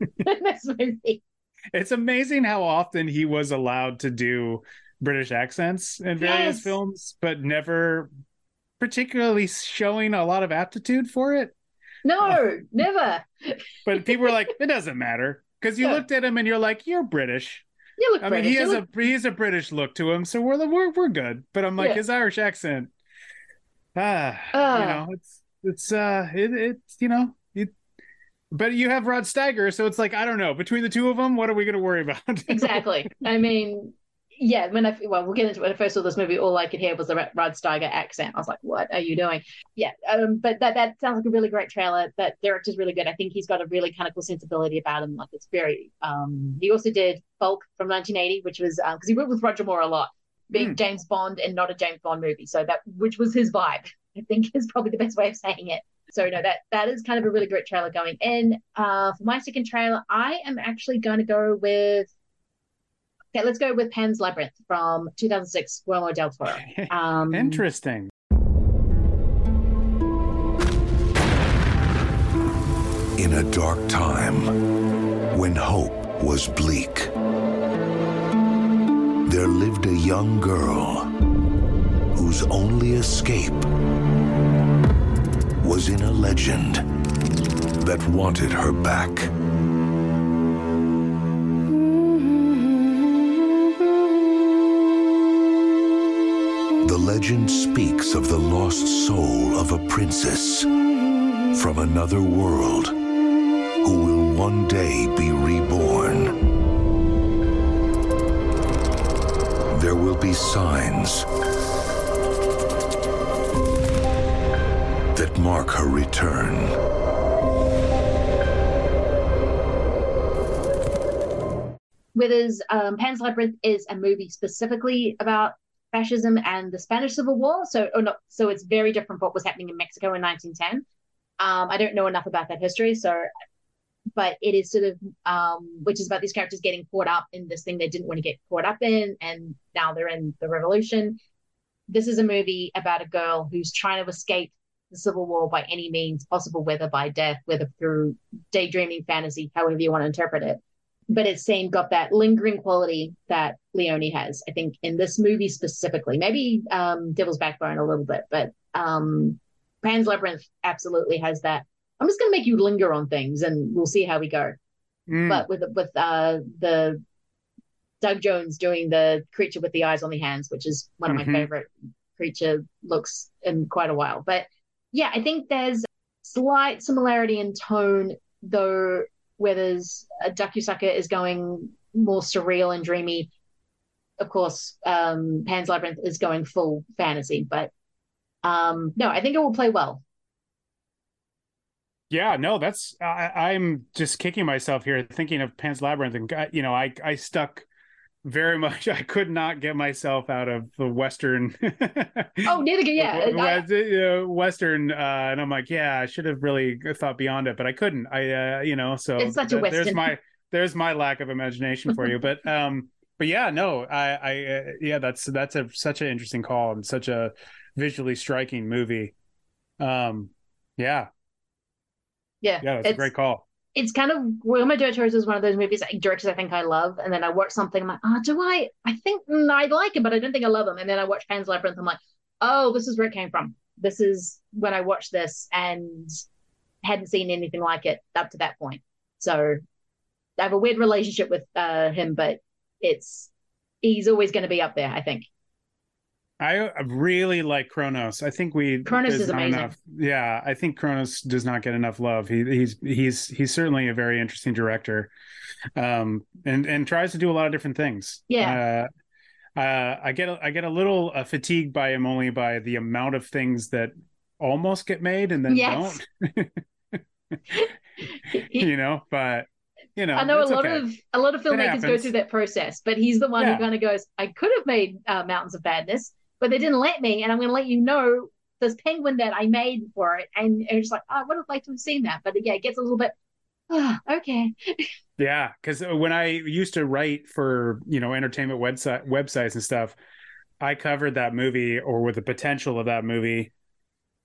this movie. it's amazing how often he was allowed to do British accents in various Yes. films, but never particularly showing a lot of aptitude for it. No, <laughs> never. But people were like, it doesn't matter because you looked at him and you're like, you're British. You look I mean, he You has look- a he has a British look to him, so we're we're we're good. But I'm like Yeah. his Irish accent. Ah, Ah. you know, it's it's uh it it's you know it. But you have Rod Steiger, so it's like I don't know. Between the two of them, what are we going to worry about? <laughs> exactly. I mean, yeah. When I well, we'll get into it. When I first saw this movie, all I could hear was the Rod Steiger accent. I was like, "What are you doing?" Yeah. Um. But that that sounds like a really great trailer. That director's really good. I think he's got a really kind of cool sensibility about him. Like it's very. Um. He also did Bulk from 1980, which was because he worked with Roger Moore a lot, being James Bond and not a James Bond movie. So that which was his vibe. I think <laughs> is probably the best way of saying it. So no, that that is kind of a really great trailer going. And uh, for my second trailer, I am actually going to go with. Okay, let's go with Pan's Labyrinth from 2006, Guillermo del Toro. <laughs> Um, Interesting. In a dark time, when hope was bleak, there lived a young girl whose only escape was in a legend that wanted her back. The legend speaks of the lost soul of a princess from another world who will one day be reborn. There will be signs mark her return. Whereas um, Pan's Labyrinth is a movie specifically about fascism and the Spanish Civil War. So, or not, so it's very different from what was happening in Mexico in 1910. Um, I don't know enough about that history, so but it is sort of um, which is about these characters getting caught up in this thing they didn't want to get caught up in, and now they're in the revolution. This is a movie about a girl who's trying to escape the Civil War by any means possible, whether by death, whether through daydreaming fantasy, however you want to interpret it. But it's saying got that lingering quality that Leone has. I think in this movie specifically, maybe um, Devil's Backbone a little bit, but um, Pan's Labyrinth absolutely has that. I'm just going to make you linger on things, and we'll see how we go. Mm. But with with uh, the Doug Jones doing the creature with the eyes on the hands, which is one of my favorite creature looks in quite a while. But yeah, I think there's slight similarity in tone, though, where there's uh, Sucker is going more surreal and dreamy. Of course, um, Pan's Labyrinth is going full fantasy, but um, no, I think it will play well. Yeah, no, that's I, I'm just kicking myself here thinking of Pan's Labyrinth, and uh, you know, I I stuck very much. <laughs> I could not get myself out of the Western. <laughs> Oh, neither can yeah. Western, uh, and I'm like, yeah, I should have really thought beyond it, but I couldn't. I, uh, you know, so It's such a th- there's my there's my lack of imagination for you, but um, but yeah, no, I, I, uh, yeah, that's that's a such an interesting call and such a visually striking movie. Um, yeah, yeah, yeah, that's a great call. It's kind of del Toro is one of those movies like directors I think I love, and then I watch something I'm like, oh, do I? I think mm, I like it, but I don't think I love him. And then I watch Pan's Labyrinth, I'm like, oh, this is where it came from. This is when I watched this and hadn't seen anything like it up to that point. So I have a weird relationship with uh, him, but it's he's always going to be up there. I think. I really like Cronos. I think we Cronos there's is amazing. Enough, yeah, I think Cronos does not get enough love. He he's he's he's certainly a very interesting director, um, and and tries to do a lot of different things. Yeah. Uh, uh, I get a- I get a little uh, fatigued by him only by the amount of things that almost get made and then Yes. don't. <laughs> <laughs> you know, but you know, I know a lot okay. of a lot of filmmakers go through that process, but he's the one Yeah. who kind of goes, "I could have made uh, Mountains of Madness, but they didn't let me, and I'm going to let you know this penguin that I made for it." And it's just like, oh, I would have liked to have seen that, but yeah, it gets a little bit. Ah, okay. <laughs> Yeah, because when I used to write for you know entertainment website websites and stuff, I covered that movie or with the potential of that movie,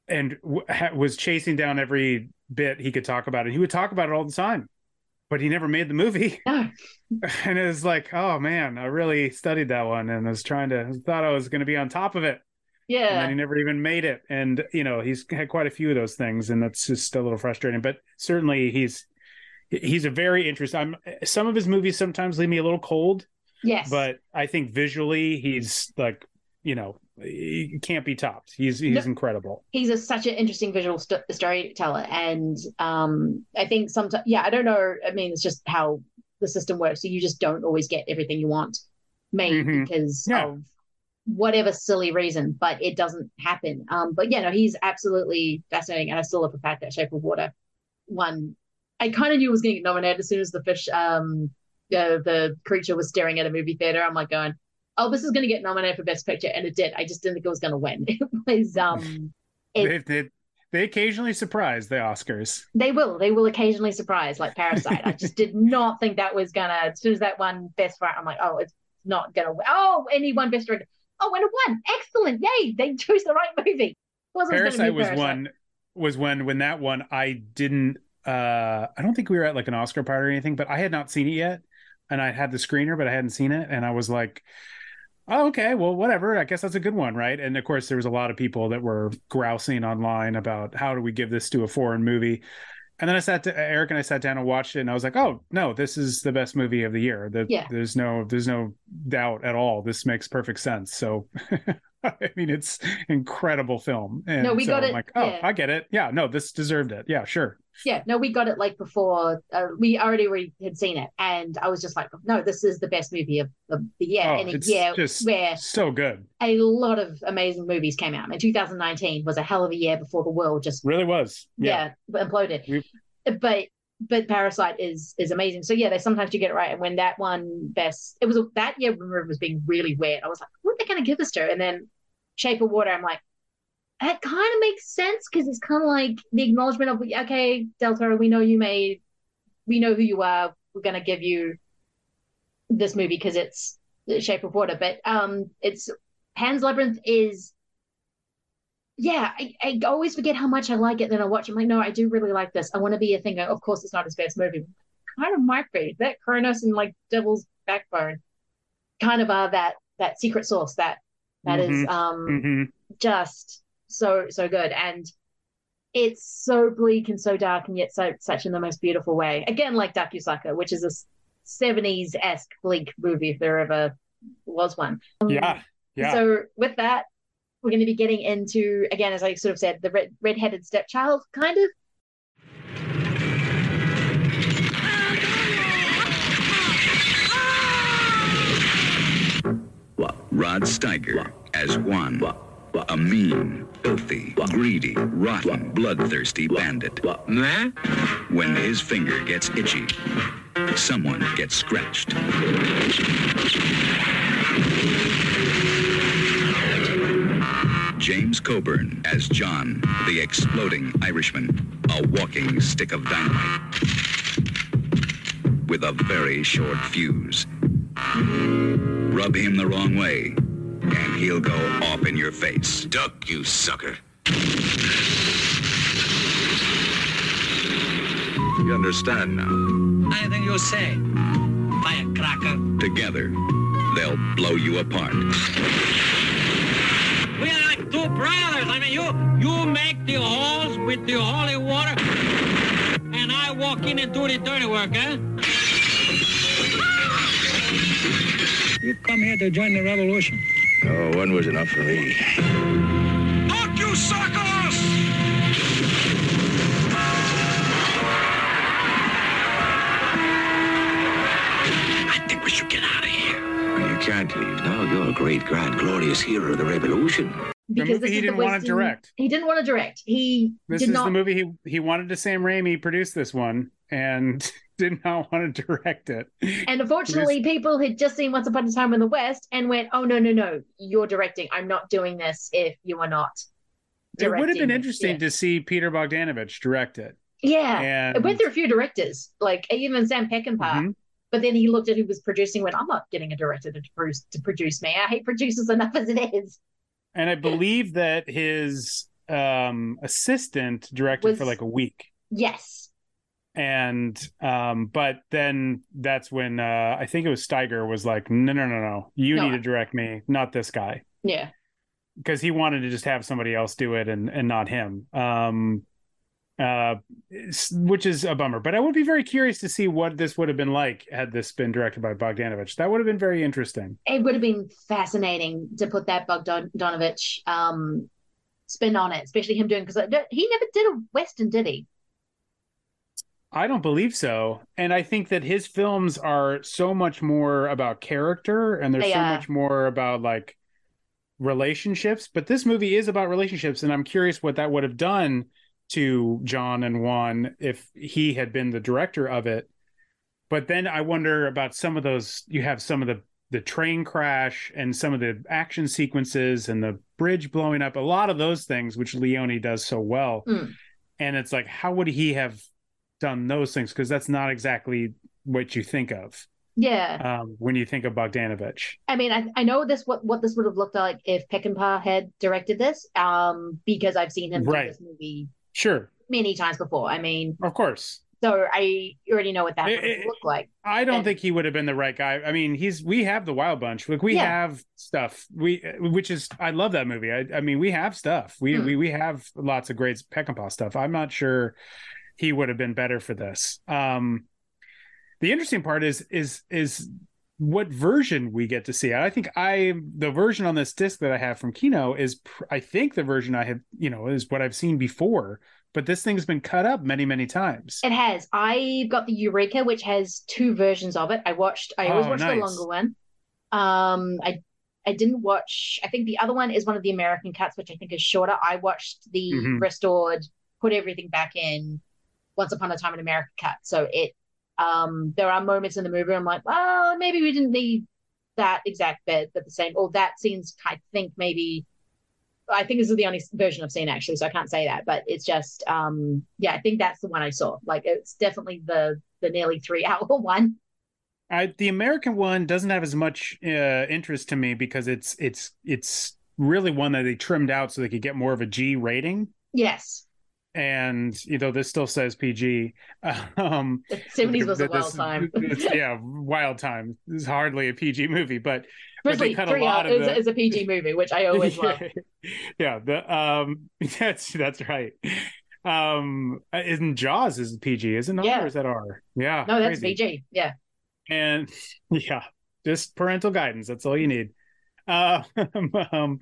and w- was chasing down every bit he could talk about it. He would talk about it all the time, but he never made the movie. <laughs> No. And it was like, oh man, I really studied that one and was trying to thought I was going to be on top of it. Yeah. And then he never even made it. And you know, he's had quite a few of those things, and that's just a little frustrating. But certainly, he's he's a very interesting. I'm, some of his movies sometimes leave me a little cold, Yes. but I think visually, he's like, you know, he can't be topped. He's he's No. incredible. he's a, such an interesting visual st- storyteller and um i think sometimes yeah i don't know i mean it's just how the system works so you just don't always get everything you want made Mhm. because Yeah. of whatever silly reason but it doesn't happen um but yeah no he's absolutely fascinating and i still love the fact that shape of water one i kind of knew it was going to get nominated as soon as the fish um the the creature was staring at a movie theater i'm like going oh this is going to get nominated for best picture and it did i just didn't think it was going to win <laughs> it was um it, they, they they occasionally surprise the Oscars. they will. They will occasionally surprise, like Parasite. I just did not think that was gonna. As soon as that one best fight, I'm like, oh, it's not gonna. win. Oh, won best director. Oh, and it won. Excellent. Yay! They chose the right movie. It wasn't Parasite was Parasite. one was when when that one I didn't uh I don't think we were at like an Oscar party or anything, but I had not seen it yet. And I had the screener, but I hadn't seen it. And I was like, Oh, okay, well, whatever. I guess that's a good one, right? And of course, there was a lot of people that were grousing online about how do we give this to a foreign movie. And then I sat to Eric and I sat down and watched it, and I was like, "Oh no, this is the best movie of the year. The, Yeah. There's no, there's no doubt at all. This makes perfect sense." So, <laughs> I mean, it's incredible film. And No, we so got I'm Like, oh, yeah. I get it. Yeah, no, this deserved it. Yeah, sure. Yeah, no, we got it like before. Uh, we already re- had seen it, and I was just like, no, this is the best movie of, of the year. Oh, and a it's year just where so good. a lot of amazing movies came out. And 2019 was a hell of a year before the world just Really was. yeah, imploded. We- But but Parasite is is amazing. So yeah, they sometimes you get it right. And when that one best, it was that year when it was being really weird. I was like, what are they going to give us to? And then Shape of Water, I'm like, that kind of makes sense because it's kind of like the acknowledgement of okay, Del Toro, we know you made, we know who you are. We're going to give you this movie because it's the Shape of Water. But um, it's Pan's Labyrinth is yeah, I, I always forget how much I like it. Then I watch. I'm like, no, I do really like this. I want to be a thing. Of course, it's not his best movie. Kind of might be that Cronos and like Devil's Backbone, kind of are that that secret source that that mm-hmm. is um mm-hmm. just so so good and it's so bleak and so dark and yet so such in the most beautiful way. Again, like Duck You Sucker, which is a 70s esque bleak movie if there ever was one. Um, yeah. Yeah. So with that, we're going to be getting into again, as I sort of said, the red red-headed stepchild kind of. Rod Steiger as Juan, a mean, filthy, greedy, rotten, bloodthirsty bandit. When his finger gets itchy, someone gets scratched. James Coburn as John, the exploding Irishman, a walking stick of dynamite with a very short fuse. Rub him the wrong way, and he'll go off in your face. Duck, you sucker. You understand now? Anything you say, firecracker. Together, they'll blow you apart. We are like two brothers. I mean, you you make the holes with the holy water, and I walk in and do the dirty work, huh? You come here to join the revolution. Oh, one was enough for me. Fuck you, suckers! I think we should get out of here. You can't leave now. You're a great, grand, glorious hero of the revolution. The Because movie he didn't want to direct. He didn't want to direct. He This did is not. the movie he he wanted to Sam Raimi produce this one and did not want to direct it. And unfortunately, people had just seen Once Upon a Time in the West and went, "Oh no, no, no! You're directing. I'm not doing this if you are not." It would have been interesting Yeah. to see Peter Bogdanovich direct it. Yeah, And- it went through a few directors, like even Sam Peckinpah. Mhm. But then he looked at who was producing, went, "I'm not getting a director to produce to produce me. I hate producers enough as it is." And I believe that his um assistant directed Was- for like a week. Yes, And um but then that's when uh I think it was Steiger was like, No, no, no, no. You No. need to direct me, not this guy. yeah. Because he wanted to just have somebody else do it and and not him. Um uh which is a bummer. But I would be very curious to see what this would have been like had this been directed by Bogdanovich. That would have been very interesting. It would have been fascinating to put that Bogdanovich um, spin on it, especially him doing because he never did a western, did he? I don't believe so. And I think that his films are so much more about character and they're They so are. much more about like relationships. But this movie is about relationships. And I'm curious what that would have done to John and Juan if he had been the director of it. But then I wonder about some of those. You have some of the the train crash and some of the action sequences and the bridge blowing up. A lot of those things, which Leone does so well. Mm. And it's like, how would he have done those things? Because that's not exactly what you think of Yeah. um, when you think of Bogdanovich. I mean, I, I know this what what this would have looked like if Peckinpah had directed this, um, because I've seen him Right. this movie Sure, many times before. I mean, of course. so I already know what that It- would it- look like. I don't And- think he would have been the right guy. I mean, he's we have the Wild Bunch. Like we Yeah. have stuff. We which is I love that movie. I, I mean, we have stuff. We Hmm. we we have lots of great Peckinpah stuff. I'm not sure he would have been better for this. Um, the interesting part is is is what version we get to see. I think I the version on this disc that I have from Kino is pr- I think the version I have you know is what I've seen before. But this thing's been cut up many many times. It has. I've got the Eureka, which has two versions of it. I watched. I always Oh, watch the longer one. Um, I I didn't watch. I think the other one is one of the American cuts, which I think is shorter. I watched the Mhm. restored, put everything back in, Once Upon a Time in America cut. So it um there are moments in the movie I'm like, well, maybe we didn't need that exact bit, but the same or that scene's I think maybe I think this is the only version I've seen actually, so I can't say that. But it's just, um, yeah, I think that's the one I saw. Like, it's definitely the the nearly three <laughs> hour one. I, the American one doesn't have as much uh, interest to me because it's it's it's really one that they trimmed out so they could get more of a G rating. Yes. And you know this still says PG. <laughs> Um, Seventies was a this- wild time. <laughs> it's- <laughs> yeah, wild time. It's hardly a PG movie, but but they cut a lot of is, the, is a PG movie, which I always love. yeah the um that's that's right um isn't jaws is pg is it not Yeah. or is that r yeah No, that's crazy. PG. Yeah. and yeah just parental guidance that's all you need uh, um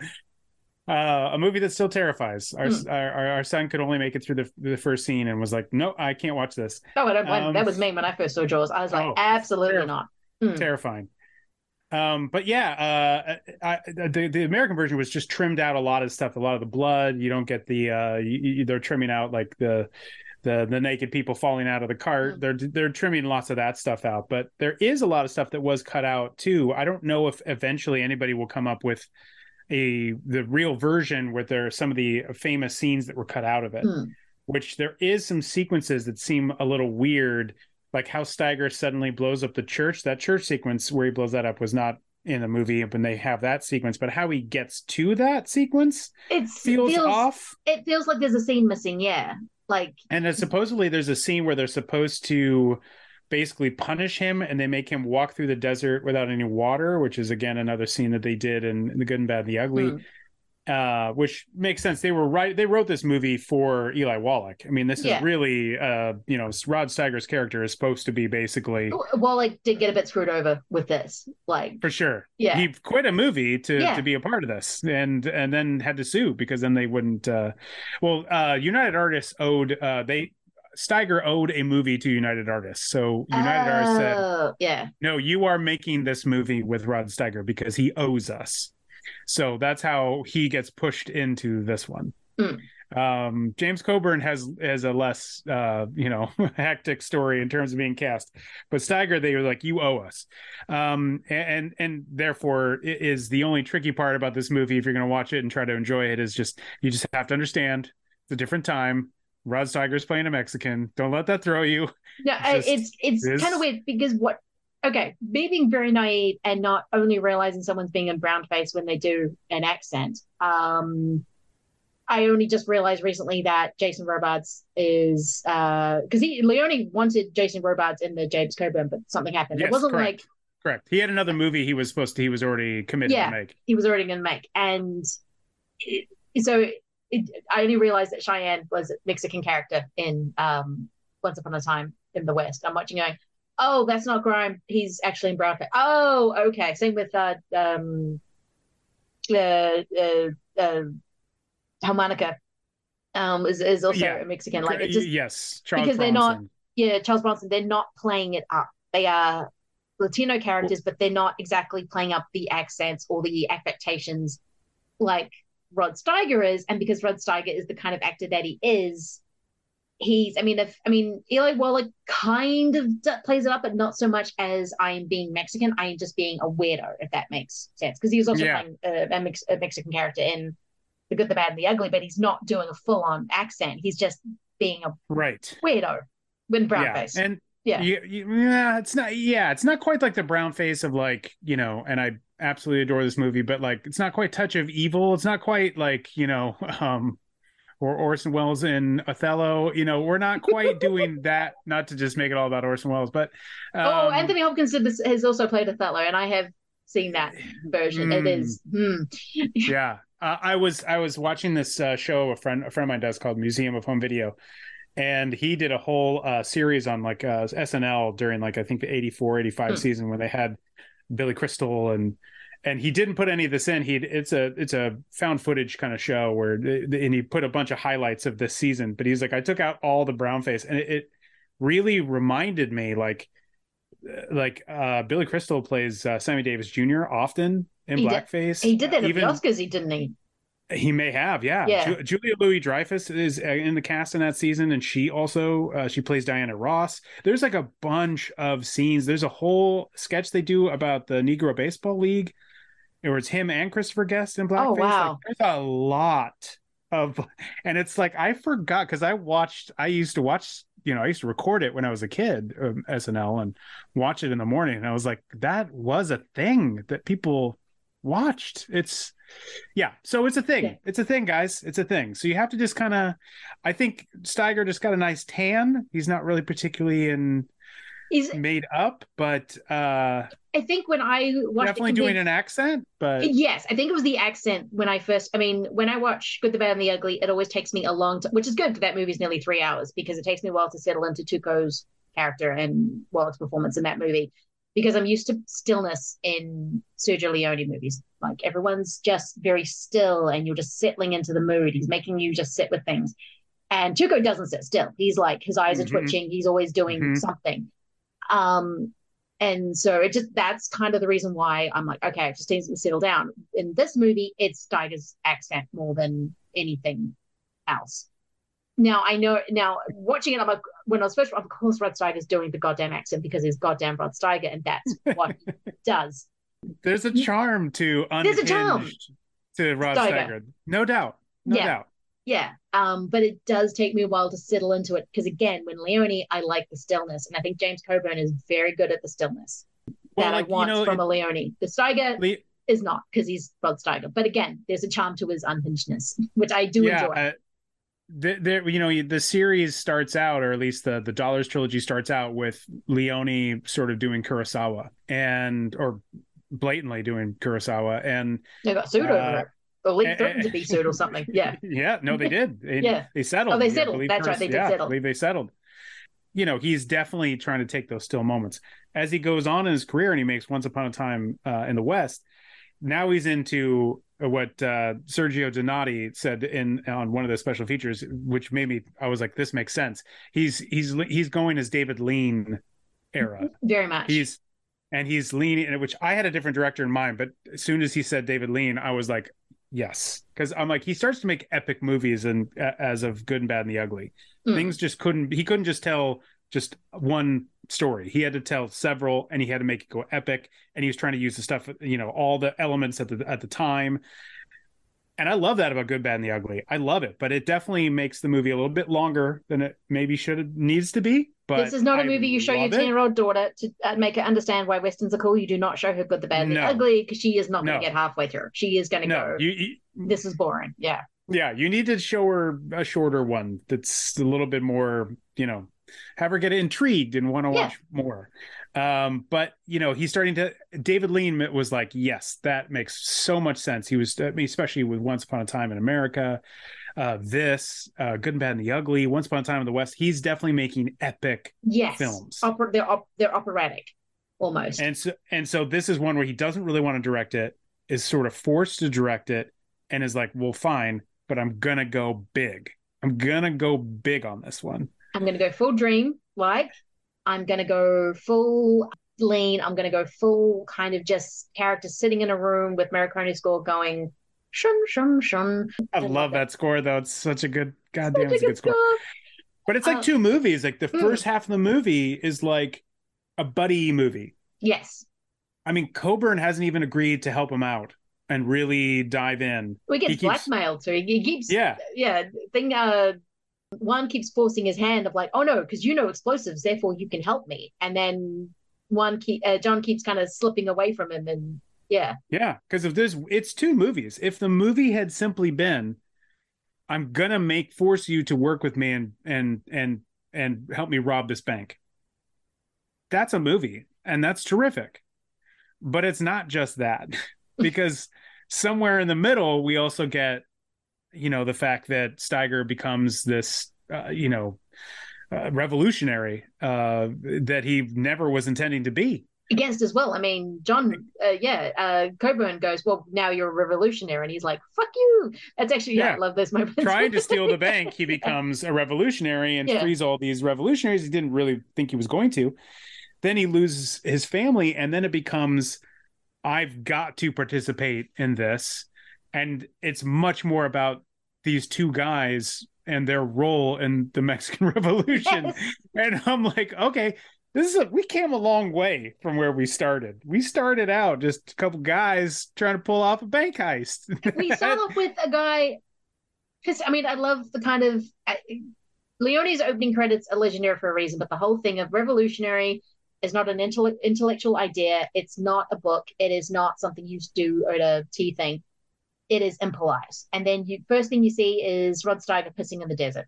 uh, a movie that still terrifies our, Hmm. our our son could only make it through the the first scene and was like no i can't watch this Oh, I Um, that was me when I first saw Jaws. I was like, Oh, absolutely not. Hmm. terrifying. Um, but yeah, uh, I, the the American version was just trimmed out a lot of stuff, a lot of the blood. You don't get the uh, you, they're trimming out like the the the naked people falling out of the cart. They're they're trimming lots of that stuff out. But there is a lot of stuff that was cut out too. I don't know if eventually anybody will come up with a the real version where there are some of the famous scenes that were cut out of it Hmm. which there is some sequences that seem a little weird, like how Steiger suddenly blows up the church. That church sequence where he blows that up was not in the movie when they have that sequence, but how he gets to that sequence It feels, off. It feels like there's a scene missing. Yeah. Like, And then supposedly there's a scene where they're supposed to basically punish him and they make him walk through the desert without any water, which is again another scene that they did in The Good and Bad and the Ugly. Hmm. Uh, which makes sense. They were right. They wrote this movie for Eli Wallach. I mean, this Yeah. is really, uh, you know, Rod Steiger's character is supposed to be basically Wallach did get a bit screwed over with this. Like, for sure. Yeah. he quit a movie to Yeah. to be a part of this, and and then had to sue because then they wouldn't. Uh, well, uh, United Artists owed uh, they Steiger owed a movie to United Artists, so United Artists said, oh, yeah. "No, you are making this movie with Rod Steiger because he owes us." So that's how he gets pushed into this one. Hmm. Um, James Coburn has has a less uh, you know <laughs> hectic story in terms of being cast, but Steiger they were like you owe us, um, and and therefore it is the only tricky part about this movie if you're going to watch it and try to enjoy it is just you just have to understand it's a different time. Rod Steiger's playing a Mexican. Don't let that throw you. No, Just it's it's kind of weird because what? Okay, me being very naive and not only realizing someone's being in brown face when they do an accent. Um, I only just realized recently that Jason Robards is because he Leone wanted Jason Robards in the James Coburn, but something happened. it wasn't correct. like Correct. He had another movie he was supposed to. He was already committed yeah, to make. he was already going to make, and it, so it, I only realized that Cheyenne was a Mexican character in um, Once Upon a Time in the West. I'm watching, going, oh, that's not Grime. He's actually in brown face. Oh, okay. Same with uh, um, uh, uh, uh, Harmonica. Um, is is also Yeah. a Mexican. Like it just yes, Charles because they're not yeah charles bronson they're not playing it up they are latino characters but they're not exactly playing up the accents or the affectations like rod steiger is and because rod steiger is the kind of actor that he is he's i mean if i mean eli wallach kind of d- plays it up but not so much as i am being mexican i am just being a weirdo if that makes sense because he was also Yeah. playing a, a, Mex- a mexican character in the good the bad and the ugly but he's not doing a full-on accent he's just being a Right. weirdo with brown yeah. face. And yeah, you, you- yeah, it's not. Yeah, it's not quite like the brown face of like you know. And I absolutely adore this movie, but like it's not quite touch of evil. It's not quite like you know. <laughs> um or Orson Welles in Othello, you know, we're not quite doing <laughs> that. Not to just make it all about Orson Welles, but um, oh, Anthony Hopkins did this, has also played Othello, and I have seen that version. It Mm. is hmm. <laughs> yeah uh, i was i was watching this uh, show a friend a friend of mine does called museum of home video and he did a whole uh, series on like uh, snl during like i think the 84 85 Hmm. season when they had billy crystal and and he didn't put any of this in. He it's a it's a found footage kind of show where and he put a bunch of highlights of this season but he's like i took out all the brown face and it, it really reminded me like like uh billy crystal plays uh, sammy davis jr often in He did- blackface. He did that at even the Oscars, he didn't he? He may have, yeah. Yeah. Ju- Julia Louis Dreyfus is uh, in the cast in that season, and she also uh, she plays Diana Ross. There's like a bunch of scenes. There's a whole sketch they do about the Negro Baseball League, where it's him and Christopher Guest in blackface. Oh, wow. Like, there's a lot of, <laughs> and it's like I forgot because I watched. I used to watch. You know, I used to record it when I was a kid, um, SNL, and watch it in the morning. And I was like, that was a thing that people watched. It's yeah, so it's a thing. It's a thing, guys. It's a thing. So you have to just kind of I think Steiger just got a nice tan. He's not really particularly in He's made up, but uh I think when I watched definitely doing an accent, but Yes, I think it was the accent when I first. I mean, when I watch Good, the Bad, and the Ugly, it always takes me a long time, which is good because that movie's nearly three hours because it takes me a while to settle into Tuco's character and Wallach's performance in that movie because I'm used to stillness in Sergio Leone movies. Like everyone's just very still and you're just settling into the mood. He's making you just sit with things. And Tuco doesn't sit still. He's like his eyes are twitching. He's always doing Mhm. something. Um, and so it just that's kind of the reason why I'm like, okay, it just needs to settle down. In this movie, it's Steiger's accent more than anything else. Now I know now watching it, I'm like when I was first, of course Rod Steiger's doing the goddamn accent because he's goddamn Rod Steiger, and that's <laughs> what he does. there's a charm to There's a charm. To Rod Steiger. Steiger. No doubt. No Yeah. doubt. Yeah. Um, but it does take me a while to settle into it because again, when Leone, I like the stillness, and I think James Coburn is very good at the stillness Well, that like, I you want know, from it- a Leone. The Steiger Le- is not because he's Rod Steiger, but again, there's a charm to his unhingedness, which I do yeah, enjoy. uh, the, the, you know the series starts out, or at least the the Dollars trilogy starts out with Leone sort of doing Kurosawa and or blatantly doing Kurosawa, and they got sued uh, over it, or at eh, threatened eh, to be sued or something. Yeah. <laughs> yeah, no, they did. They, Yeah. they settled. Oh, they settled. That's right, they did yeah, settle. I believe they settled. You know, he's definitely trying to take those still moments as he goes on in his career, and he makes Once Upon a Time uh, in the West. Now he's into what uh, Sergio Donati said in on one of the special features, which made me. I was like, this makes sense. He's he's he's going as David Lean era. Very much. He's and he's leaning, which I had a different director in mind, but as soon as he said David Lean, I was like, yes, because I'm like, he starts to make epic movies, and as of Good and Bad and the Ugly, Mm. things just couldn't. He couldn't just tell just one story. He had to tell several, and he had to make it go epic. And he was trying to use the stuff, you know, all the elements at the at the time. And I love that about Good, Bad, and the Ugly. I love it, but it definitely makes the movie a little bit longer than it maybe should needs to be. But this is not a I movie you show your 10 year old daughter to uh, make her understand why Westerns are cool. You do not show her good, the bad, and the ugly because she is not going No. to get halfway through. She is going to No, go, you, you this is boring. Yeah. Yeah, you need to show her a shorter one that's a little bit more, you know, have her get intrigued and want to Yeah. watch more. Um, but you know, he's starting to. David Lean was like, yes, that makes so much sense. He was, I mean, especially with Once Upon a Time in America, uh, this, uh, Good and Bad and the Ugly, Once Upon a Time in the West. He's definitely making epic Yes. films. Oper- they're, op- they're operatic almost. And so, and so this is one where he doesn't really want to direct it, is sort of forced to direct it, and is like, well, fine, but I'm gonna go big. I'm gonna go big on this one. I'm going to go full dream, like I'm going to go full lean. I'm going to go full kind of just character sitting in a room with Morricone score going shun shun shun. I love that score though. It's such a good goddamn Such it's a good good score. score. But it's like Um, two movies. Like the mm. first half of the movie is like a buddy movie. Yes. I mean, Coburn hasn't even agreed to help him out and really dive in. We get blackmailed, so he, he keeps Yeah. yeah. Thing uh, Juan keeps forcing his hand of like, oh no, because you know explosives, therefore you can help me, and then Juan keep uh, John keeps kind of slipping away from him, and yeah, Yeah, because if there's it's two movies. If the movie had simply been, I'm gonna make force you to work with me and and and and help me rob this bank. That's a movie, and that's terrific. But it's not just that, <laughs> because somewhere in the middle, we also get, you know, the fact that Steiger becomes this, uh, you know, uh, revolutionary uh, that he never was intending to be. against as well. I mean, John, uh, yeah, uh, Coburn goes, well, now you're a revolutionary, and he's like, fuck you. That's actually yeah, Yeah. I love those moments. trying to steal the <laughs> bank, he becomes a revolutionary and Yeah. frees all these revolutionaries he didn't really think he was going to. Then he loses his family, and then it becomes, I've got to participate in this. And it's much more about these two guys and their role in the Mexican <laughs> Revolution. and I'm like, okay, this is a we came a long way from where we started. We started out just a couple guys trying to pull off a bank heist. <laughs> we start off with a guy because I mean I love the kind of uh, Leone's opening credits are legendary for a reason, but the whole thing of revolutionary is not an intell- intellectual idea. It's not a book. It is not something you do at a tea thing. It is impolite. And then you first thing you see is Rod Steiger pissing in the desert.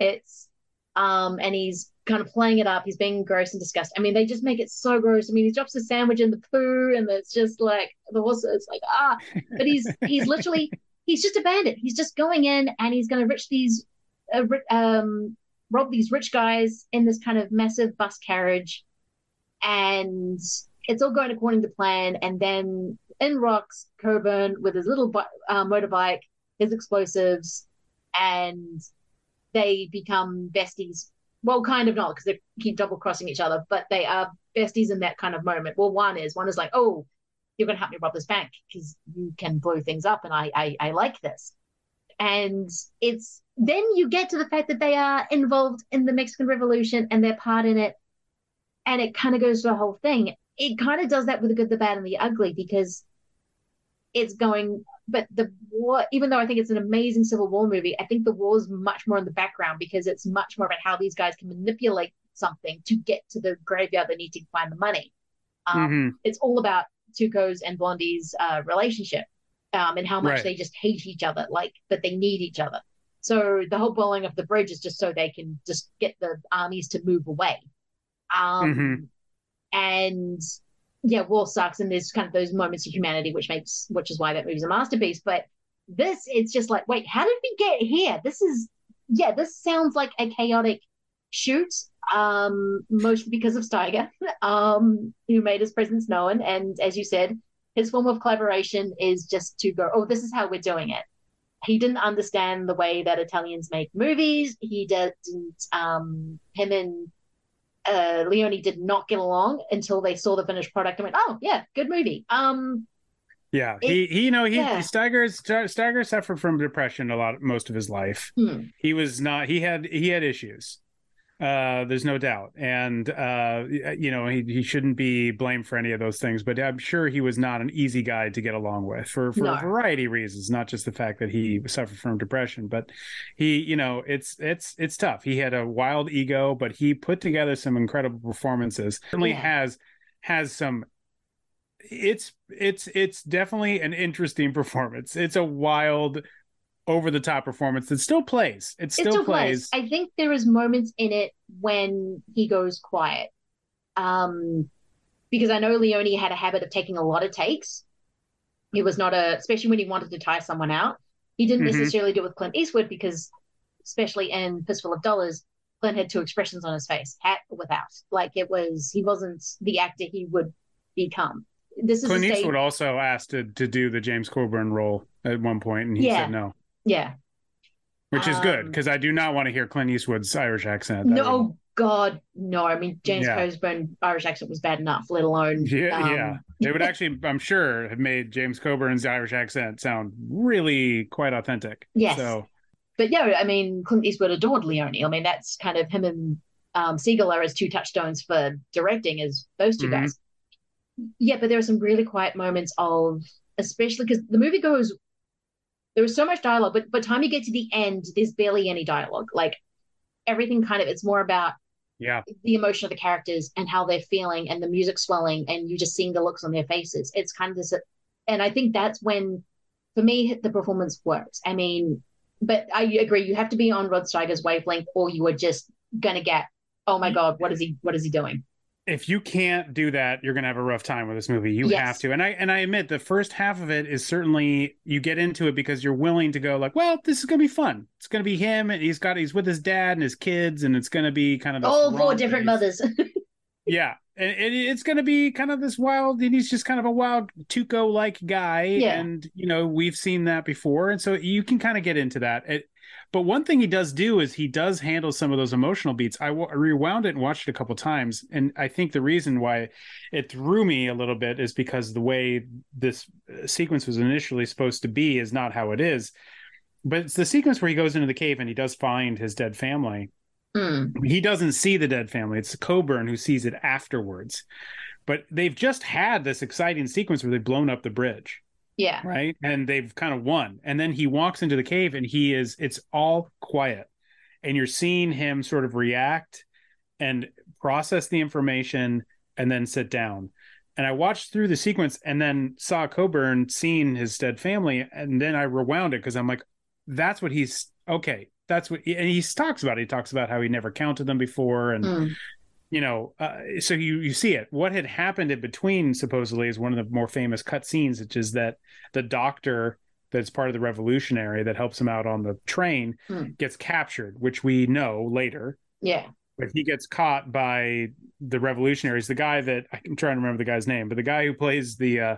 It's um and he's kind of playing it up. He's being gross and disgusting. I mean, they just make it so gross. I mean, he drops a sandwich in the poo, and it's just like the horse. It's like ah, but he's he's literally <laughs> he's just a bandit. He's just going in and he's going to rich these uh, um rob these rich guys in this kind of massive bus carriage, and it's all going according to plan. And then in rocks Coburn with his little uh, motorbike, his explosives, and they become besties well, kind of not because they keep double crossing each other, but they are besties in that kind of moment. Well, one is one is like, oh, you're going to help me rob this bank because you can blow things up, and I, I I like this. And it's then you get to the fact that they are involved in the Mexican Revolution and they're part in it, and it kind of goes to the whole thing. It kind of does that with the good, the bad, and the ugly because it's going but the war even though i think it's an amazing civil war movie i think the war is much more in the background because it's much more about how these guys can manipulate something to get to the graveyard they need to find the money um, mm-hmm. it's all about tuco's and blondie's uh, relationship um, and how much right. they just hate each other like but they need each other so the whole blowing of the bridge is just so they can just get the armies to move away um, mm-hmm. And yeah, war sucks, and there's kind of those moments of humanity, which makes which is why that movie's a masterpiece. But this, it's just like, wait, how did we get here? This is yeah, this sounds like a chaotic shoot, um, mostly because of Steiger, <laughs> um, who made his presence known, and as you said, his form of collaboration is just to go, oh, this is how we're doing it. He didn't understand the way that Italians make movies. He didn't. Um, him and uh, Leone did not get along until they saw the finished product and went, "Oh yeah, good movie." Um, yeah, it, he, he, you know, he, yeah. Steiger, Steiger suffered from depression a lot, most of his life. Hmm. He was not. He had he had issues. Uh, there's no doubt, and uh, you know he he shouldn't be blamed for any of those things. But I'm sure he was not an easy guy to get along with for for no. a variety of reasons, not just the fact that he suffered from depression, but he, you know, it's it's it's tough. He had a wild ego, but he put together some incredible performances. Certainly yeah. has has some it's it's it's definitely an interesting <laughs> performance. It's a wild over the top performance that still plays. It still, it still plays. plays. I think there is moments in it when he goes quiet. Um because I know Leone had a habit of taking a lot of takes. He was not a especially when he wanted to tie someone out. He didn't mm-hmm. necessarily do it with Clint Eastwood because especially in Fistful of Dollars, Clint had two expressions on his face, hat or without. Like it was he wasn't the actor he would become. This is Clint Eastwood also asked to, to do the James Coburn role at one point and he yeah. said no. Yeah. Which is um, good because I do not want to hear Clint Eastwood's Irish accent. No, would... God, no. I mean, James yeah. Coburn Irish accent was bad enough, let alone. Yeah, um... yeah. It would actually, I'm sure, have made James Coburn's Irish accent sound really quite authentic. Yes. So, but yeah, I mean, Clint Eastwood adored Leone. I mean, that's kind of him and um, Siegel are his two touchstones for directing, as those 2 mm-hmm. guys. Yeah, but there are some really quiet moments of, especially because the movie goes there was so much dialogue, but by the time you get to the end, there's barely any dialogue. Like everything kind of it's more about yeah the emotion of the characters and how they're feeling and the music swelling and you just seeing the looks on their faces. It's kind of this and I think that's when for me the performance works. I mean, but I agree you have to be on Rod Steiger's wavelength or you are just gonna get, oh my mm-hmm. God, what is he what is he doing? If you can't do that, you're gonna have a rough time with this movie. You yes. have to. And I and I admit the first half of it is certainly you get into it because you're willing to go like, well, this is gonna be fun. It's gonna be him and he's got he's with his dad and his kids, and it's gonna be kind of all four different mothers. <laughs> yeah. and, it's going to be kind of this wild and he's just kind of a wild tuco like guy Yeah. and you know we've seen that before and so you can kind of get into that it, but one thing he does do is he does handle some of those emotional beats I rewound it and watched it a couple times and i think the reason why it threw me a little bit is because the way this uh, sequence was initially supposed to be is not how it is but it's the sequence where he goes into the cave and he does find his dead family Mm. he doesn't see the dead family. It's Coburn who sees it afterwards. But they've just had this exciting sequence where they've blown up the bridge, Yeah. right? And they've kind of won. And then he walks into the cave and he is, it's all quiet. And you're seeing him sort of react and process the information and then sit down. And I watched through the sequence and then saw Coburn seeing his dead family. And then I rewound it because I'm like, that's what he's okay. That's what, and he talks about. It. He talks about how he never counted them before, and Mm. You know, uh, so you you see it. What had happened in between supposedly is one of the more famous cut scenes, which is that the doctor that's part of the revolutionary that helps him out on the train Mm. gets captured, which we know later. Yeah. But he gets caught by the revolutionaries. The guy that I'm trying to remember the guy's name, but the guy who plays the uh,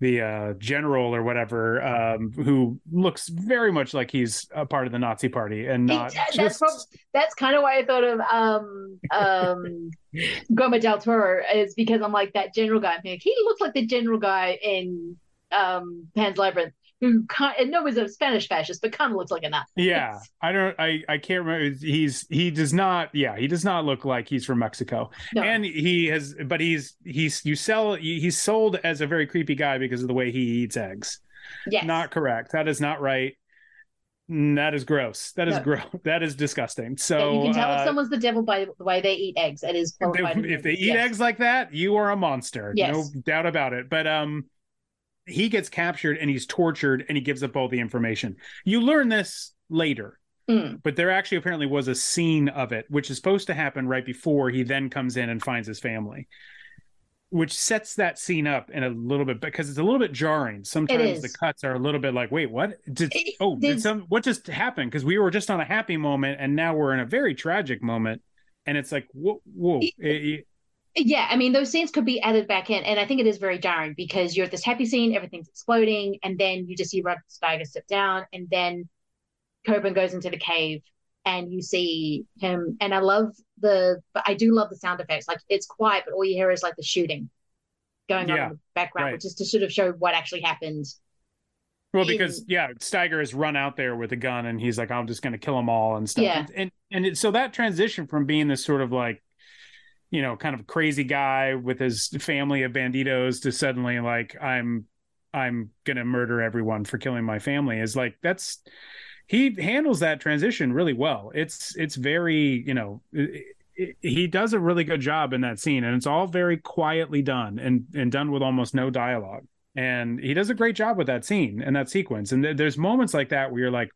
the uh, general or whatever, um, who looks very much like he's a part of the Nazi party and not It- that's just that's kind of why I thought of um um <laughs> Guillermo del Toro is because I'm like that general guy. I'm like, he looks like the general guy in um Pan's Labyrinth who kind and no, he's a Spanish fascist, but kind of looks like a Nazi. yeah i don't i i can't remember he's he does not yeah he does not look like he's from mexico No. and he has but he's he's you sell he's sold as a very creepy guy because of the way he eats eggs Yes. not correct that is not right Mm, that is gross that is No. gross <laughs> that is disgusting so Yeah, you can tell uh, if someone's the devil by the way they eat eggs. It is if they, if they eat Yes. eggs like that, you are a monster. Yes. No doubt about it. But um he gets captured and he's tortured and he gives up all the information. You learn this later. Mm. But there actually apparently was a scene of it, which is supposed to happen right before he then comes in and finds his family. Which sets that scene up in a little bit because it's a little bit jarring. Sometimes the cuts are a little bit like, wait, what? Did, oh, did some what just happened? Because we were just on a happy moment and now we're in a very tragic moment. And it's like, whoa, whoa. it- Yeah, I mean, those scenes could be added back in, and I think it is very jarring because you're at this happy scene, everything's exploding, and then you just see Rod Steiger sit down, and then Coburn goes into the cave, and you see him. And I love the, but I do love the sound effects. Like it's quiet, but all you hear is like the shooting going on in the background, right. which is to sort of show what actually happened. Well, because yeah, Steiger has run out there with a gun, and he's like, "I'm just going to kill them all" and stuff. Yeah. And and, and it, so that transition from being this sort of like, you know, kind of crazy guy with his family of banditos to suddenly like, I'm I'm going to murder everyone for killing my family is like that's he handles that transition really well. It's it's very you know. it- he does a really good job in that scene and it's all very quietly done and and done with almost no dialogue and he does a great job with that scene and that sequence and th- there's moments like that where you're like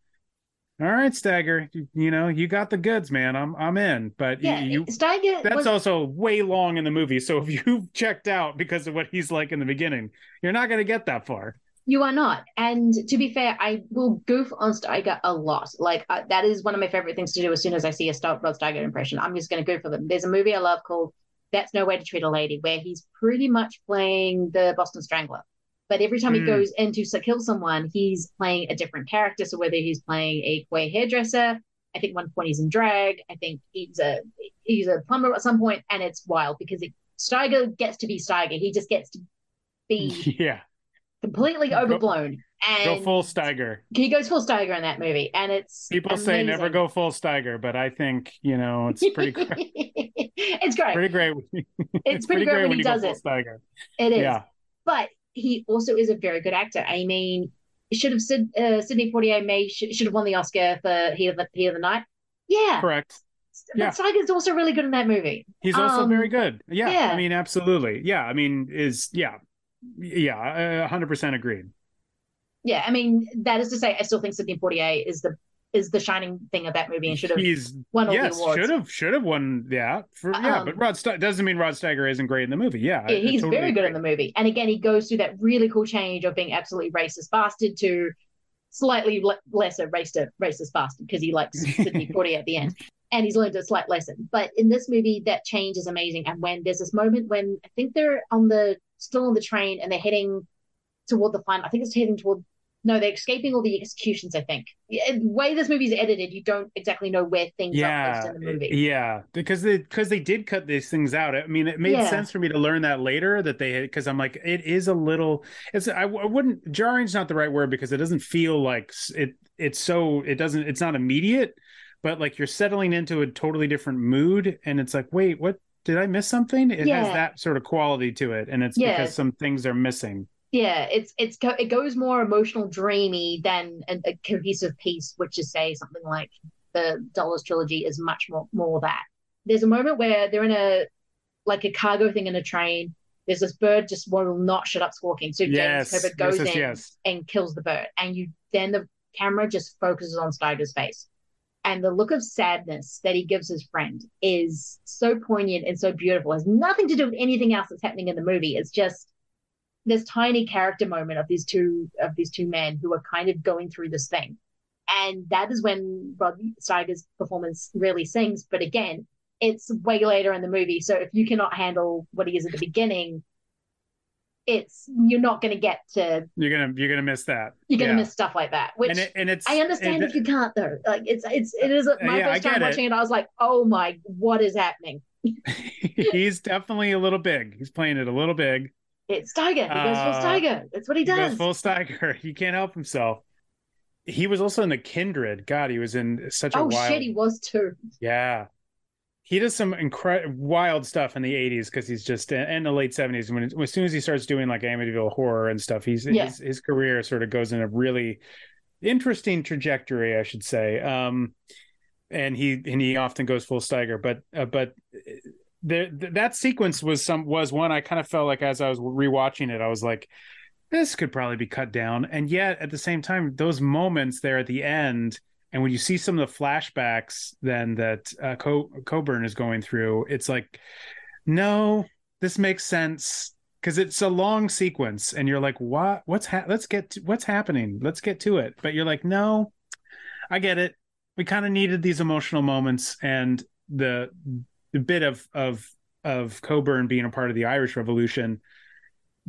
all right Steiger you, you know you got the goods man i'm i'm in but Yeah, you, Steiger that's was- also way long in the movie so if <laughs> you've checked out because of what he's like in the beginning you're not going to get that far You are not. And to be fair, I will goof on Steiger a lot. Like uh, that is one of my favorite things to do as soon as I see a Rod Steiger impression. I'm just going to goof for them. There's a movie I love called That's No Way to Treat a Lady, where he's pretty much playing the Boston Strangler. But every time he Mm. goes in to kill someone, he's playing a different character. So whether he's playing a queer hairdresser, I think one point he's in drag. I think he's a he's a plumber at some point, and it's wild because it, Steiger gets to be Steiger. He just gets to be <laughs> yeah completely overblown. And go full steiger he goes full Steiger in that movie, and it's people say never go full steiger but i think you know it's pretty great <laughs> it's great. pretty great It's <laughs> pretty great when when he go does it. steiger It is. Yeah. But he also is a very good actor. I mean, should have Sid, uh, Sidney Poitier may sh- should have won the Oscar for Heat of the, Heat of the Night. Yeah. correct But yeah. Steiger's also really good in that movie. He's also Um, very good. Yeah, yeah. I mean, absolutely. Yeah, I mean, is yeah, yeah, hundred percent agreed. Yeah, I mean, that is to say, I still think Sidney Poitier is the is the shining thing of that movie and should have He's won all yes, the awards. should have should have won. Yeah, for yeah, Um, but Rod Ste- doesn't mean Rod Steiger isn't great in the movie. Yeah, Yeah, he's totally very good agree. in the movie. And again, he goes through that really cool change of being absolutely racist bastard to slightly le- lesser racist racist bastard because he likes <laughs> Sidney Poitier at the end. and he's learned a slight lesson. But in this movie, that change is amazing. And when there's this moment when I think they're on the still on the train and they're heading toward the final, I think it's heading toward no, they're escaping all the executions. I think the way this movie's edited, you don't exactly know where things yeah, are placed in the movie. Yeah, because they because they did cut these things out. I mean, it made Yeah. sense for me to learn that later that they had because I'm like, it is a little. It's I, I wouldn't jarring's not the right word because it doesn't feel like it. It's so it doesn't. It's not immediate, but like you're settling into a totally different mood, and it's like, wait, what? Did I miss something? It has that sort of quality to it, and it's Yeah. because some things are missing. Yeah, it's it's go- it goes more emotional, dreamy than a, a cohesive piece, which is say something like the Dollars trilogy is much more more that. There's a moment where they're in a like a cargo thing in a train. There's this bird just will not shut up squawking. So Yes, James Herbert goes yes, yes, in yes. and kills the bird, and you then the camera just focuses on Steiger's face, and the look of sadness that he gives his friend is so poignant and so beautiful. It has nothing to do with anything else that's happening in the movie. It's just this tiny character moment of these two of these two men who are kind of going through this thing. And that is when Rod Steiger's performance really sings. But again, it's way later in the movie. So if you cannot handle what he is at the beginning, it's you're not gonna get to You're gonna you're gonna miss that. you're gonna Yeah. miss stuff like that. Which And it- and it's- I understand and- if you can't though. Like it's it's it is my Yeah, first time it. watching it. I was like, oh my, what is happening? <laughs> He's definitely a little big. He's playing it a little big. It's Steiger. He goes Uh, for Steiger. That's what he He goes does. full Steiger. <laughs> He can't help himself. He was also in the Kindred. God, he was in such a oh wild. shit, he was too. Yeah, he does some incredible wild stuff in the '80s because he's just in the late '70s. When as soon as he starts doing like Amityville horror and stuff, he's Yeah. his, his career sort of goes in a really interesting trajectory, I should say. Um, and he and he often goes full Steiger, but uh, but that sequence was some was one I kind of felt like as I was rewatching it, I was like, this could probably be cut down, and yet at the same time, those moments there at the end. And when you see some of the flashbacks, then that uh, Co- Coburn is going through, it's like, no, this makes sense because it's a long sequence, and you're like, what? What's ha- let's get to, what's happening? Let's get to it. But you're like, no, I get it. We kind of needed these emotional moments, and the the bit of of of Coburn being a part of the Irish Revolution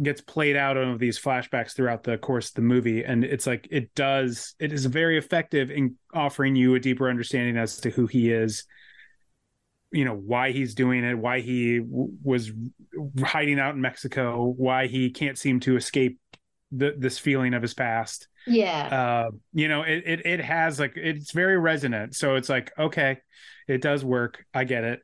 gets played out of these flashbacks throughout the course of the movie. And it's like it does it is very effective in offering you a deeper understanding as to who he is you know why he's doing it why he w- was hiding out in mexico why he can't seem to escape the, this feeling of his past. Yeah. uh you know it, it it has like it's very resonant. So it's like okay it does work. I get it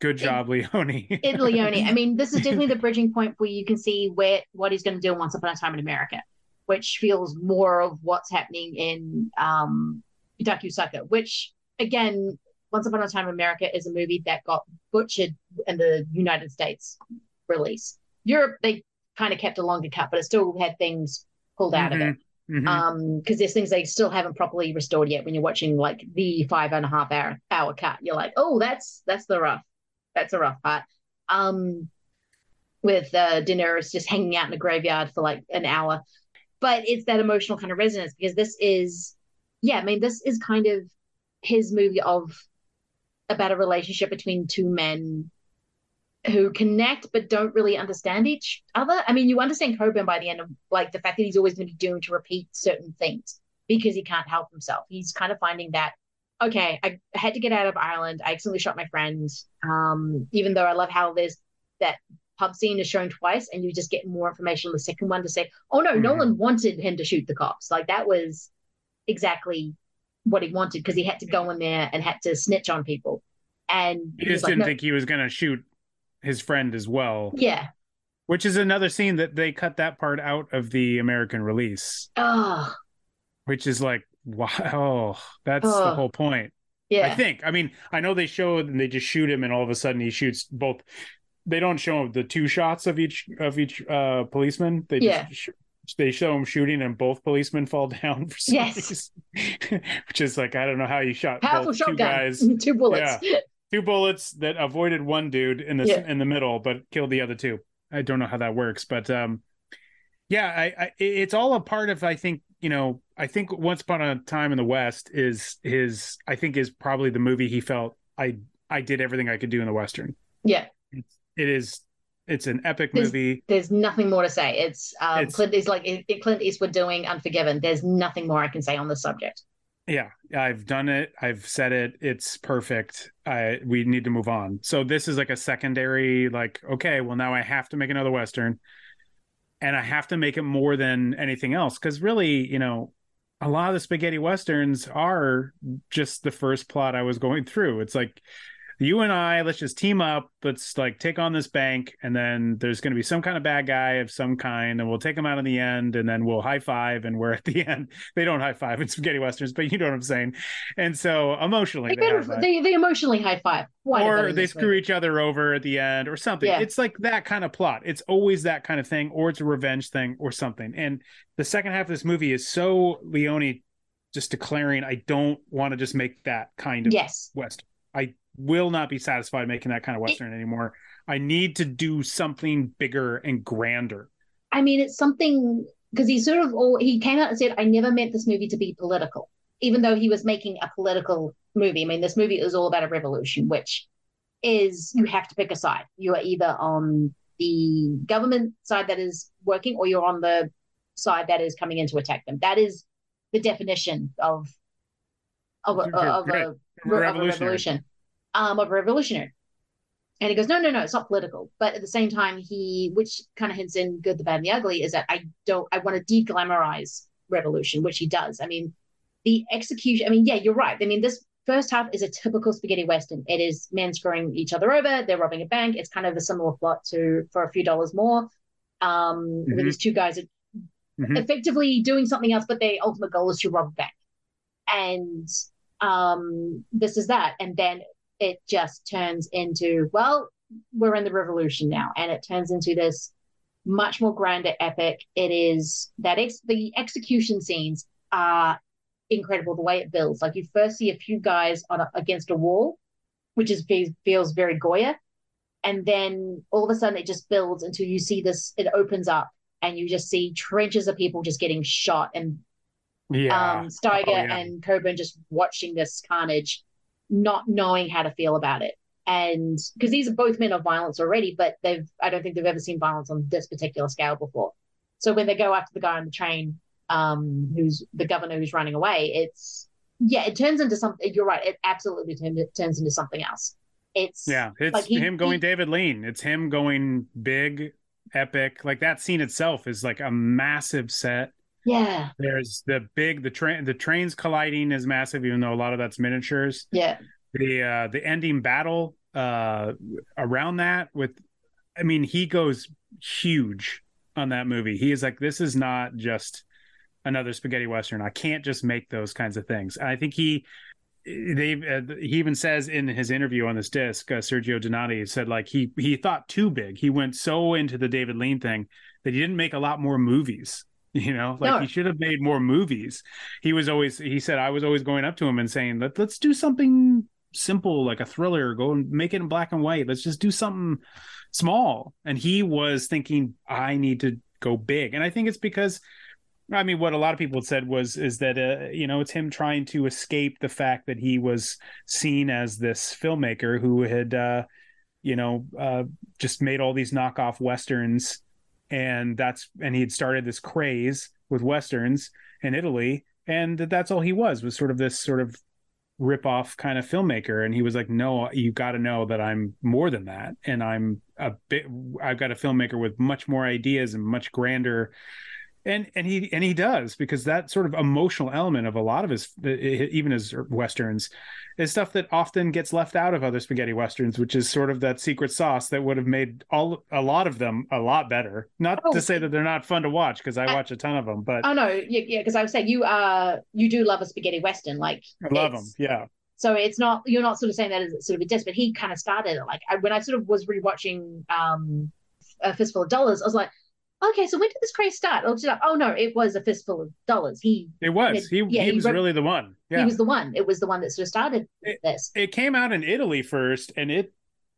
good job leone it Leone. I mean, this is <laughs> definitely the bridging point where you can see where what he's going to do in Once Upon a Time in America, which feels more of what's happening in um, Sucker, which again, Once Upon a Time in America is a movie that got butchered in the United States release. Europe, they kind of kept a longer cut, but it still had things pulled out of it. Mhm. Um, because there's things they still haven't properly restored yet when you're watching like the five and a half hour hour cut. You're like, oh, that's that's the rough. That's a rough part. Um with uh Daenerys just hanging out in a graveyard for like an hour. But it's that emotional kind of resonance because this is yeah, I mean, this is kind of his movie of about a relationship between two men who connect but don't really understand each other. I mean, you understand Coburn by the end of like the fact that he's always going to be doomed to repeat certain things because he can't help himself. He's kind of finding that okay, I had to get out of Ireland. I accidentally shot my friend. Um, even though I love how there's that pub scene is shown twice, and you just get more information on the second one to say, oh no, Mhm. Nolan wanted him to shoot the cops. Like that was exactly what he wanted because he had to go in there and had to snitch on people. And he he just like, didn't "No." think he was going to shoot his friend as well Yeah. which is another scene that they cut that part out of the american release Oh, which is like wow <laughs> that's the Oh. whole point yeah. i think i mean i know they show and they just shoot him and all of a sudden he shoots both they don't show the two shots of each of each uh policeman they just Yeah. sh- they show him shooting and both policemen fall <laughs> down for some Yes. reason. <laughs> which is like i don't know how you shot Powerful both two guys Two bullets. Yeah. two bullets that avoided one dude in the Yeah. in the middle but killed the other two i don't know how that works but um yeah I, I it's all a part of i think you know, I think Once Upon a Time in the West is his. I think is probably the movie he felt I I did everything I could do in the western. Yeah. It's, it is. It's an epic There's, movie. there's nothing more to say. It's, um, It's- Clint is like it, Clint Eastwood doing Unforgiven. There's nothing more I can say on the subject. Yeah, I've done it. I've said it. It's perfect. I we need to move on. So this is like a secondary. Like, okay, well now I have to make another western, and I have to make it more than anything else because really, you know, a lot of the spaghetti westerns are just the first plot I was going through. It's like you and I, let's just team up. Let's like take on this bank, and then there's going to be some kind of bad guy of some kind, and we'll take him out in the end, and then we'll high five, and we're at the <laughs> end. They don't high five in spaghetti westerns, but you know what I'm saying. And so emotionally, They, they, they, they emotionally high five. bit or they screw movie. each other over at the end, or something. Yeah. It's like that kind of plot. It's always that kind of thing, or it's a revenge thing, or something. And the second half of this movie is so Leone just declaring, "I don't want to just make that kind of Yes. western. I will not be satisfied making that kind of western anymore. I need to do something bigger and grander." I mean, it's something because he sort of all he came out and said, "I never meant this movie to be political," even though he was making a political movie. I mean, this movie is all about a revolution, which is you have to pick a side. You are either on the government side that is working, or you're on the side that is coming in to attack them. That is the definition of of of Right. a, of a revolution, um, of a revolutionary. And he goes, no, no, no, it's not political. But at the same time, he, which kind of hints in Good, the Bad, and the Ugly, is that I don't, I want to de-glamorize revolution, which he does. I mean, the execution. I mean, yeah, you're right. I mean, this first half is a typical spaghetti western. It is men screwing each other over. They're robbing a bank. It's kind of a similar plot to For a Few Dollars More, um, Mhm. where these two guys are Mhm. effectively doing something else, but their ultimate goal is to rob a bank. And um, this is that. And then it just turns into, well, we're in the revolution now. And it turns into this much more grander epic. It is that ex- the execution scenes are incredible the way it builds. Like you first see a few guys on a, against a wall, which is feels very Goya. And then all of a sudden it just builds until you see this, it opens up and you just see trenches of people just getting shot and Yeah. um, Steiger Oh, yeah. and Coburn just watching this carnage, not knowing how to feel about it. And because these are both men of violence already, but they've, I don't think they've ever seen violence on this particular scale before. So when they go after the guy on the train, um, who's the governor who's running away, it's, yeah, it turns into something. You're right. It absolutely turn, it turns into something else. It's, Yeah, it's like he- him going David Lean. It's him going big, epic. Like that scene itself is like a massive set. Yeah, There's the big the train the trains colliding is massive, even though a lot of that's miniatures. yeah. The uh the ending battle uh around that with I mean, he goes huge on that movie. He is like, this is not just another spaghetti western. I can't just make those kinds of things. And I think he they uh, he even says in his interview on this disc, uh, Sergio Donati said like he he thought too big. He went so into the David Lean thing that he didn't make a lot more movies. <laughs> You know, like No. he should have made more movies. He was always he said I was always going up to him and saying Let, let's do something simple like a thriller. Go and make it in black and white. Let's just do something small. And he was thinking I need to go big. And I think it's because I mean, what a lot of people said was is that uh, you know it's him trying to escape the fact that he was seen as this filmmaker who had uh, you know uh, just made all these knockoff westerns, and that's and he had started this craze with westerns in Italy, and that's all he was was sort of this sort of rip off kind of filmmaker. And he was like no you got to know that i'm more than that. And i'm a bit i've got a filmmaker with much more ideas and much grander and and he and he does because that sort of emotional element of a lot of his even his westerns is stuff that often gets left out of other spaghetti westerns which is sort of that secret sauce that would have made all a lot of them a lot better not Oh. to say that they're not fun to watch because i watch a ton of them but Oh no, yeah, yeah, because I was saying you uh you do love a spaghetti western, like i love them yeah So it's not you're not sort of saying that as sort of a diss, but he kind of started it. Like I, when I sort of was rewatching um a fistful of dollars, I was like, okay, so when did this craze start? I looked it up. Oh no, it was a fistful of dollars. He it was he, yeah, he was wrote- really the one yeah he was the one. It was the one that sort of started this. it came out in Italy first, and it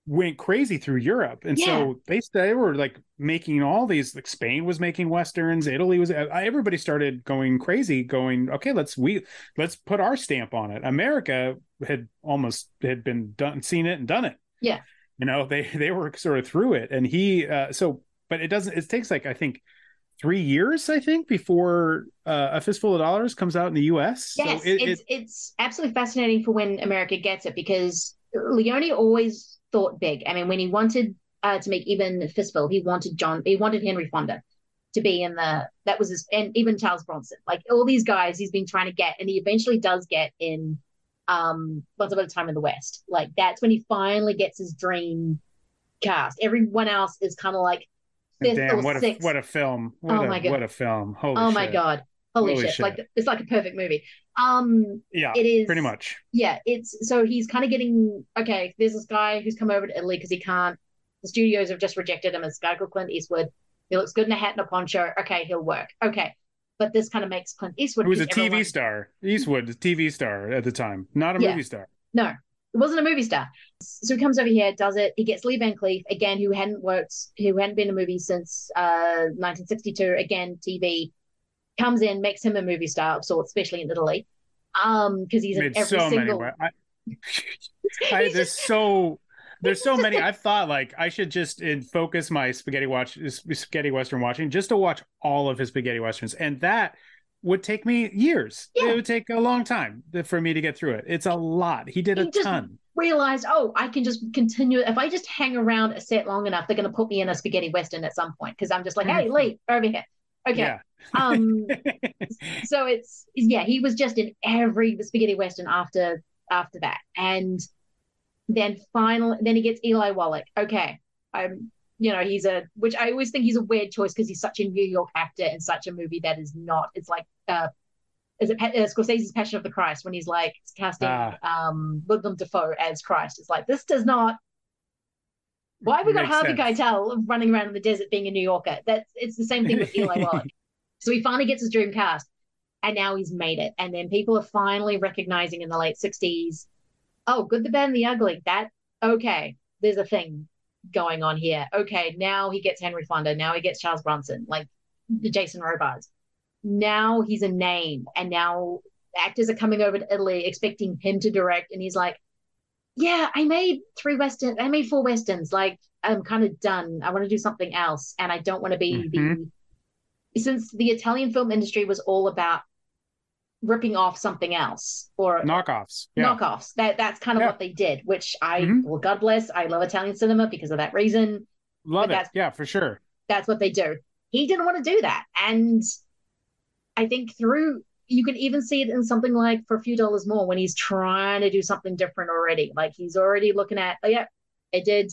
went crazy through Europe, and Yeah. so they they were like making all these. Like Spain was making westerns, Italy was. uh, Everybody started going crazy, going okay. Let's we let's put our stamp on it. America had almost had been done, seen it and done it. Yeah. You know, they they were sort of through it, and he uh, so, but it doesn't. It takes like I think three years, I think, before uh, a fistful of dollars comes out in the U.S. Yes, so it, it's it, it's absolutely fascinating for when America gets it because Leone always thought big. I mean, when he wanted uh, to make even Fistful, he wanted John, he wanted Henry Fonda to be in the that was his, and even Charles Bronson, like all these guys, he's been trying to get, and he eventually does get in. Um, Once Upon a Time in the West, like that's when he finally gets his dream cast. Everyone else is kind of like damn what a what a film! What Oh a, my God. what a film! Holy oh my god, holy, Holy shit. shit. Like it's like a perfect movie. Um, Yeah, it is pretty much. yeah, it's so he's kind of getting okay. There's this guy who's come over to Italy because he can't. The studios have just rejected him. It's a guy called Clint Eastwood. He looks good in a hat and a poncho. Okay, he'll work. Okay, but this kind of makes Clint Eastwood. Who was a TV everyone- star? Eastwood, TV star at the time, not a Yeah. movie star. No, it wasn't a movie star. So he comes over here, does it. He gets Lee Van Cleef again, who hadn't worked, who hadn't been in a movie since uh 1962. Again, TV comes in, makes him a movie star of sorts, especially in Italy. Um, because he's in every so many. single. wa- I, <laughs> I, there's so there's so many. I've thought like I should just focus my spaghetti watch spaghetti western watching just to watch all of his spaghetti westerns, and that would take me years. It would take a long time for me to get through it. It's a lot. He did a just ton. Realized, oh, I can just continue. If I just hang around a set long enough, they're going to put me in a spaghetti western at some point because I'm just like, hey, Lee, over here. Okay. Yeah. Um. <laughs> so it's yeah, he was just in every spaghetti western after after that, and then finally, then he gets Eli Wallach. Okay, I'm. You know, he's a which I always think he's a weird choice because he's such a New York actor in such a movie that is not. It's like uh, is it uh, Scorsese's Passion of the Christ when he's like casting Ah. um Willem Dafoe as Christ. It's like this does not. Why have we got Harvey sense. Keitel running around in the desert being a New Yorker? That's it's the same thing with Eli <laughs> Wallach. So he finally gets his dream cast, and now he's made it. And then people are finally recognizing in the late '60s, oh, good, the bad, and the ugly. That okay, there's a thing going on here. Okay, now he gets Henry Fonda. Now he gets Charles Bronson, like the Jason Robards. Now he's a name, and now actors are coming over to Italy expecting him to direct, and he's like, "Yeah, I made three westerns. I made four westerns. Like, I'm kind of done. I want to do something else, and I don't want to be the." Since the Italian film industry was all about ripping off something else or Knockoffs. Yeah. knockoffs. That that's kind of what they did, which I Mhm. well, God bless. I love Italian cinema because of that reason. Love But it. Yeah, for sure. That's what they do. He didn't want to do that, and I think through you can even see it in something like for a few dollars more when he's trying to do something different already. Like he's already looking at, oh yeah, I did,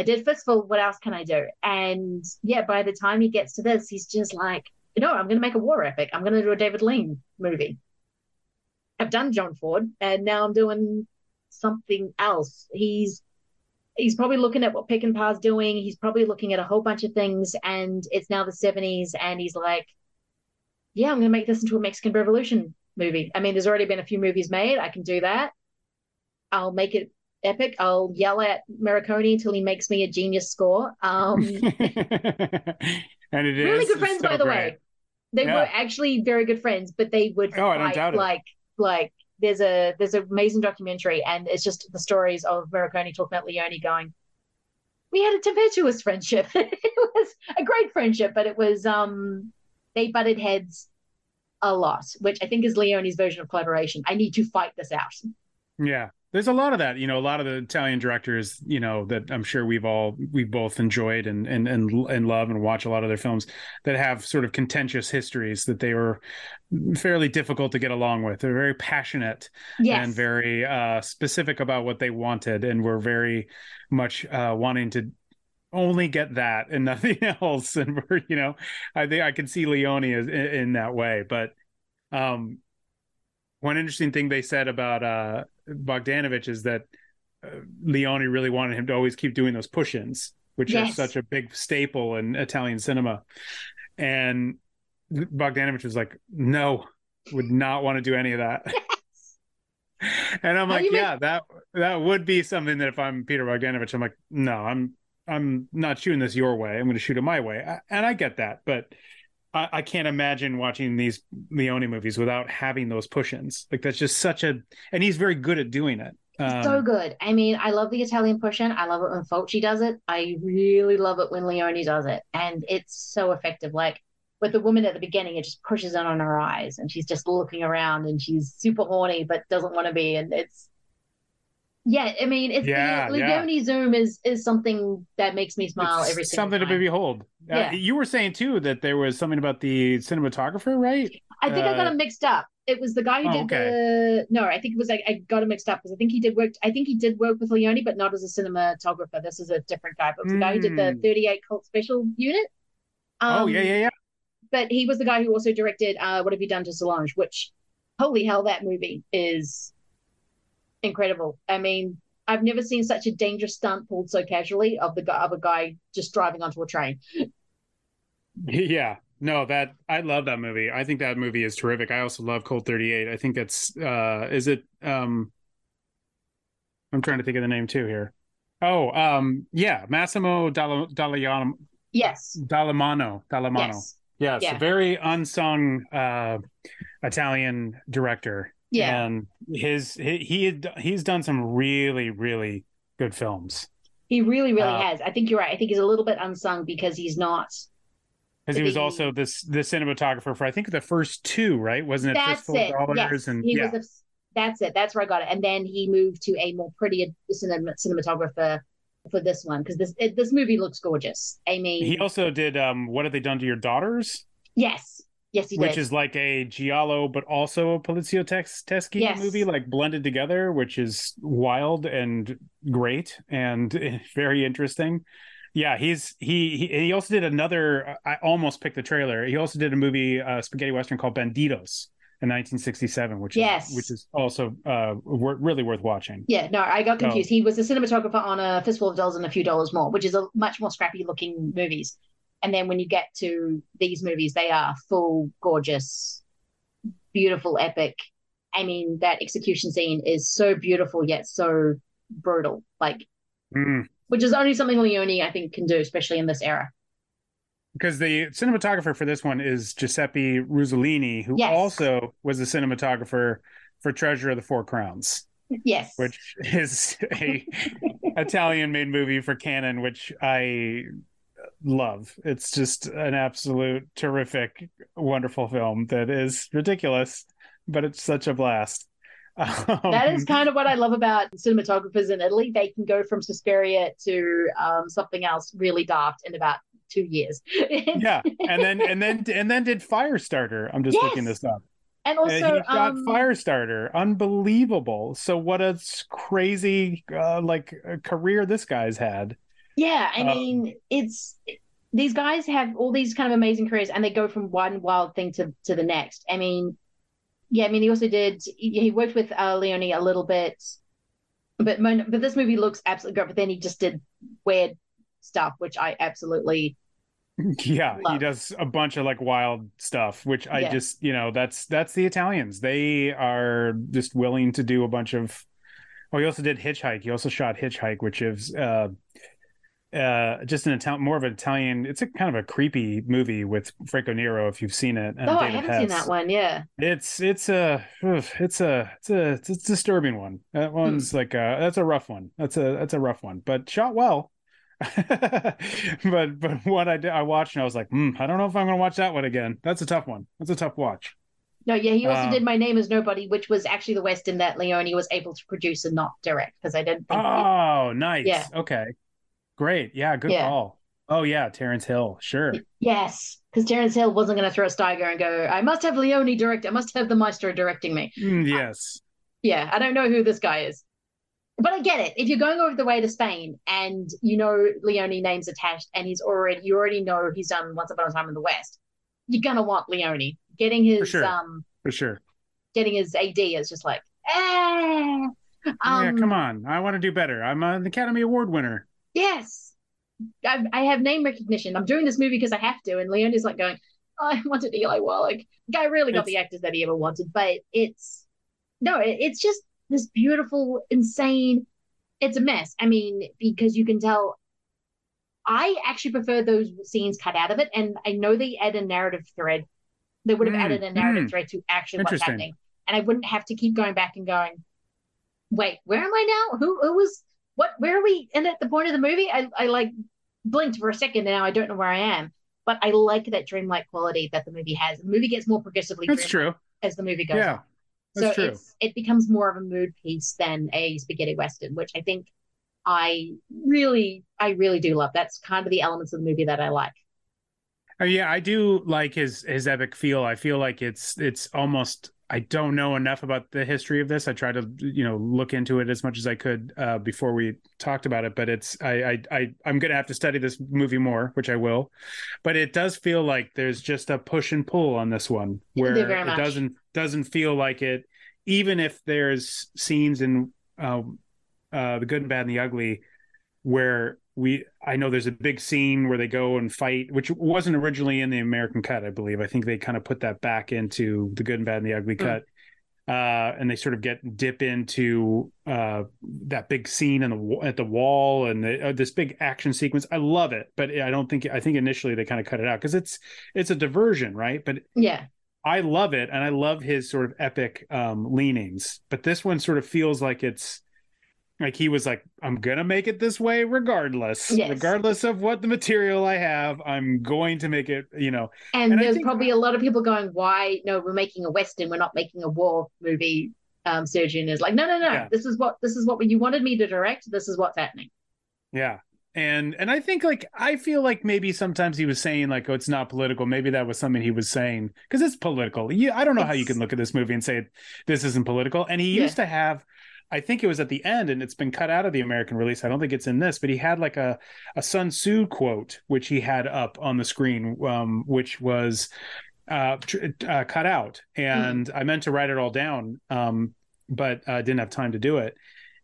I did fistful. What else can I do? And yeah, by the time he gets to this, he's just like, no, I'm going to make a war epic. I'm going to do a David Lean movie. I've done John Ford, and now I'm doing something else. He's he's probably looking at what Peckinpah's doing. He's probably looking at a whole bunch of things, and it's now the 70s, and he's like, yeah, I'm going to make this into a Mexican Revolution movie. I mean, there's already been a few movies made. I can do that. I'll make it epic. I'll yell at Morricone until he makes me a genius score. Um, <laughs> And it is really good friends, so by the great. way. They Yeah. were actually very good friends, but they would Oh, I don't fight doubt it. like like there's a there's an amazing documentary, and it's just the stories of Morricone talking about Leone going. We had a tempestuous friendship. <laughs> it was a great friendship, but it was um they butted heads a lot, which I think is Leone's version of collaboration. I need to fight this out. Yeah. There's a lot of that, you know, a lot of the Italian directors, you know, that I'm sure we've all we've both enjoyed and and and and love and watch a lot of their films that have sort of contentious histories that they were fairly difficult to get along with. They're very passionate Yes. and very uh specific about what they wanted and were very much uh wanting to only get that and <laughs> nothing else. And we're you know i think i can see leone in, in that way. But um one interesting thing they said about uh bogdanovich is that uh, leone really wanted him to always keep doing those push-ins which are Yes. such a big staple in italian cinema. And bogdanovich was like no would not want to do any of that. <laughs> And i'm How like yeah that that would be something that if I'm Peter Bogdanovich, I'm like, no, I'm I'm not shooting this your way. I'm going to shoot it my way, I, and I get that, but I, I can't imagine watching these Leone movies without having those push-ins. Like that's just such a, and he's very good at doing it. Um, so good. I mean, I love the Italian push-in. I love it when Fulci does it. I really love it when Leone does it, and it's so effective. Like with the woman at the beginning, it just pushes in on her eyes, and she's just looking around, and she's super horny but doesn't want to be, and it's yeah, I mean, it's Yeah, the yeah. Leone Zoom is is something that makes me smile it's every single something time. to behold. Uh, Yeah. you were saying too that there was something about the cinematographer, right? I think I got Uh, him mixed up. It was the guy who Oh, did okay. the no, I think it was like I got him mixed up because I think he did work. I think he did work with Leone, but not as a cinematographer. This is a different guy. But it was the guy who did the Mm. 38 Colt Special Unit. oh yeah, Um, yeah, yeah. But he was the guy who also directed uh, What Have You Done to Solange, which holy hell, that movie is incredible. I mean, I've never seen such a dangerous stunt pulled so casually of the guy of a guy just driving onto a train. <laughs> Yeah. No, that I love that movie. I think that movie is terrific. I also love Colt 38. I think that's uh is it um I'm trying to think of the name too here. Oh, um yeah, Massimo Dal- Daliano Yes. Dallamano. Dallamano. Yes. Yes, Yeah. a very unsung uh Italian director. Yeah. And his he, he had, he's done some really really good films. He really, really Uh, has. I think you're right. I think he's a little bit unsung because he's not. Because he was also this the cinematographer for I think the first two, right? Wasn't it That's it. Dollars Yes, and he yeah. was. A, that's it. That's where I got it. And then he moved to a more pretty cinema, cinematographer for this one because this it, this movie looks gorgeous. I mean, He also did um What Have They Done to Your Daughters? yes, yes, he which did. is like a Giallo but also a Poliziotteschi Yes. movie, like blended together, which is wild and great and <laughs> very interesting. Yeah, he's he he, he also did another. I almost picked the trailer. He also did a movie, uh, spaghetti western called Bandidos in 1967, which Yes. is which is also uh wor- really worth watching. Yeah, no, I got So- confused. He was a cinematographer on a Fistful of Dollars and a Few Dollars More, which is a much more scrappy looking movies. And then when you get to these movies, they are full, gorgeous, beautiful, epic. I mean, that execution scene is so beautiful yet so brutal. Like, Mm. which is only something Leone I think can do, especially in this era. Because the cinematographer for this one is Giuseppe Ruzzolini, who Yes. also was the cinematographer for Treasure of the Four Crowns. Yes, which is a <laughs> Italian made movie for Cannon, which I love. It's just an absolute terrific, wonderful film that is ridiculous, but it's such a blast. <laughs> that is Um, kind of what I love about cinematographers in Italy. They can go from Suspiria to um, something else really daft in about two years. <laughs> yeah, and then and then and then did Firestarter. I'm just Yes! looking this up. and Uh, also, he shot um, Firestarter, unbelievable. So what a crazy uh, like uh, career this guy's had. Yeah, I Um, mean, it's these guys have all these kind of amazing careers, and they go from one wild thing to to the next. I mean, yeah, I mean, he also did. He, worked with uh, Leone a little bit, but Mon- but this movie looks absolutely great. But then he just did weird stuff, which I absolutely <laughs> Yeah, he does a bunch of like wild stuff, which I Yeah. just, you know, that's that's the Italians. They are just willing to do a bunch of. Oh, he also did Hitchhike. He also shot Hitchhike, which is uh, uh, just an Italian, more of an Italian. It's a kind of a creepy movie with Franco Nero, if you've seen it. and oh, I David haven't seen that one. Yeah, It's it's a it's a it's a it's a disturbing one. That one's like a that's a rough one. That's a that's a rough one, but shot well. <laughs> but but what I did I watched and I was like, hmm, I don't know if I'm gonna watch that one again. That's a tough one. That's a tough watch. no, yeah. He also Um, did My Name Is Nobody, which was actually the western that Leone was able to produce and not direct because I didn't think. Oh, nice. Yeah. Okay, great. Yeah, good Yeah. call. Oh yeah, Terence Hill. Sure. Yes, because Terence Hill wasn't going to throw a Steiger and go, I must have Leone direct. I must have the maestro directing me. Mm, yes. Yeah, I don't know who this guy is. But I get it. If you're going over the way to Spain and you know Leone name's attached and he's already you already know he's done Once Upon a Time in the West, you're gonna want Leone. Getting his for sure. um For sure. getting his AD is just like, eh. yeah, Um, come on. I want to do better. I'm an Academy Award winner. Yes. I, I have name recognition. I'm doing this movie because I have to. And Leone is like going, oh, I wanted Eli Wallach. Guy really got It's- the actors that he ever wanted, but it's no, it, it's just this beautiful, insane. It's a mess. I mean, because you can tell. I actually prefer those scenes cut out of it, and I know they add a narrative thread. They would have Mm, added a narrative mm. thread to actually what's happening, and I wouldn't have to keep going back and going. Wait, where am I now? Who who was what? Where are we? And at the point of the movie, I I like blinked for a second, and now I don't know where I am. But I like that dreamlike quality that the movie has. The movie gets more progressively That's true. as the movie goes Yeah, so true. it's it becomes more of a mood piece than a spaghetti western, which I think I really I really do love. That's kind of the elements of the movie that I like. Uh, yeah, I do like his his epic feel. I feel like it's it's almost I don't know enough about the history of this. I tried to you know look into it as much as I could uh, before we talked about it, but it's I I, I I'm gonna have to study this movie more, which I will. But it does feel like there's just a push and pull on this one, where it much. doesn't doesn't feel like it. Even if there's scenes in um, uh, the good and bad and the ugly where we I know there's a big scene where they go and fight, which wasn't originally in the American cut, I believe. I think they kind of put that back into the good and bad and the ugly Mm. cut. Uh, and they sort of get dip into uh, that big scene in the at the wall and the, uh, this big action sequence. I love it, but I don't think I think initially they kind of cut it out because it's it's a diversion, right? But Yeah. I love it, and I love his sort of epic um, leanings. But this one sort of feels like it's like he was like, "I'm gonna make it this way, regardless, Yes. regardless of what the material I have. I'm going to make it." You know, And, I there's think- probably a lot of people going, "Why? No, we're making a western. We're not making a war movie." Um, Sergio is like, "No, no, no. Yeah. This is what this is what you wanted me to direct. This is what's happening." Yeah. And and I think like I feel like maybe sometimes he was saying like oh it's not political maybe that was something he was saying because it's political. Yeah, I don't know how you can look at this movie and say this isn't political. And he Yeah. used to have I think it was at the end and it's been cut out of the American release. I don't think it's in this, but he had like a a Sun Tzu quote which he had up on the screen um which was uh, tr- uh cut out. And I meant to write it all down um but uh, didn't have time to do it.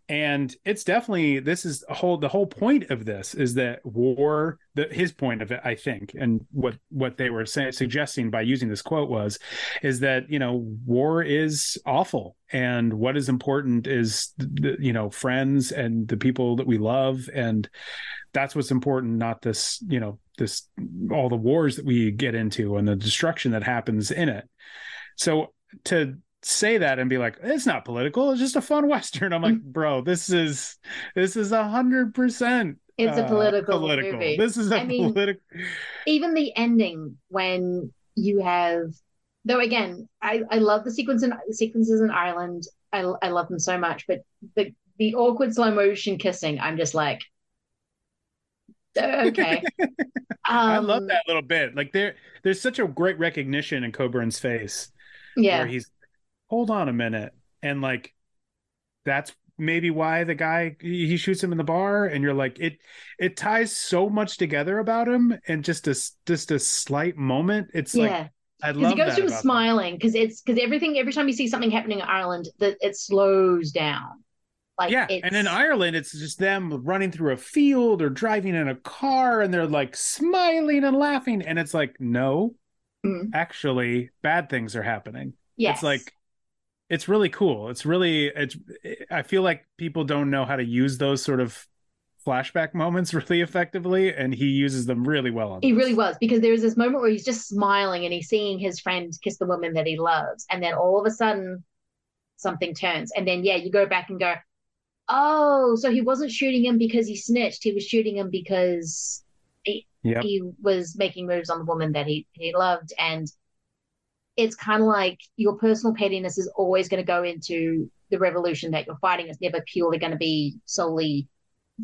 And it's definitely this is a whole the whole point of this is that war the his point of it i think and what what they were say, suggesting by using this quote was is that you know war is awful and what is important is the, you know friends and the people that we love and that's what's important not this you know this all the wars that we get into and the destruction that happens in it. So to say that and be like it's not political it's just a fun <laughs> western i'm like mm. bro this is this is a hundred percent It's a uh, political political. movie. this is a I mean, political even the ending when you have though again i i love the sequence in sequences in ireland. I i love them so much but the the awkward slow motion kissing i'm just like okay. <laughs> I love Um, that little bit. Like there there's such a great recognition in coburn's face yeah. where he's hold on a minute. And like that's maybe why the guy he shoots him in the bar and you're like it it ties so much together about him and just a just a slight moment. It's yeah. Like i because love he goes through him. smiling because it's because everything every time you see something happening in ireland that it slows down. Like yeah it's, and in ireland it's just them running through a field or driving in a car and they're like smiling and laughing and it's like no Mhm. actually bad things are happening. Yes it's like it's really cool it's really it's i feel like people don't know how to use those sort of flashback moments <laughs> really effectively and he uses them really well on He this. really was because there was this moment where he's just smiling and he's seeing his friend kiss the woman that he loves, and then all of a sudden something turns, and then yeah, you go back and go, oh, so he wasn't shooting him because he snitched; he was shooting him because he, Yep. he was making moves on the woman that he he loved, and it's kind of like your personal pettiness is always going to go into the revolution that you're fighting. It's never purely going to be solely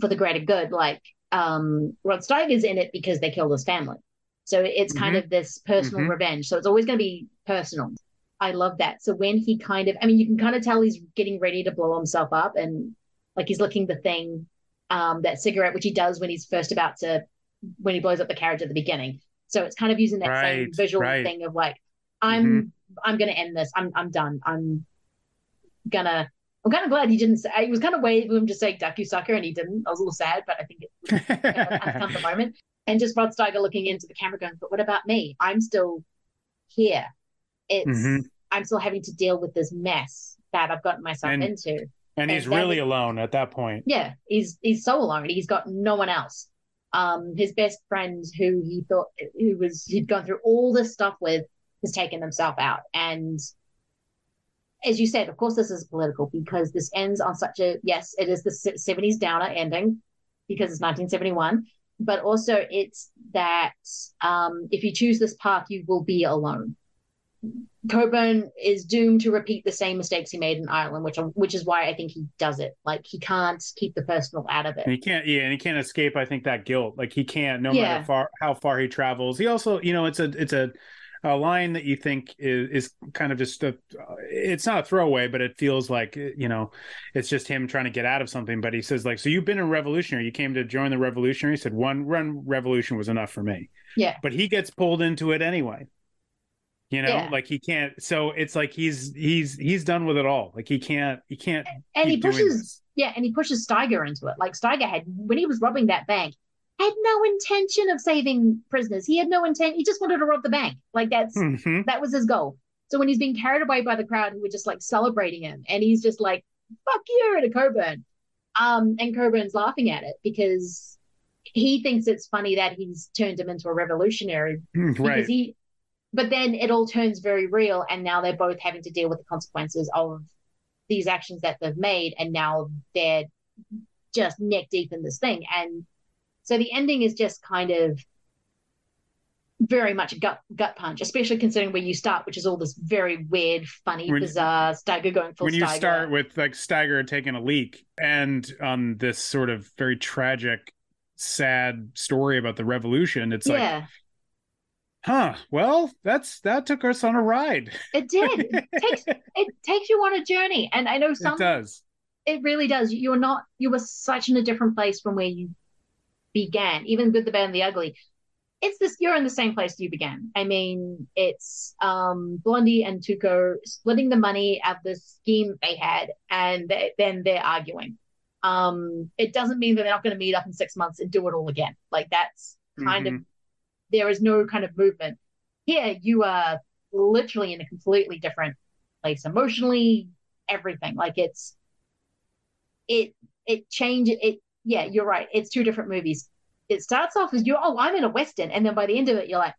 for the greater good. Like um, Rod Steiger's in it because they killed his family. So it's kind Mhm. of this personal Mhm. revenge. So it's always going to be personal. I love that. So when he kind of, I mean, you can kind of tell he's getting ready to blow himself up and like he's looking the thing, um, that cigarette, which he does when he's first about to, when he blows up the carriage at the beginning. So it's kind of using that same visual right. thing of like, I'm, I'm going to end this. I'm, I'm done. I'm gonna, I'm kind of glad he didn't say, it was kind of weird for him to say duck you sucker and he didn't. I was a little sad, but I think it was kind of an <laughs> uncomfortable moment. And just Rod Steiger looking into the camera going, but what about me? I'm still here. It's, Mhm. I'm still having to deal with this mess. that I've gotten myself And- into. And he's really alone at that point. yeah, he's he's so alone. He's got no one else. Um, his best friend, who he thought who was he'd gone through all this stuff with, has taken himself out. And as you said, of course, this is political because this ends on such a yes, it is the seventies downer ending because it's nineteen seventy one, but also it's that um, if you choose this path, you will be alone. Coburn is doomed to repeat the same mistakes he made in Ireland, which which is why I think he does it. Like he can't keep the personal out of And it. he can't, yeah, and he can't escape. I think that guilt, like he can't, no Yeah. matter far how far he travels. He also, you know, it's a, it's a, a line that you think is, is kind of just a, it's not a throwaway, but it feels like, you know, it's just him trying to get out of something. But he says like, so you've been a revolutionary. You came to join the revolutionary. He said one run revolution was enough for me. Yeah, But he gets pulled into it anyway. You know, Yeah. like he can't. So it's like he's he's he's done with it all. Like he can't he can't. and he pushes yeah, and he pushes Steiger into it. Like Steiger had when he was robbing that bank, had no intention of saving prisoners. He had no intent. He just wanted to rob the bank. Like that's Mhm. that was his goal. So when he's being carried away by the crowd who were just like celebrating him, and he's just like, "Fuck you" to Coburn, um, and Coburn's laughing at it because he thinks it's funny that he's turned him into a revolutionary because Right. he. But then it all turns very real, and now they're both having to deal with the consequences of these actions that they've made, and now they're just neck deep in this thing. And so the ending is just kind of very much a gut gut punch, especially considering where you start, which is all this very weird, funny, When- bizarre Steiger going full when you start with like Steiger taking a leak and on this sort of very tragic, sad story about the revolution, it's like, huh? Well, that's that took us on a ride. it did. It <laughs> takes it takes you on a journey, and I know some it does. it really does. You're not, you were such in a different place from where you began, even good, the bad, and the ugly. It's this, you're in the same place you began. I mean, it's um, Blondie and Tuco splitting the money of the scheme they had, and they, then they're arguing. Um, it doesn't mean that they're not going to meet up in six months and do it all again. Like, that's kind of, Mhm. there is no kind of movement. Here, you are literally in a completely different place emotionally, everything. Like, it's, it it changed it yeah you're right it's two different movies it starts off as you oh i'm in a western and then by the end of it you're like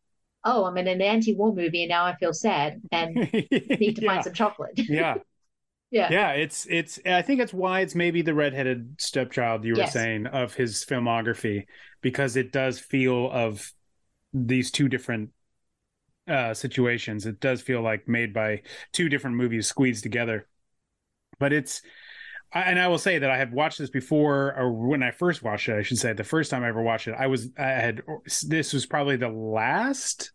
oh i'm in an anti-war movie and now i feel sad and <laughs> need to Yeah. find some chocolate <laughs> Yeah. yeah yeah it's it's i think it's why it's maybe the redheaded stepchild you were Yes. saying of his filmography because it does feel of these two different uh situations it does feel like made by two different movies squeezed together but it's and I will say that I have watched this before, or when I first watched it, I should say, the first time I ever watched it, I was, I had, this was probably the last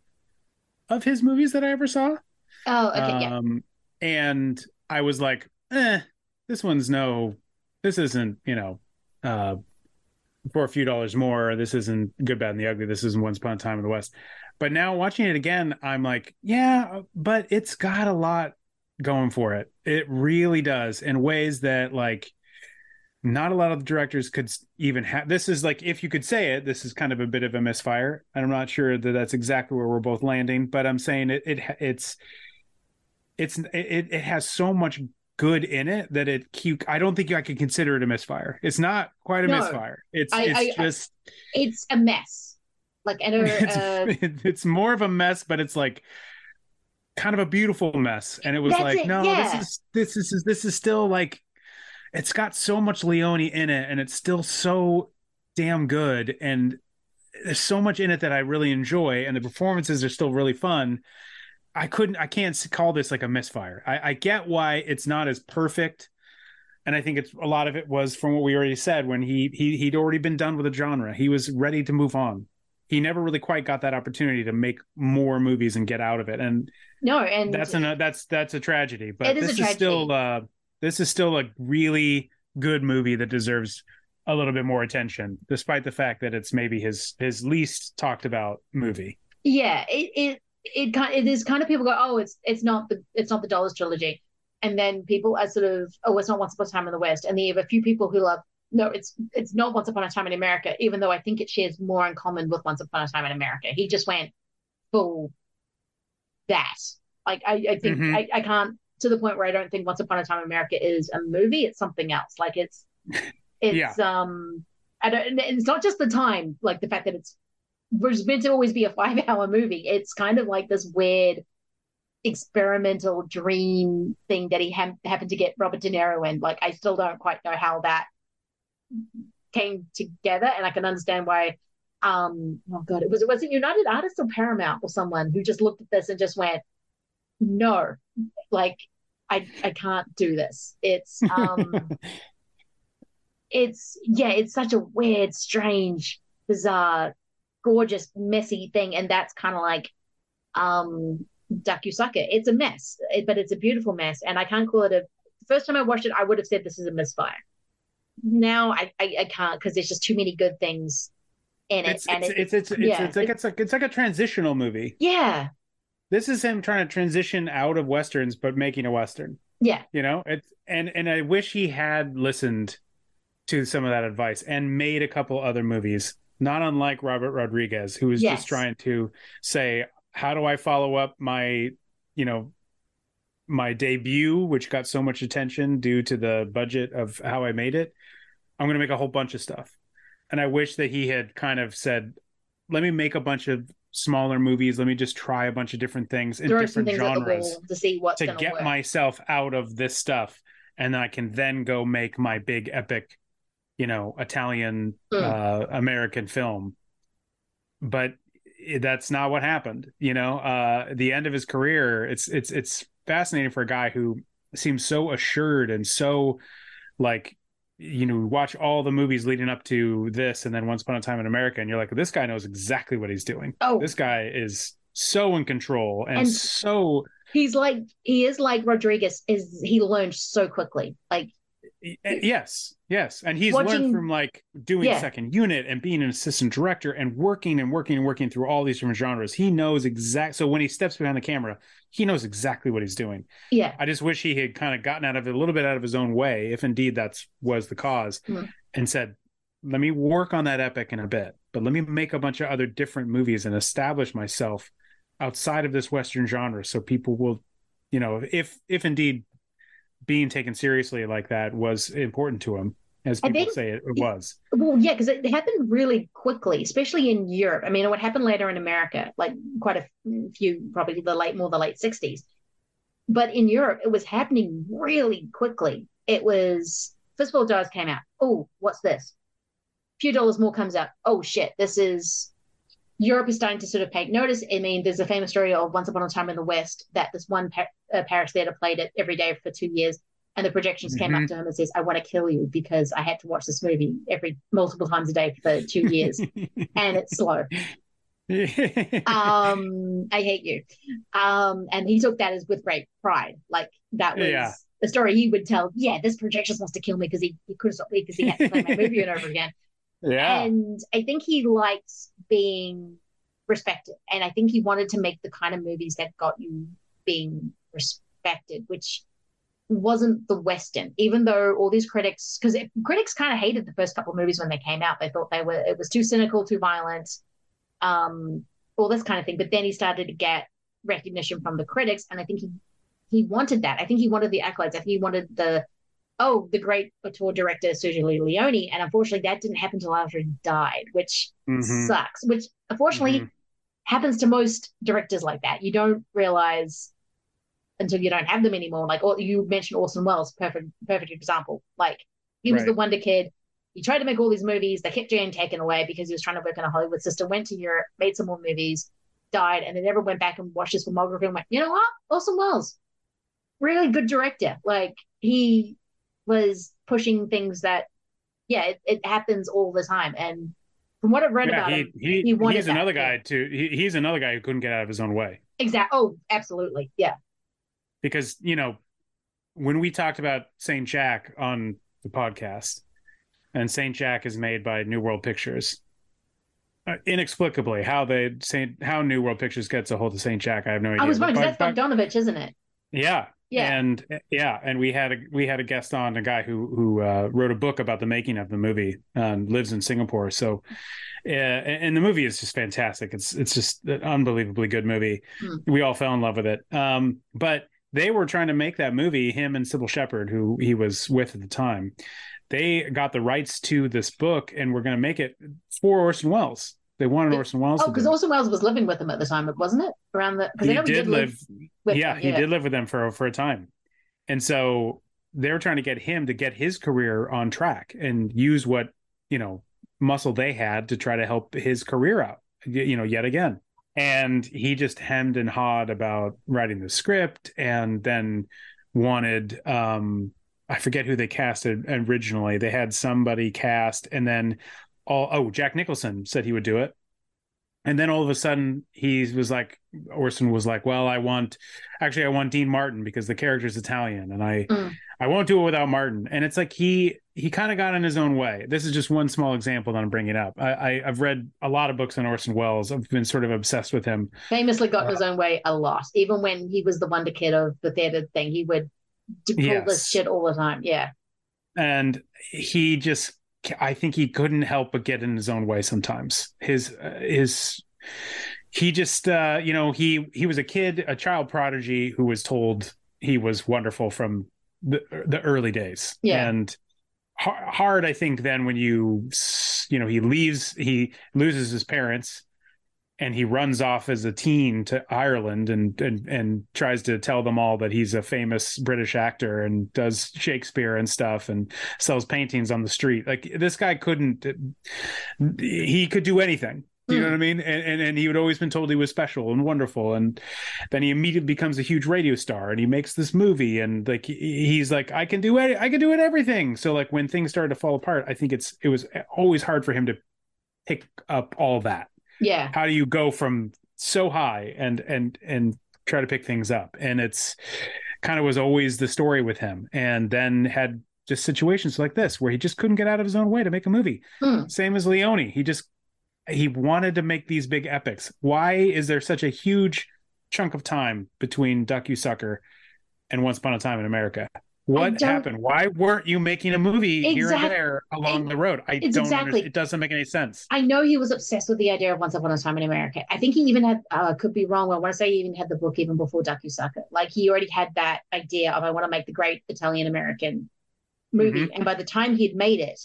of his movies that I ever saw. oh okay yeah Um, and I was like, eh, this one's no, this isn't, you know, uh, for a few dollars more. This isn't Good, Bad, and the Ugly. This isn't Once Upon a Time in the West. But now watching it again, I'm like, yeah, but it's got a lot going for it. It really does in ways that like not a lot of the directors could even have. This is like, if you could say it, this is kind of a bit of a misfire. And I'm not sure that that's exactly where we're both landing, but I'm saying it, it it's, it's, it, it has so much good in it that it cute. I don't think I could consider it a misfire. It's not quite a No. misfire. It's, I- it's I- just, it's a mess like and <laughs> it's, uh, it's more of a mess, but it's like kind of a beautiful mess. And it was That's like, it, no, yeah. this is this is this is still like it's got so much Leone in it, and it's still so damn good. And there's so much in it that I really enjoy, and the performances are still really fun. I couldn't, I can't call this like a misfire. I, I get why it's not as perfect, and I think it's a lot of it was from what we already said when he he he'd already been done with a genre. He was ready to move on. He never really quite got that opportunity to make more movies and get out of it, and no and that's an that's that's a tragedy. But It is a this is still uh, this is still a really good movie that deserves a little bit more attention, despite the fact that it's maybe his his least talked about movie. yeah it it it kind it is kind of people go oh it's it's not the it's not the dollars trilogy and then people are sort of oh it's not once upon a time in the west and then you have a few people who love no it's it's not once upon a time in america even though i think it shares more in common with once upon a time in america he just went full that like i i think Mhm. I, I can't to the point where I don't think Once Upon a Time in America is a movie. It's something else. Like it's <laughs> it's um I don't and it's not just the time, like the fact that it's was meant to always be a <laughs> five hour movie. It's kind of like this weird experimental dream thing that he ha- happened to get Robert De Niro in. Like I still don't quite know how that came together, and I can understand why. Um, oh god, it was was it United Artists or Paramount or someone who just looked at this and just went, "No, like I I can't do this." It's um, <laughs> it's yeah, it's such a weird, strange, bizarre, gorgeous, messy thing, and that's kind of like um Duck You Sucker. It's a mess, it, but it's a beautiful mess, and I can't call it a. The first time I watched it, I would have said this is a misfire. Now I I, I can't because there's just too many good things in it, It's and it's, it's, it's, it's, yeah, it's like it's like it's like a transitional movie. yeah, This is him trying to transition out of westerns, but making a western. yeah, You know, it's and and I wish he had listened to some of that advice and made a couple other movies, not unlike Robert Rodriguez, who was Yes. just trying to say, how do I follow up my, you know, my debut, which got so much attention due to the budget of how I made it. I'm going to make a whole bunch of stuff. And I wish that he had kind of said, let me make a bunch of smaller movies. Let me just try a bunch of different things in different things genres to see what to get work. myself out of this stuff and then i can then go make my big epic you know italian Mm. uh american film but that's not what happened you know uh the end of his career it's it's it's fascinating for a guy who seems so assured and so like you know watch all the movies leading up to this and then once upon a time in america and you're like this guy knows exactly what he's doing Oh. this guy is so in control and, And- so He's like he is like Rodriguez. Is he learned so quickly? Like Yes, yes, and he's Watching- learned from like doing Yeah. second unit and being an assistant director and working and working and working through all these different genres. He knows exact. So when he steps behind the camera, he knows exactly what he's doing. yeah, I just wish he had kind of gotten out of it a little bit out of his own way, if indeed that's was the cause, Mm. and said, "Let me work on that epic in a bit, but let me make a bunch of other different movies and establish myself outside of this Western genre, so people will, you know, if if indeed." Being taken seriously like that was important to him, as people think- say it, it was. Well, yeah, because it happened really quickly, especially in Europe. I mean, what happened later in America, like quite a few, probably the late, more the late 60s. But in Europe, it was happening really quickly. It was, Fistful of all, Dollars came out. Oh, what's this? few dollars more comes out. Oh, shit, this is, Europe is starting to sort of take notice. I mean, there's a famous story of Once Upon a Time in the West that this one par- uh, Paris theater played it every day for two years. And the projections came Mhm. up to him and says, I want to kill you because I had to watch this movie every multiple times a day for two <laughs> years. and it's slow. <laughs> Um, I hate you. Um, and he took that as with great pride. Like that was Yeah. the story he would tell. Yeah, this projectionist wants to kill me because he, he couldn't stop me because he had to play my movie and over again. <laughs> yeah, And I think he likes being respected. And I think he wanted to make the kind of movies that got you being respected, which wasn't the Western, even though all these critics, because critics kind of hated the first couple of movies when they came out. They thought they were, it was too cynical, too violent, um, all this kind of thing. But then he started to get recognition from the critics. And I think he, he wanted that. I think he wanted the accolades. I think he wanted the, oh, the great auteur director Sergio Leone. And unfortunately, that didn't happen until after he died, which Mhm. sucks. Which unfortunately Mhm. happens to most directors like that. You don't realize until you don't have them anymore. Like or you mentioned Orson Welles, perfect perfect example. Like he was Right. the wonder kid. He tried to make all these movies. They kept getting taken away because he was trying to work in a Hollywood system. Went to Europe, made some more movies, died, and then never went back and watched his filmography and went, you know what? Orson Welles, really good director. Like he was pushing things that, yeah, it, it happens all the time. And from what I've read yeah. about He, him, he, he wanted he's another guy too. He, he's another guy who couldn't get out of his own way. exactly. Oh, absolutely. Yeah. because you know when we talked about Saint Jack on the podcast, and Saint Jack is made by New World Pictures. Uh, inexplicably, how they Saint how New World Pictures gets a hold of Saint Jack, I have no idea. I was wondering that's Bogdanovich, isn't it? yeah. Yeah. And yeah, and we had a we had a guest on a guy who who uh, wrote a book about the making of the movie. Um, lives in Singapore, so uh, and the movie is just fantastic. It's it's just an unbelievably good movie. Hmm. We all fell in love with it. Um, but they were trying to make that movie. Him and Cybill Shepherd, who he was with at the time, they got the rights to this book and were going to make it for Orson Welles. They wanted Orson Welles. Oh, because. Orson Welles was living with them at the time, wasn't it? Around the because he did live. with yeah, them, he yeah. did live with them for for a time, and so they were trying to get him to get his career on track and use what you know muscle they had to try to help his career out. You know, yet again, and he just hemmed and hawed about writing the script, and then wanted um I forget who they casted originally. They had somebody cast, and then all oh Jack Nicholson said he would do it. And then all of a sudden, he was like, Orson was like, "Well, I want, actually, I want Dean Martin because the character's Italian, and I, Mm. I won't do it without Martin." And it's like he, he kind of got in his own way. This is just one small example that I'm bringing up. I, I, I've read a lot of books on Orson Welles. I've been sort of obsessed with him. Famously got in his own way a lot. Even when he was the wonder kid of the theater thing, he would do pull Yes. this shit all the time. Yeah. and he just i think he couldn't help but get in his own way sometimes his uh, his he just uh you know he he was a kid a child prodigy who was told he was wonderful from the the early days Yeah. and har- hard i think then when you you know he leaves he loses his parents and he runs off as a teen to Ireland and and and tries to tell them all that he's a famous British actor and does Shakespeare and stuff and sells paintings on the street. Like this guy couldn't he could do anything. You know what I hmm. mean? And, and and he had always been told he was special and wonderful, and then he immediately becomes a huge radio star, and he makes this movie, and like he's like, I can do it, I can do it, everything. So like when things started to fall apart, I think it's it was always hard for him to pick up all that Yeah. how do you go from so high and and and try to pick things up? And it's kind of was always the story with him and then had just situations like this where he just couldn't get out of his own way to make a movie. Hmm. same as leone. He just he wanted to make these big epics. Why is there such a huge chunk of time between duck you sucker and once upon a time in america what happened why weren't you making a movie here and there along the road i don't exactly- understand. it doesn't make any sense I know he was obsessed with the idea of Once Upon a Time in America. I think he even had, uh, could be wrong, I want to say he even had the book even before Duck You Sucker. Like he already had that idea of I want to make the great Italian American movie. And by the time he'd made it,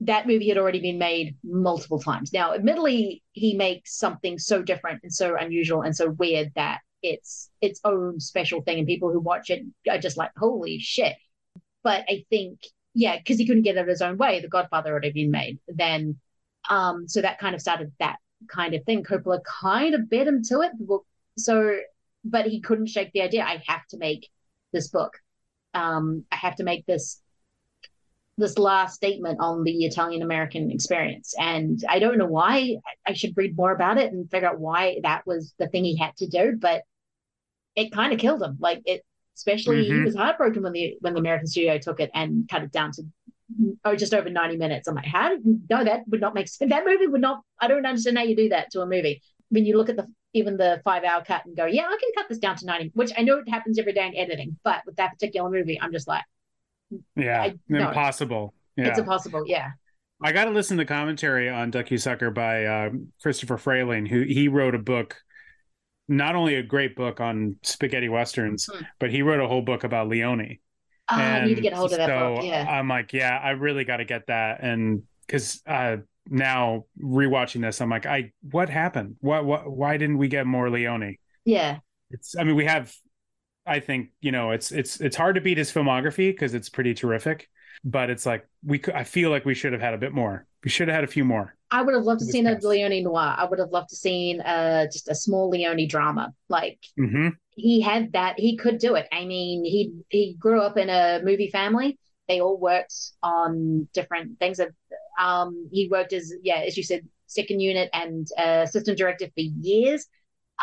that movie had already been made multiple times. Now, admittedly, he makes something so different and so unusual and so weird that it's its own special thing, and people who watch it are just like, "Holy shit!" But I think, yeah, because he couldn't get it his own way. The Godfather had already been made. Then, um, so that kind of started that kind of thing. Coppola kind of bit him to it. So, but he couldn't shake the idea. I have to make this book. Um, I have to make this this last statement on the Italian American experience. And I don't know why. I should read more about it and figure out why that was the thing he had to do. But it kind of killed him. Like it, especially he Mhm. was heartbroken when the when the American studio took it and cut it down to oh just over 90 minutes. I'm like, how did no that would not make sense. That movie would not I don't understand how you do that to a movie. When you look at the even the five hour cut and go, yeah, I can cut this down to 90, which I know it happens every day in editing, but with that particular movie, I'm just like, yeah I- no. impossible yeah it's impossible. Yeah. I got to listen to commentary on Duck You Sucker by um, Christopher Frayling, who he wrote a book, not only a great book on spaghetti westerns, Hmm. but he wrote a whole book about Leone. Oh, I need to get a hold of that so book. Yeah. I'm like, yeah, I really got to get that, and because uh, now rewatching this, I'm like, I what happened? What what? Why didn't we get more Leone? Yeah. It's I mean, we have. I think you know it's it's it's hard to beat his filmography because it's pretty terrific, but it's like we could. I feel like we should have had a bit more. We should have had a few more. I would have loved to seen a best. Leone noir. I would have loved to seen uh just a small Leone drama. Like hmm he had that he could do it. I mean, he he grew up in a movie family. They all worked on different things. Of um, he worked as yeah, as you said, second unit and uh, assistant director for years.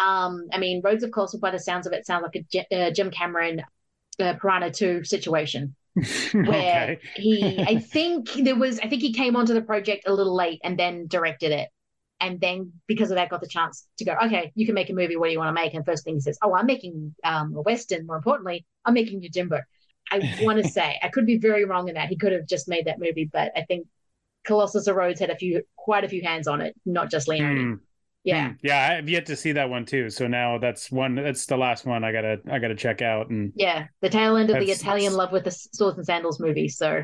Um, I mean, Roads of Course, by the sounds of it, sounds like a J- uh, Jim Cameron uh, Piranha Two situation <laughs> where he I <laughs> think there was I think he came onto the project a little late and then directed it. And then because of that got the chance to go, okay, you can make a movie, what do you want to make? And first thing he says, Oh, I'm making um, a Western, more importantly, I'm making Yojimbo. I want to <laughs> say, I could be very wrong in that. He could have just made that movie, but I think Colossus of Rhodes had a few quite a few hands on it, not just Leone. Hmm. Yeah. Hmm. Yeah, I have yet to see that one too. So now that's one that's the last one I gotta I gotta check out and Yeah. The tail end of the Italian Love with the Swords and Sandals movie. So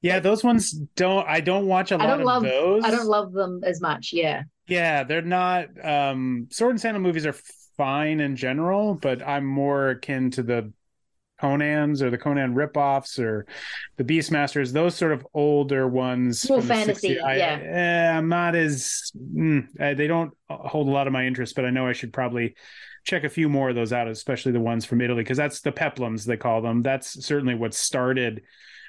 yeah, those ones don't I don't watch a lot don't of love those. I don't love them as much. Yeah. Yeah, they're not um Sword and Sandal movies are fine in general, but I'm more akin to the Conan's or the Conan ripoffs or the Beastmasters, those sort of older ones. The fantasy, 60s. I, yeah. eh, I'm not as mm, they don't hold a lot of my interest, but I know I should probably check a few more of those out, especially the ones from Italy, because that's the peplums they call them. That's certainly what started,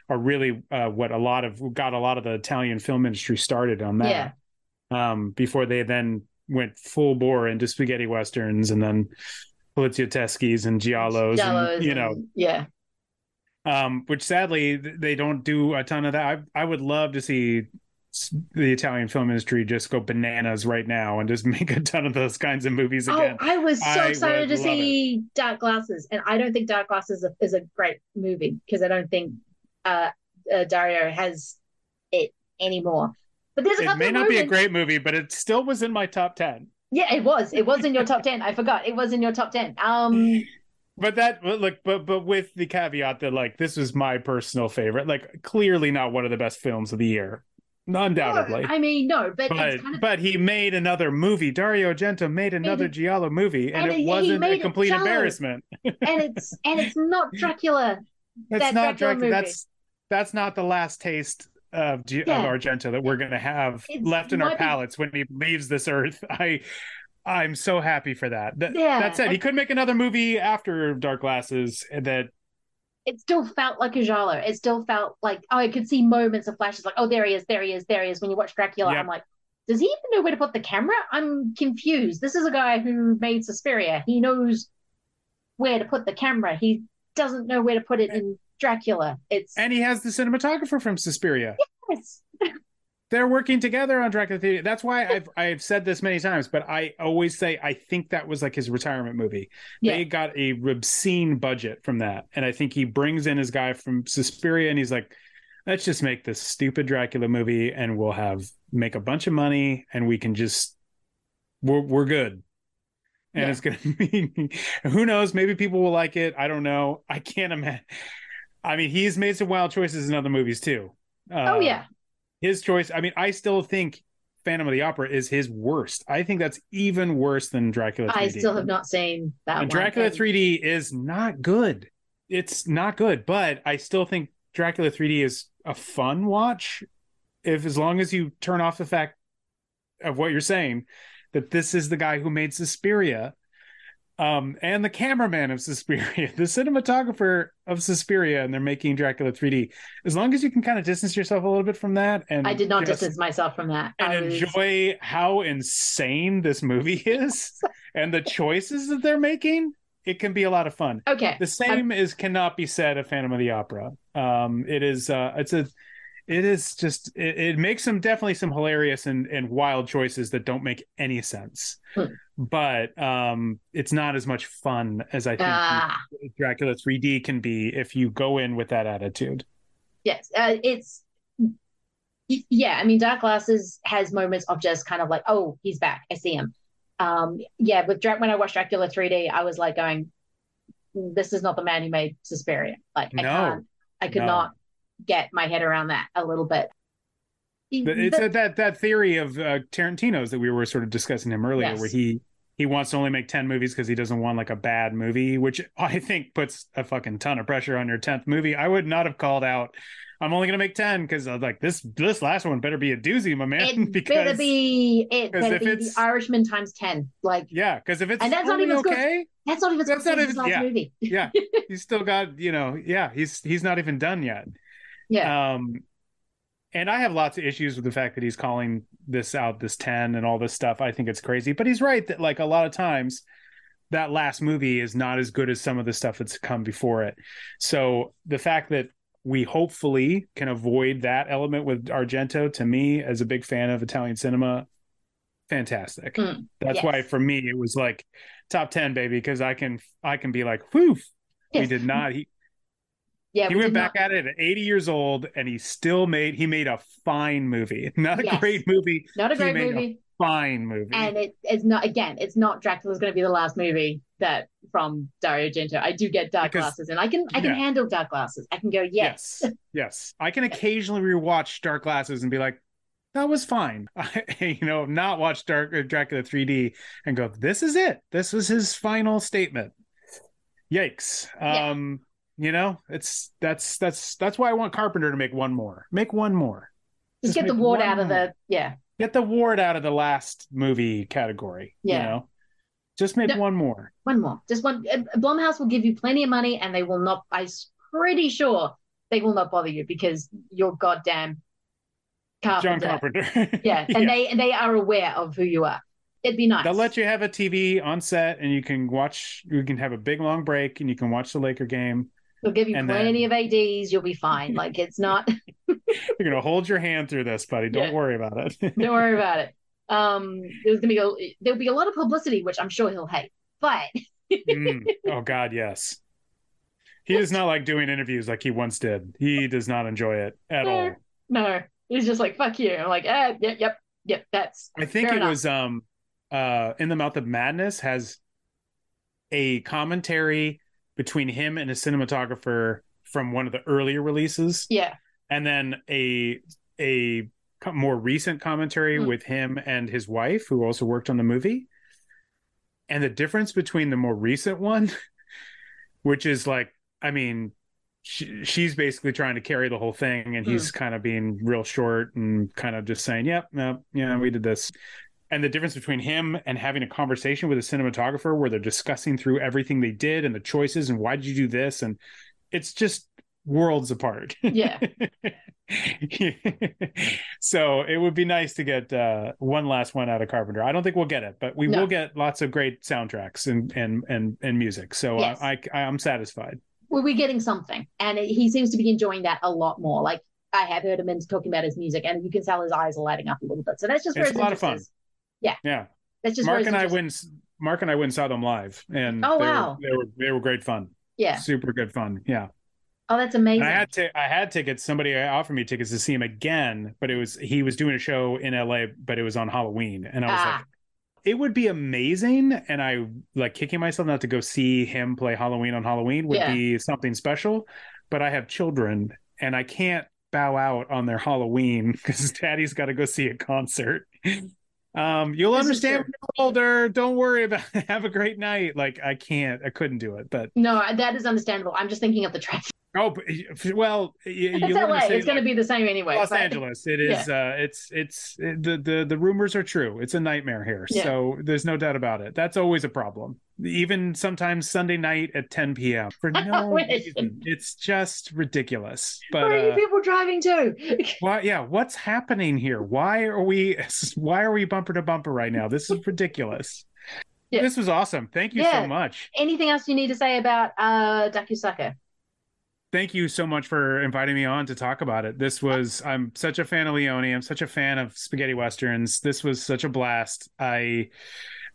or really uh, what a lot of got a lot of the Italian film industry started on that. Um, before they then went full bore into spaghetti westerns and then Poliziotteschi's and Giallos, Giallos and, you know, and- yeah. um, which sadly they don't do a ton of that. I, I would love to see the Italian film industry just go bananas right now and just <laughs> make a ton of those kinds of movies again. Oh, I was so I excited to love it. see Dark Glasses, and I don't think Dark Glasses is a, is a great movie because I don't think uh, uh, Dario has it anymore. But there's a It couple may of not be a great movie, but it still was in my top ten. Yeah, it was. It was in your top ten. I forgot. It was in your top ten. Um, <sighs> But that, but look, but but with the caveat that like this was my personal favorite, like clearly not one of the best films of the year, undoubtedly. I mean, no, but, but kind of but he made another movie. Dario Argento made another Giallo movie, and, and it wasn't a complete embarrassment. and it's and it's not Dracula. <laughs> That's that not Dracula Dracula. That's that's not the last taste of, G- Yeah. of Argento that we're gonna have It's- left in our might be- palates when he leaves this earth. <laughs> I I'm so happy for that. That, Yeah, that said, he could make another movie after Dark Glasses that It still felt like a genre. It still felt like oh, I could see moments of flashes, like oh, there he is, there he is, there he is. When you watch Dracula, Yep. I'm like, does he even know where to put the camera? I'm confused. This is a guy who made Suspiria. He knows where to put the camera. He doesn't know where to put it in Dracula. It's and he has the cinematographer from Suspiria. yes. <laughs> They're working together on Dracula 3D. That's why I've I've said this many times, but I always say I think that was like his retirement movie. Yeah. They got a obscene budget from that, and I think he brings in his guy from Suspiria, and he's like, "Let's just make this stupid Dracula movie, and we'll have make a bunch of money, and we can just we're we're good." And Yeah. it's gonna <laughs> be who knows? Maybe people will like it. I don't know. I can't imagine. I mean, he's made some wild choices in other movies too. oh Uh, yeah. his choice. I mean, I still think Phantom of the Opera is his worst. I think that's even worse than Dracula 3D. I still have not seen that And one. Dracula And 3D is not good. It's not good, but I still think Dracula 3D is a fun watch. If as long as you turn off the fact of what you're saying, that this is the guy who made Suspiria, um, and the cameraman of Suspiria, <laughs> the cinematographer of Suspiria, and they're making Dracula 3D. As long as you can kind of distance yourself a little bit from that, and I did not just- distance myself from that. I and was- enjoy how insane this movie <laughs> is and the choices that they're making, it can be a lot of fun. Okay. The same is cannot be said of Phantom of the Opera. Um, it is uh, it's a it is just it, it makes some definitely some hilarious and, and wild choices that don't make any sense. Hmm. But um, it's not as much fun as I think Ah. Dracula 3D can be if you go in with that attitude. Yes, uh, it's yeah. I mean, Dark Glasses has moments of just kind of like, oh, he's back. I see him. Um, yeah, with Dra- when I watched Dracula 3D, I was like going, this is not the man who made Suspiria. Like, I can't, I could No. not get my head around that a little bit. It's The- that that theory of uh, Tarantino's that we were sort of discussing him earlier, Yes. where he he wants to only make ten movies because he doesn't want like a bad movie, which <laughs> I think puts a fucking ton of pressure on your tenth movie. I would not have called out. I'm only gonna make ten because I was like this this last one better be a doozy, my man. it <laughs> because better be it better be the Irishman times ten. Like, yeah, because if it's and that's not even okay, that's not even That's not even- last yeah. movie. yeah, <laughs> he's still got you know, yeah, he's he's not even done yet. Yeah. Um, and I have lots of issues with the fact that he's calling this out this 10 and all this stuff. I think it's crazy, but he's right that like a lot of times that last movie is not as good as some of the stuff that's come before it. So the fact that we hopefully can avoid that element with Argento to me as a big fan of Italian cinema fantastic. Mm, That's yes. why for me it was like top 10 baby because I can I can be like whew we did not he Yeah, he we went back not- at it at 80 years old and he still made he made a fine movie <laughs> not a Yes. great movie Not a great movie. fine movie. and it's not again it's not dracula's going to be the last movie that from dario argento i do get dark Because- glasses and i can i can yeah. handle dark glasses i can go yes, yes, <laughs> yes. I can occasionally rewatch Dark Glasses and be like, that was fine. <laughs> I, you know, not watch Dark uh, Dracula 3D and go, this is it. This was his final statement. Yikes. Yeah. Um, you know, it's that's that's that's why I want Carpenter to make one more. Make one more. just, get the ward out of the yeah Get the ward out of the last movie category. Yeah. You know, just make No. one more. one more just one uh, blumhouse will give you plenty of money and they will not i'm pretty sure they will not bother you because you're goddamn John Carpenter. Carpenter. <laughs> yeah <laughs> and they and they are aware of who you are it'd be nice They'll let you have a TV on set and you can watch, you can have a big long break and you can watch the Laker game. They'll give you and plenty of ads you'll be fine <laughs> like it's not You're going to hold your hand through this, buddy. Don't Yeah. worry about it. Don't worry <laughs> about it. Um, there's gonna be a, there'll be a lot of publicity, which I'm sure he'll hate. But Mm. Oh, God, yes. He does not like doing interviews like he once did. He does not enjoy it at all. no, he's just like fuck you. I'm like, eh, yep, yep, yep. That's I think it enough. was um uh In the Mouth of Madness has a commentary between him and a cinematographer from one of the earlier releases. yeah, and then a a more recent commentary Hmm. with him and his wife who also worked on the movie and the difference between the more recent one <laughs> which is like i mean she, she's basically trying to carry the whole thing and he's kind of being real short and kind of just saying yep no yeah we did this and the difference between him and having a conversation with a cinematographer where they're discussing through everything they did and the choices and why did you do this and it's just worlds apart yeah. <laughs> so it would be nice to get uh, one last one out of Carpenter. I don't think we'll get it, but we No. will get lots of great soundtracks and and and, and music. So Yes. I, I I'm satisfied. Well, we're getting something, and he seems to be enjoying that a lot more. Like I have heard him talking about his music, and you can tell his eyes are lighting up a little bit. So that's just where It's a lot of fun. is. Yeah, Yeah, that's just Mark and I went. Mark and I went and saw them live, and Oh, they wow. were, they were they were great fun. Yeah. super good fun. Yeah. Oh, that's amazing. And I had to I had tickets. Somebody offered me tickets to see him again, but it was he was doing a show in LA, but it was on Halloween, and I was Ah. like, it would be amazing, and I like kicking myself not to go see him play Halloween on Halloween would Yeah. be something special, but I have children, and I can't bow out on their Halloween <laughs> because Daddy's got to go see a concert. Um, you'll This understand true. when you're older. Don't worry about <laughs> it. Have a great night. Like I can't, I couldn't do it, but no, that is understandable. I'm just thinking of the traffic. Oh, well, you It's LA. It's going to be the same anyway. Los but- Angeles. It <laughs> is. Uh, it's it's it- the the the rumors are true. It's a nightmare here. Yeah. So there's no doubt about it. That's always a problem. Even sometimes Sunday night at 10 p.m. for <laughs> no reason. It's just ridiculous. But Where are you uh, people driving to? <laughs> why? Yeah, what's happening here? Why are we? Why are we bumper to bumper right now? This is ridiculous. Yeah. This was awesome. Thank you Yeah. so much. Anything else you need to say about uh Duck You Sucker? Thank you so much for inviting me on to talk about it. This was I'm such a fan of Leone. I'm such a fan of spaghetti westerns. This was such a blast. I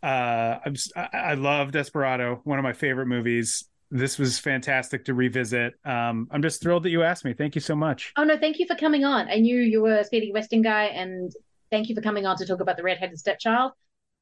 uh I'm, I love Desperado, one of my favorite movies. This was fantastic to revisit. Um I'm just thrilled that you asked me. Thank you so much. Oh no, thank you for coming on. I knew you were a Speedy Western guy, and thank you for coming on to talk about the redheaded stepchild.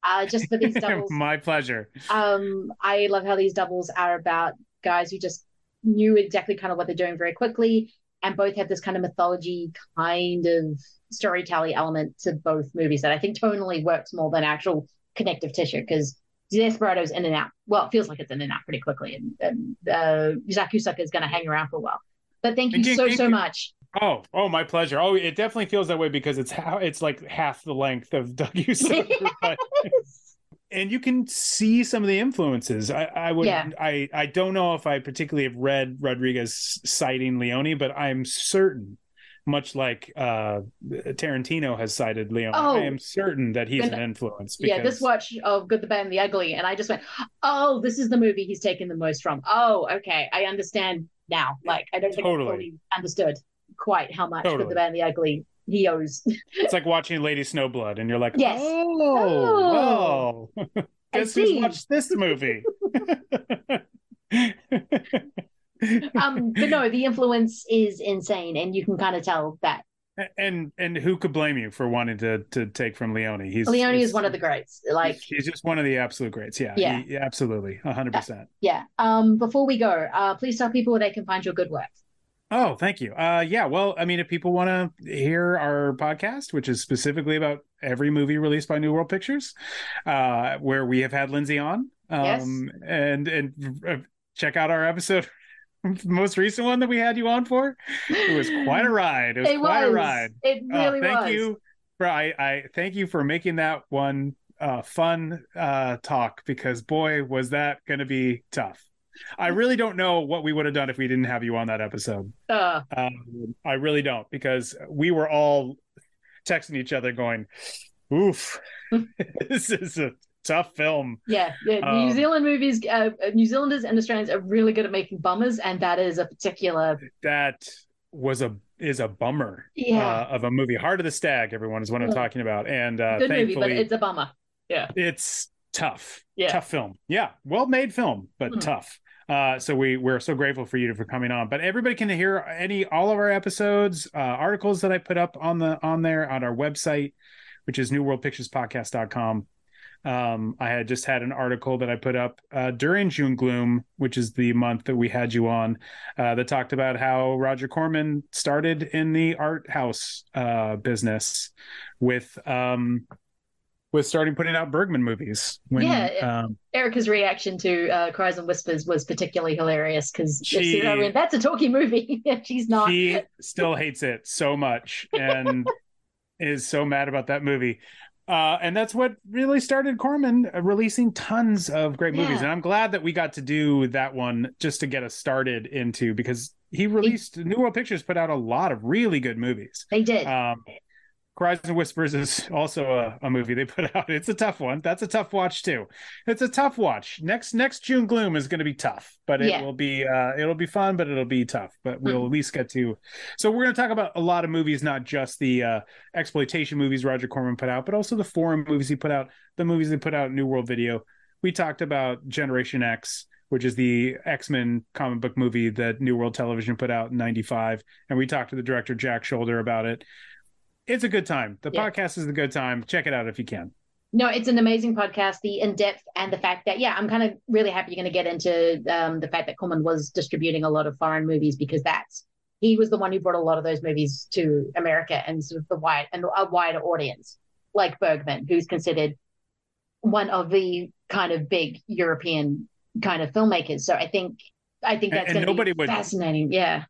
Uh, just for these <laughs> doubles, my pleasure. um, I love how these doubles are about guys who just knew exactly kind of what they're doing very quickly, and both have this kind of mythology kind of storytelling element to both movies that I think tonally works more than actual connective tissue because Desperado's in and out. Well, it feels like it's in and out pretty quickly, and, and uh, Duck You Sucker is going to hang around for a while. But thank you so so much. Oh, oh, my pleasure. Oh, it definitely feels that way because it's how it's like half the length of Duck You Sucker. but- <laughs> and you can see some of the influences. I, I would, Yeah. I, I don't know if I particularly have read Rodriguez citing Leone, but I'm certain, much like uh, Tarantino has cited Leone, Oh. I am certain that he's an influence. Yeah, this watch of Good, the Bad, and the Ugly, and I just went, "Oh, this is the movie he's taken the most from." Oh, okay, I understand now. Like, I don't think Totally. I fully understood quite how much Good, the Bad, and the Ugly he owes. It's like watching Lady Snowblood, and you're like, Yes. oh, oh. I <laughs> guess who's watched this movie? <laughs> um, but no, the influence is insane, and you can kind of tell that And and who could blame you for wanting to to take from Leone? He's Leone he's- is one of the greats. Like, He's just one of the absolute greats. Yeah. Yeah. he- absolutely. hundred percent. yeah. Um, before we go, uh, please tell people where they can find your good work. Oh, thank you. Uh, yeah. Well, I mean, if people want to hear our podcast, which is specifically about every movie released by New World Pictures, uh, where we have had Lindsay on, um, Yes. and and uh, check out our episode, the <laughs> most recent one that we had you on for. It was quite a ride. It was It quite a ride. It Uh, really thank was. you for I, I thank you for making that one uh, fun uh, talk because boy was that going to be tough. I really don't know what we would have done if we didn't have you on that episode. Uh, Um, I really don't because we were all texting each other going, "Oof, <laughs> <laughs> this is a tough film." yeah, yeah. Um, New Zealand movies, uh, New Zealanders and Australians are really good at making bummers, and that is a particular. That was a is a bummer Yeah. uh, of a movie. Heart of the Stag, everyone is what I'm talking about, and uh, good movie, but it's a bummer. Yeah. it's tough Yeah. tough film yeah well made film but Hmm. tough uh so we we're so grateful for you for coming on. But everybody can hear any all of our episodes uh articles that i put up on the on there on our website which is newworldpicturespodcast.com um i had just had an article that i put up uh during june gloom which is the month that we had you on uh that talked about how roger corman started in the art house uh business with um with starting putting out Bergman movies. When, Yeah, um, Erica's reaction to uh, Cries and Whispers was particularly hilarious because She- I mean that's a talkie movie. <laughs> She's not. she still hates it so much and <laughs> is so mad about that movie. Uh, and that's what really started Corman uh, releasing tons of great movies. Yeah. And I'm glad that we got to do that one just to get us started into because he released New World Pictures put out a lot of really good movies. They did. Um, Cries and Whispers is also a, a movie they put <laughs> out. It's a tough one. That's a tough watch too. It's a tough watch. Next next June Gloom is going to be tough, but it Yeah. will be uh, it'll be fun, but it'll be tough. But we'll at least get to. So we're going to talk about a lot of movies, not just the uh, exploitation movies Roger Corman put out, but also the foreign movies he put out, the movies they put out New World Video. We talked about Generation X, which is the X Men comic book movie that New World Television put out in '95, and we talked to the director Jack Sholder about it. It's a good time. The Yeah. podcast is a good time. Check it out if you can. No, it's an amazing podcast. The in depth and the fact that, yeah, I'm kind of really happy you're going to get into um, the fact that Corman was distributing a lot of foreign movies because that's he was the one who brought a lot of those movies to America and sort of the wide and a wider audience, like Bergman, who's considered one of the kind of big European kind of filmmakers. So I think I think that's and to nobody would- fascinating. Yeah,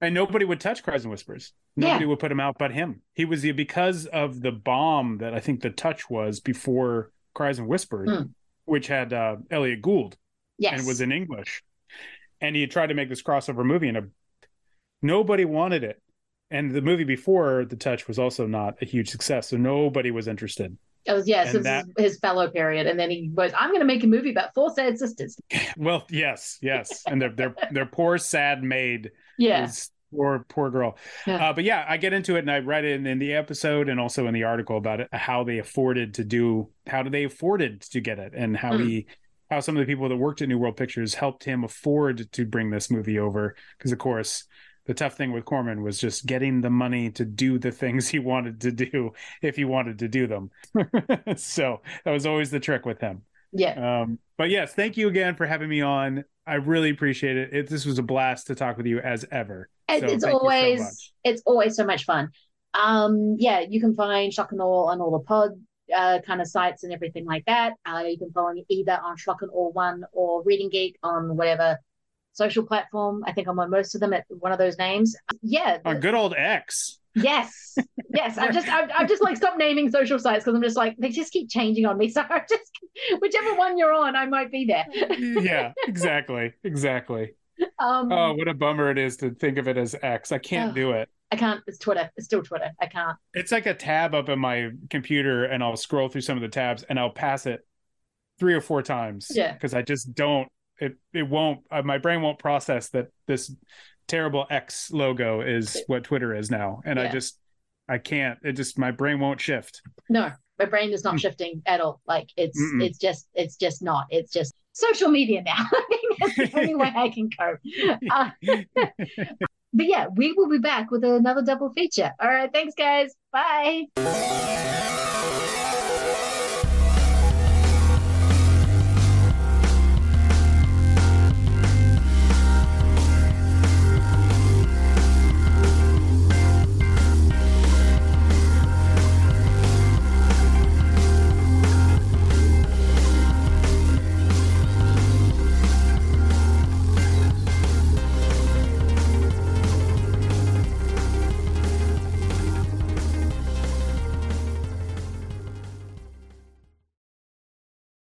And nobody would touch Cries and Whispers. Yeah. Nobody would put him out but him. He was the because of the bomb that I think the touch was before Cries and Whispers, Hmm. which had uh, Elliott Gould yes, and was in English. And he tried to make this crossover movie, and a, nobody wanted it. And the movie before the touch was also not a huge success, so nobody was interested. It was yeah. So and this is his fellow period, and then he was, I'm going to make a movie about four sad sisters. Well, yes, yes, and their their their poor sad maid Yeah. poor poor girl. Yeah. Uh, but yeah, I get into it, and I read it in, in the episode and also in the article about it, how they afforded to do, how they afforded to get it, and how Mm. he, how some of the people that worked at New World Pictures helped him afford to bring this movie over. Because of course, the tough thing with Corman was just getting the money to do the things he wanted to do if he wanted to do them. <laughs> so that was always the trick with him. Yeah. Um, but yes, thank you again for having me on. I really appreciate it. it this was a blast to talk with you as ever. And So it's you so always it's always so much fun. Um, yeah, you can find Schlock and Awe on all the pod uh, kind of sites and everything like that. Uh, you can follow me either on Schlock and Awe One or Reading Geek on whatever social platform. I think I'm on most of them at one of those names. Yeah. on good old X. Yes. Yes. I'm just I'm, I'm just like stop naming social sites because I'm just like they just keep changing on me. So I'm just whichever one you're on, I might be there. yeah, exactly, exactly. Um Oh, what a bummer it is to think of it as X. I can't Oh. do it. I can't it's Twitter. It's still Twitter. I can't. It's like a tab up in my computer, and I'll scroll through some of the tabs, and I'll pass it three or four times. Yeah. because I just don't. It it won't. Uh, my brain won't process that this terrible X logo is what Twitter is now, and I just I can't. It just my brain won't shift. No, my brain is not shifting at all. Like it's Mm. Mm-mm. it's just it's just not. It's just social media now. <laughs> I think that's the only way I can cope. <laughs> Uh, <laughs> but yeah, we will be back with another double feature. All right, thanks, guys. Bye.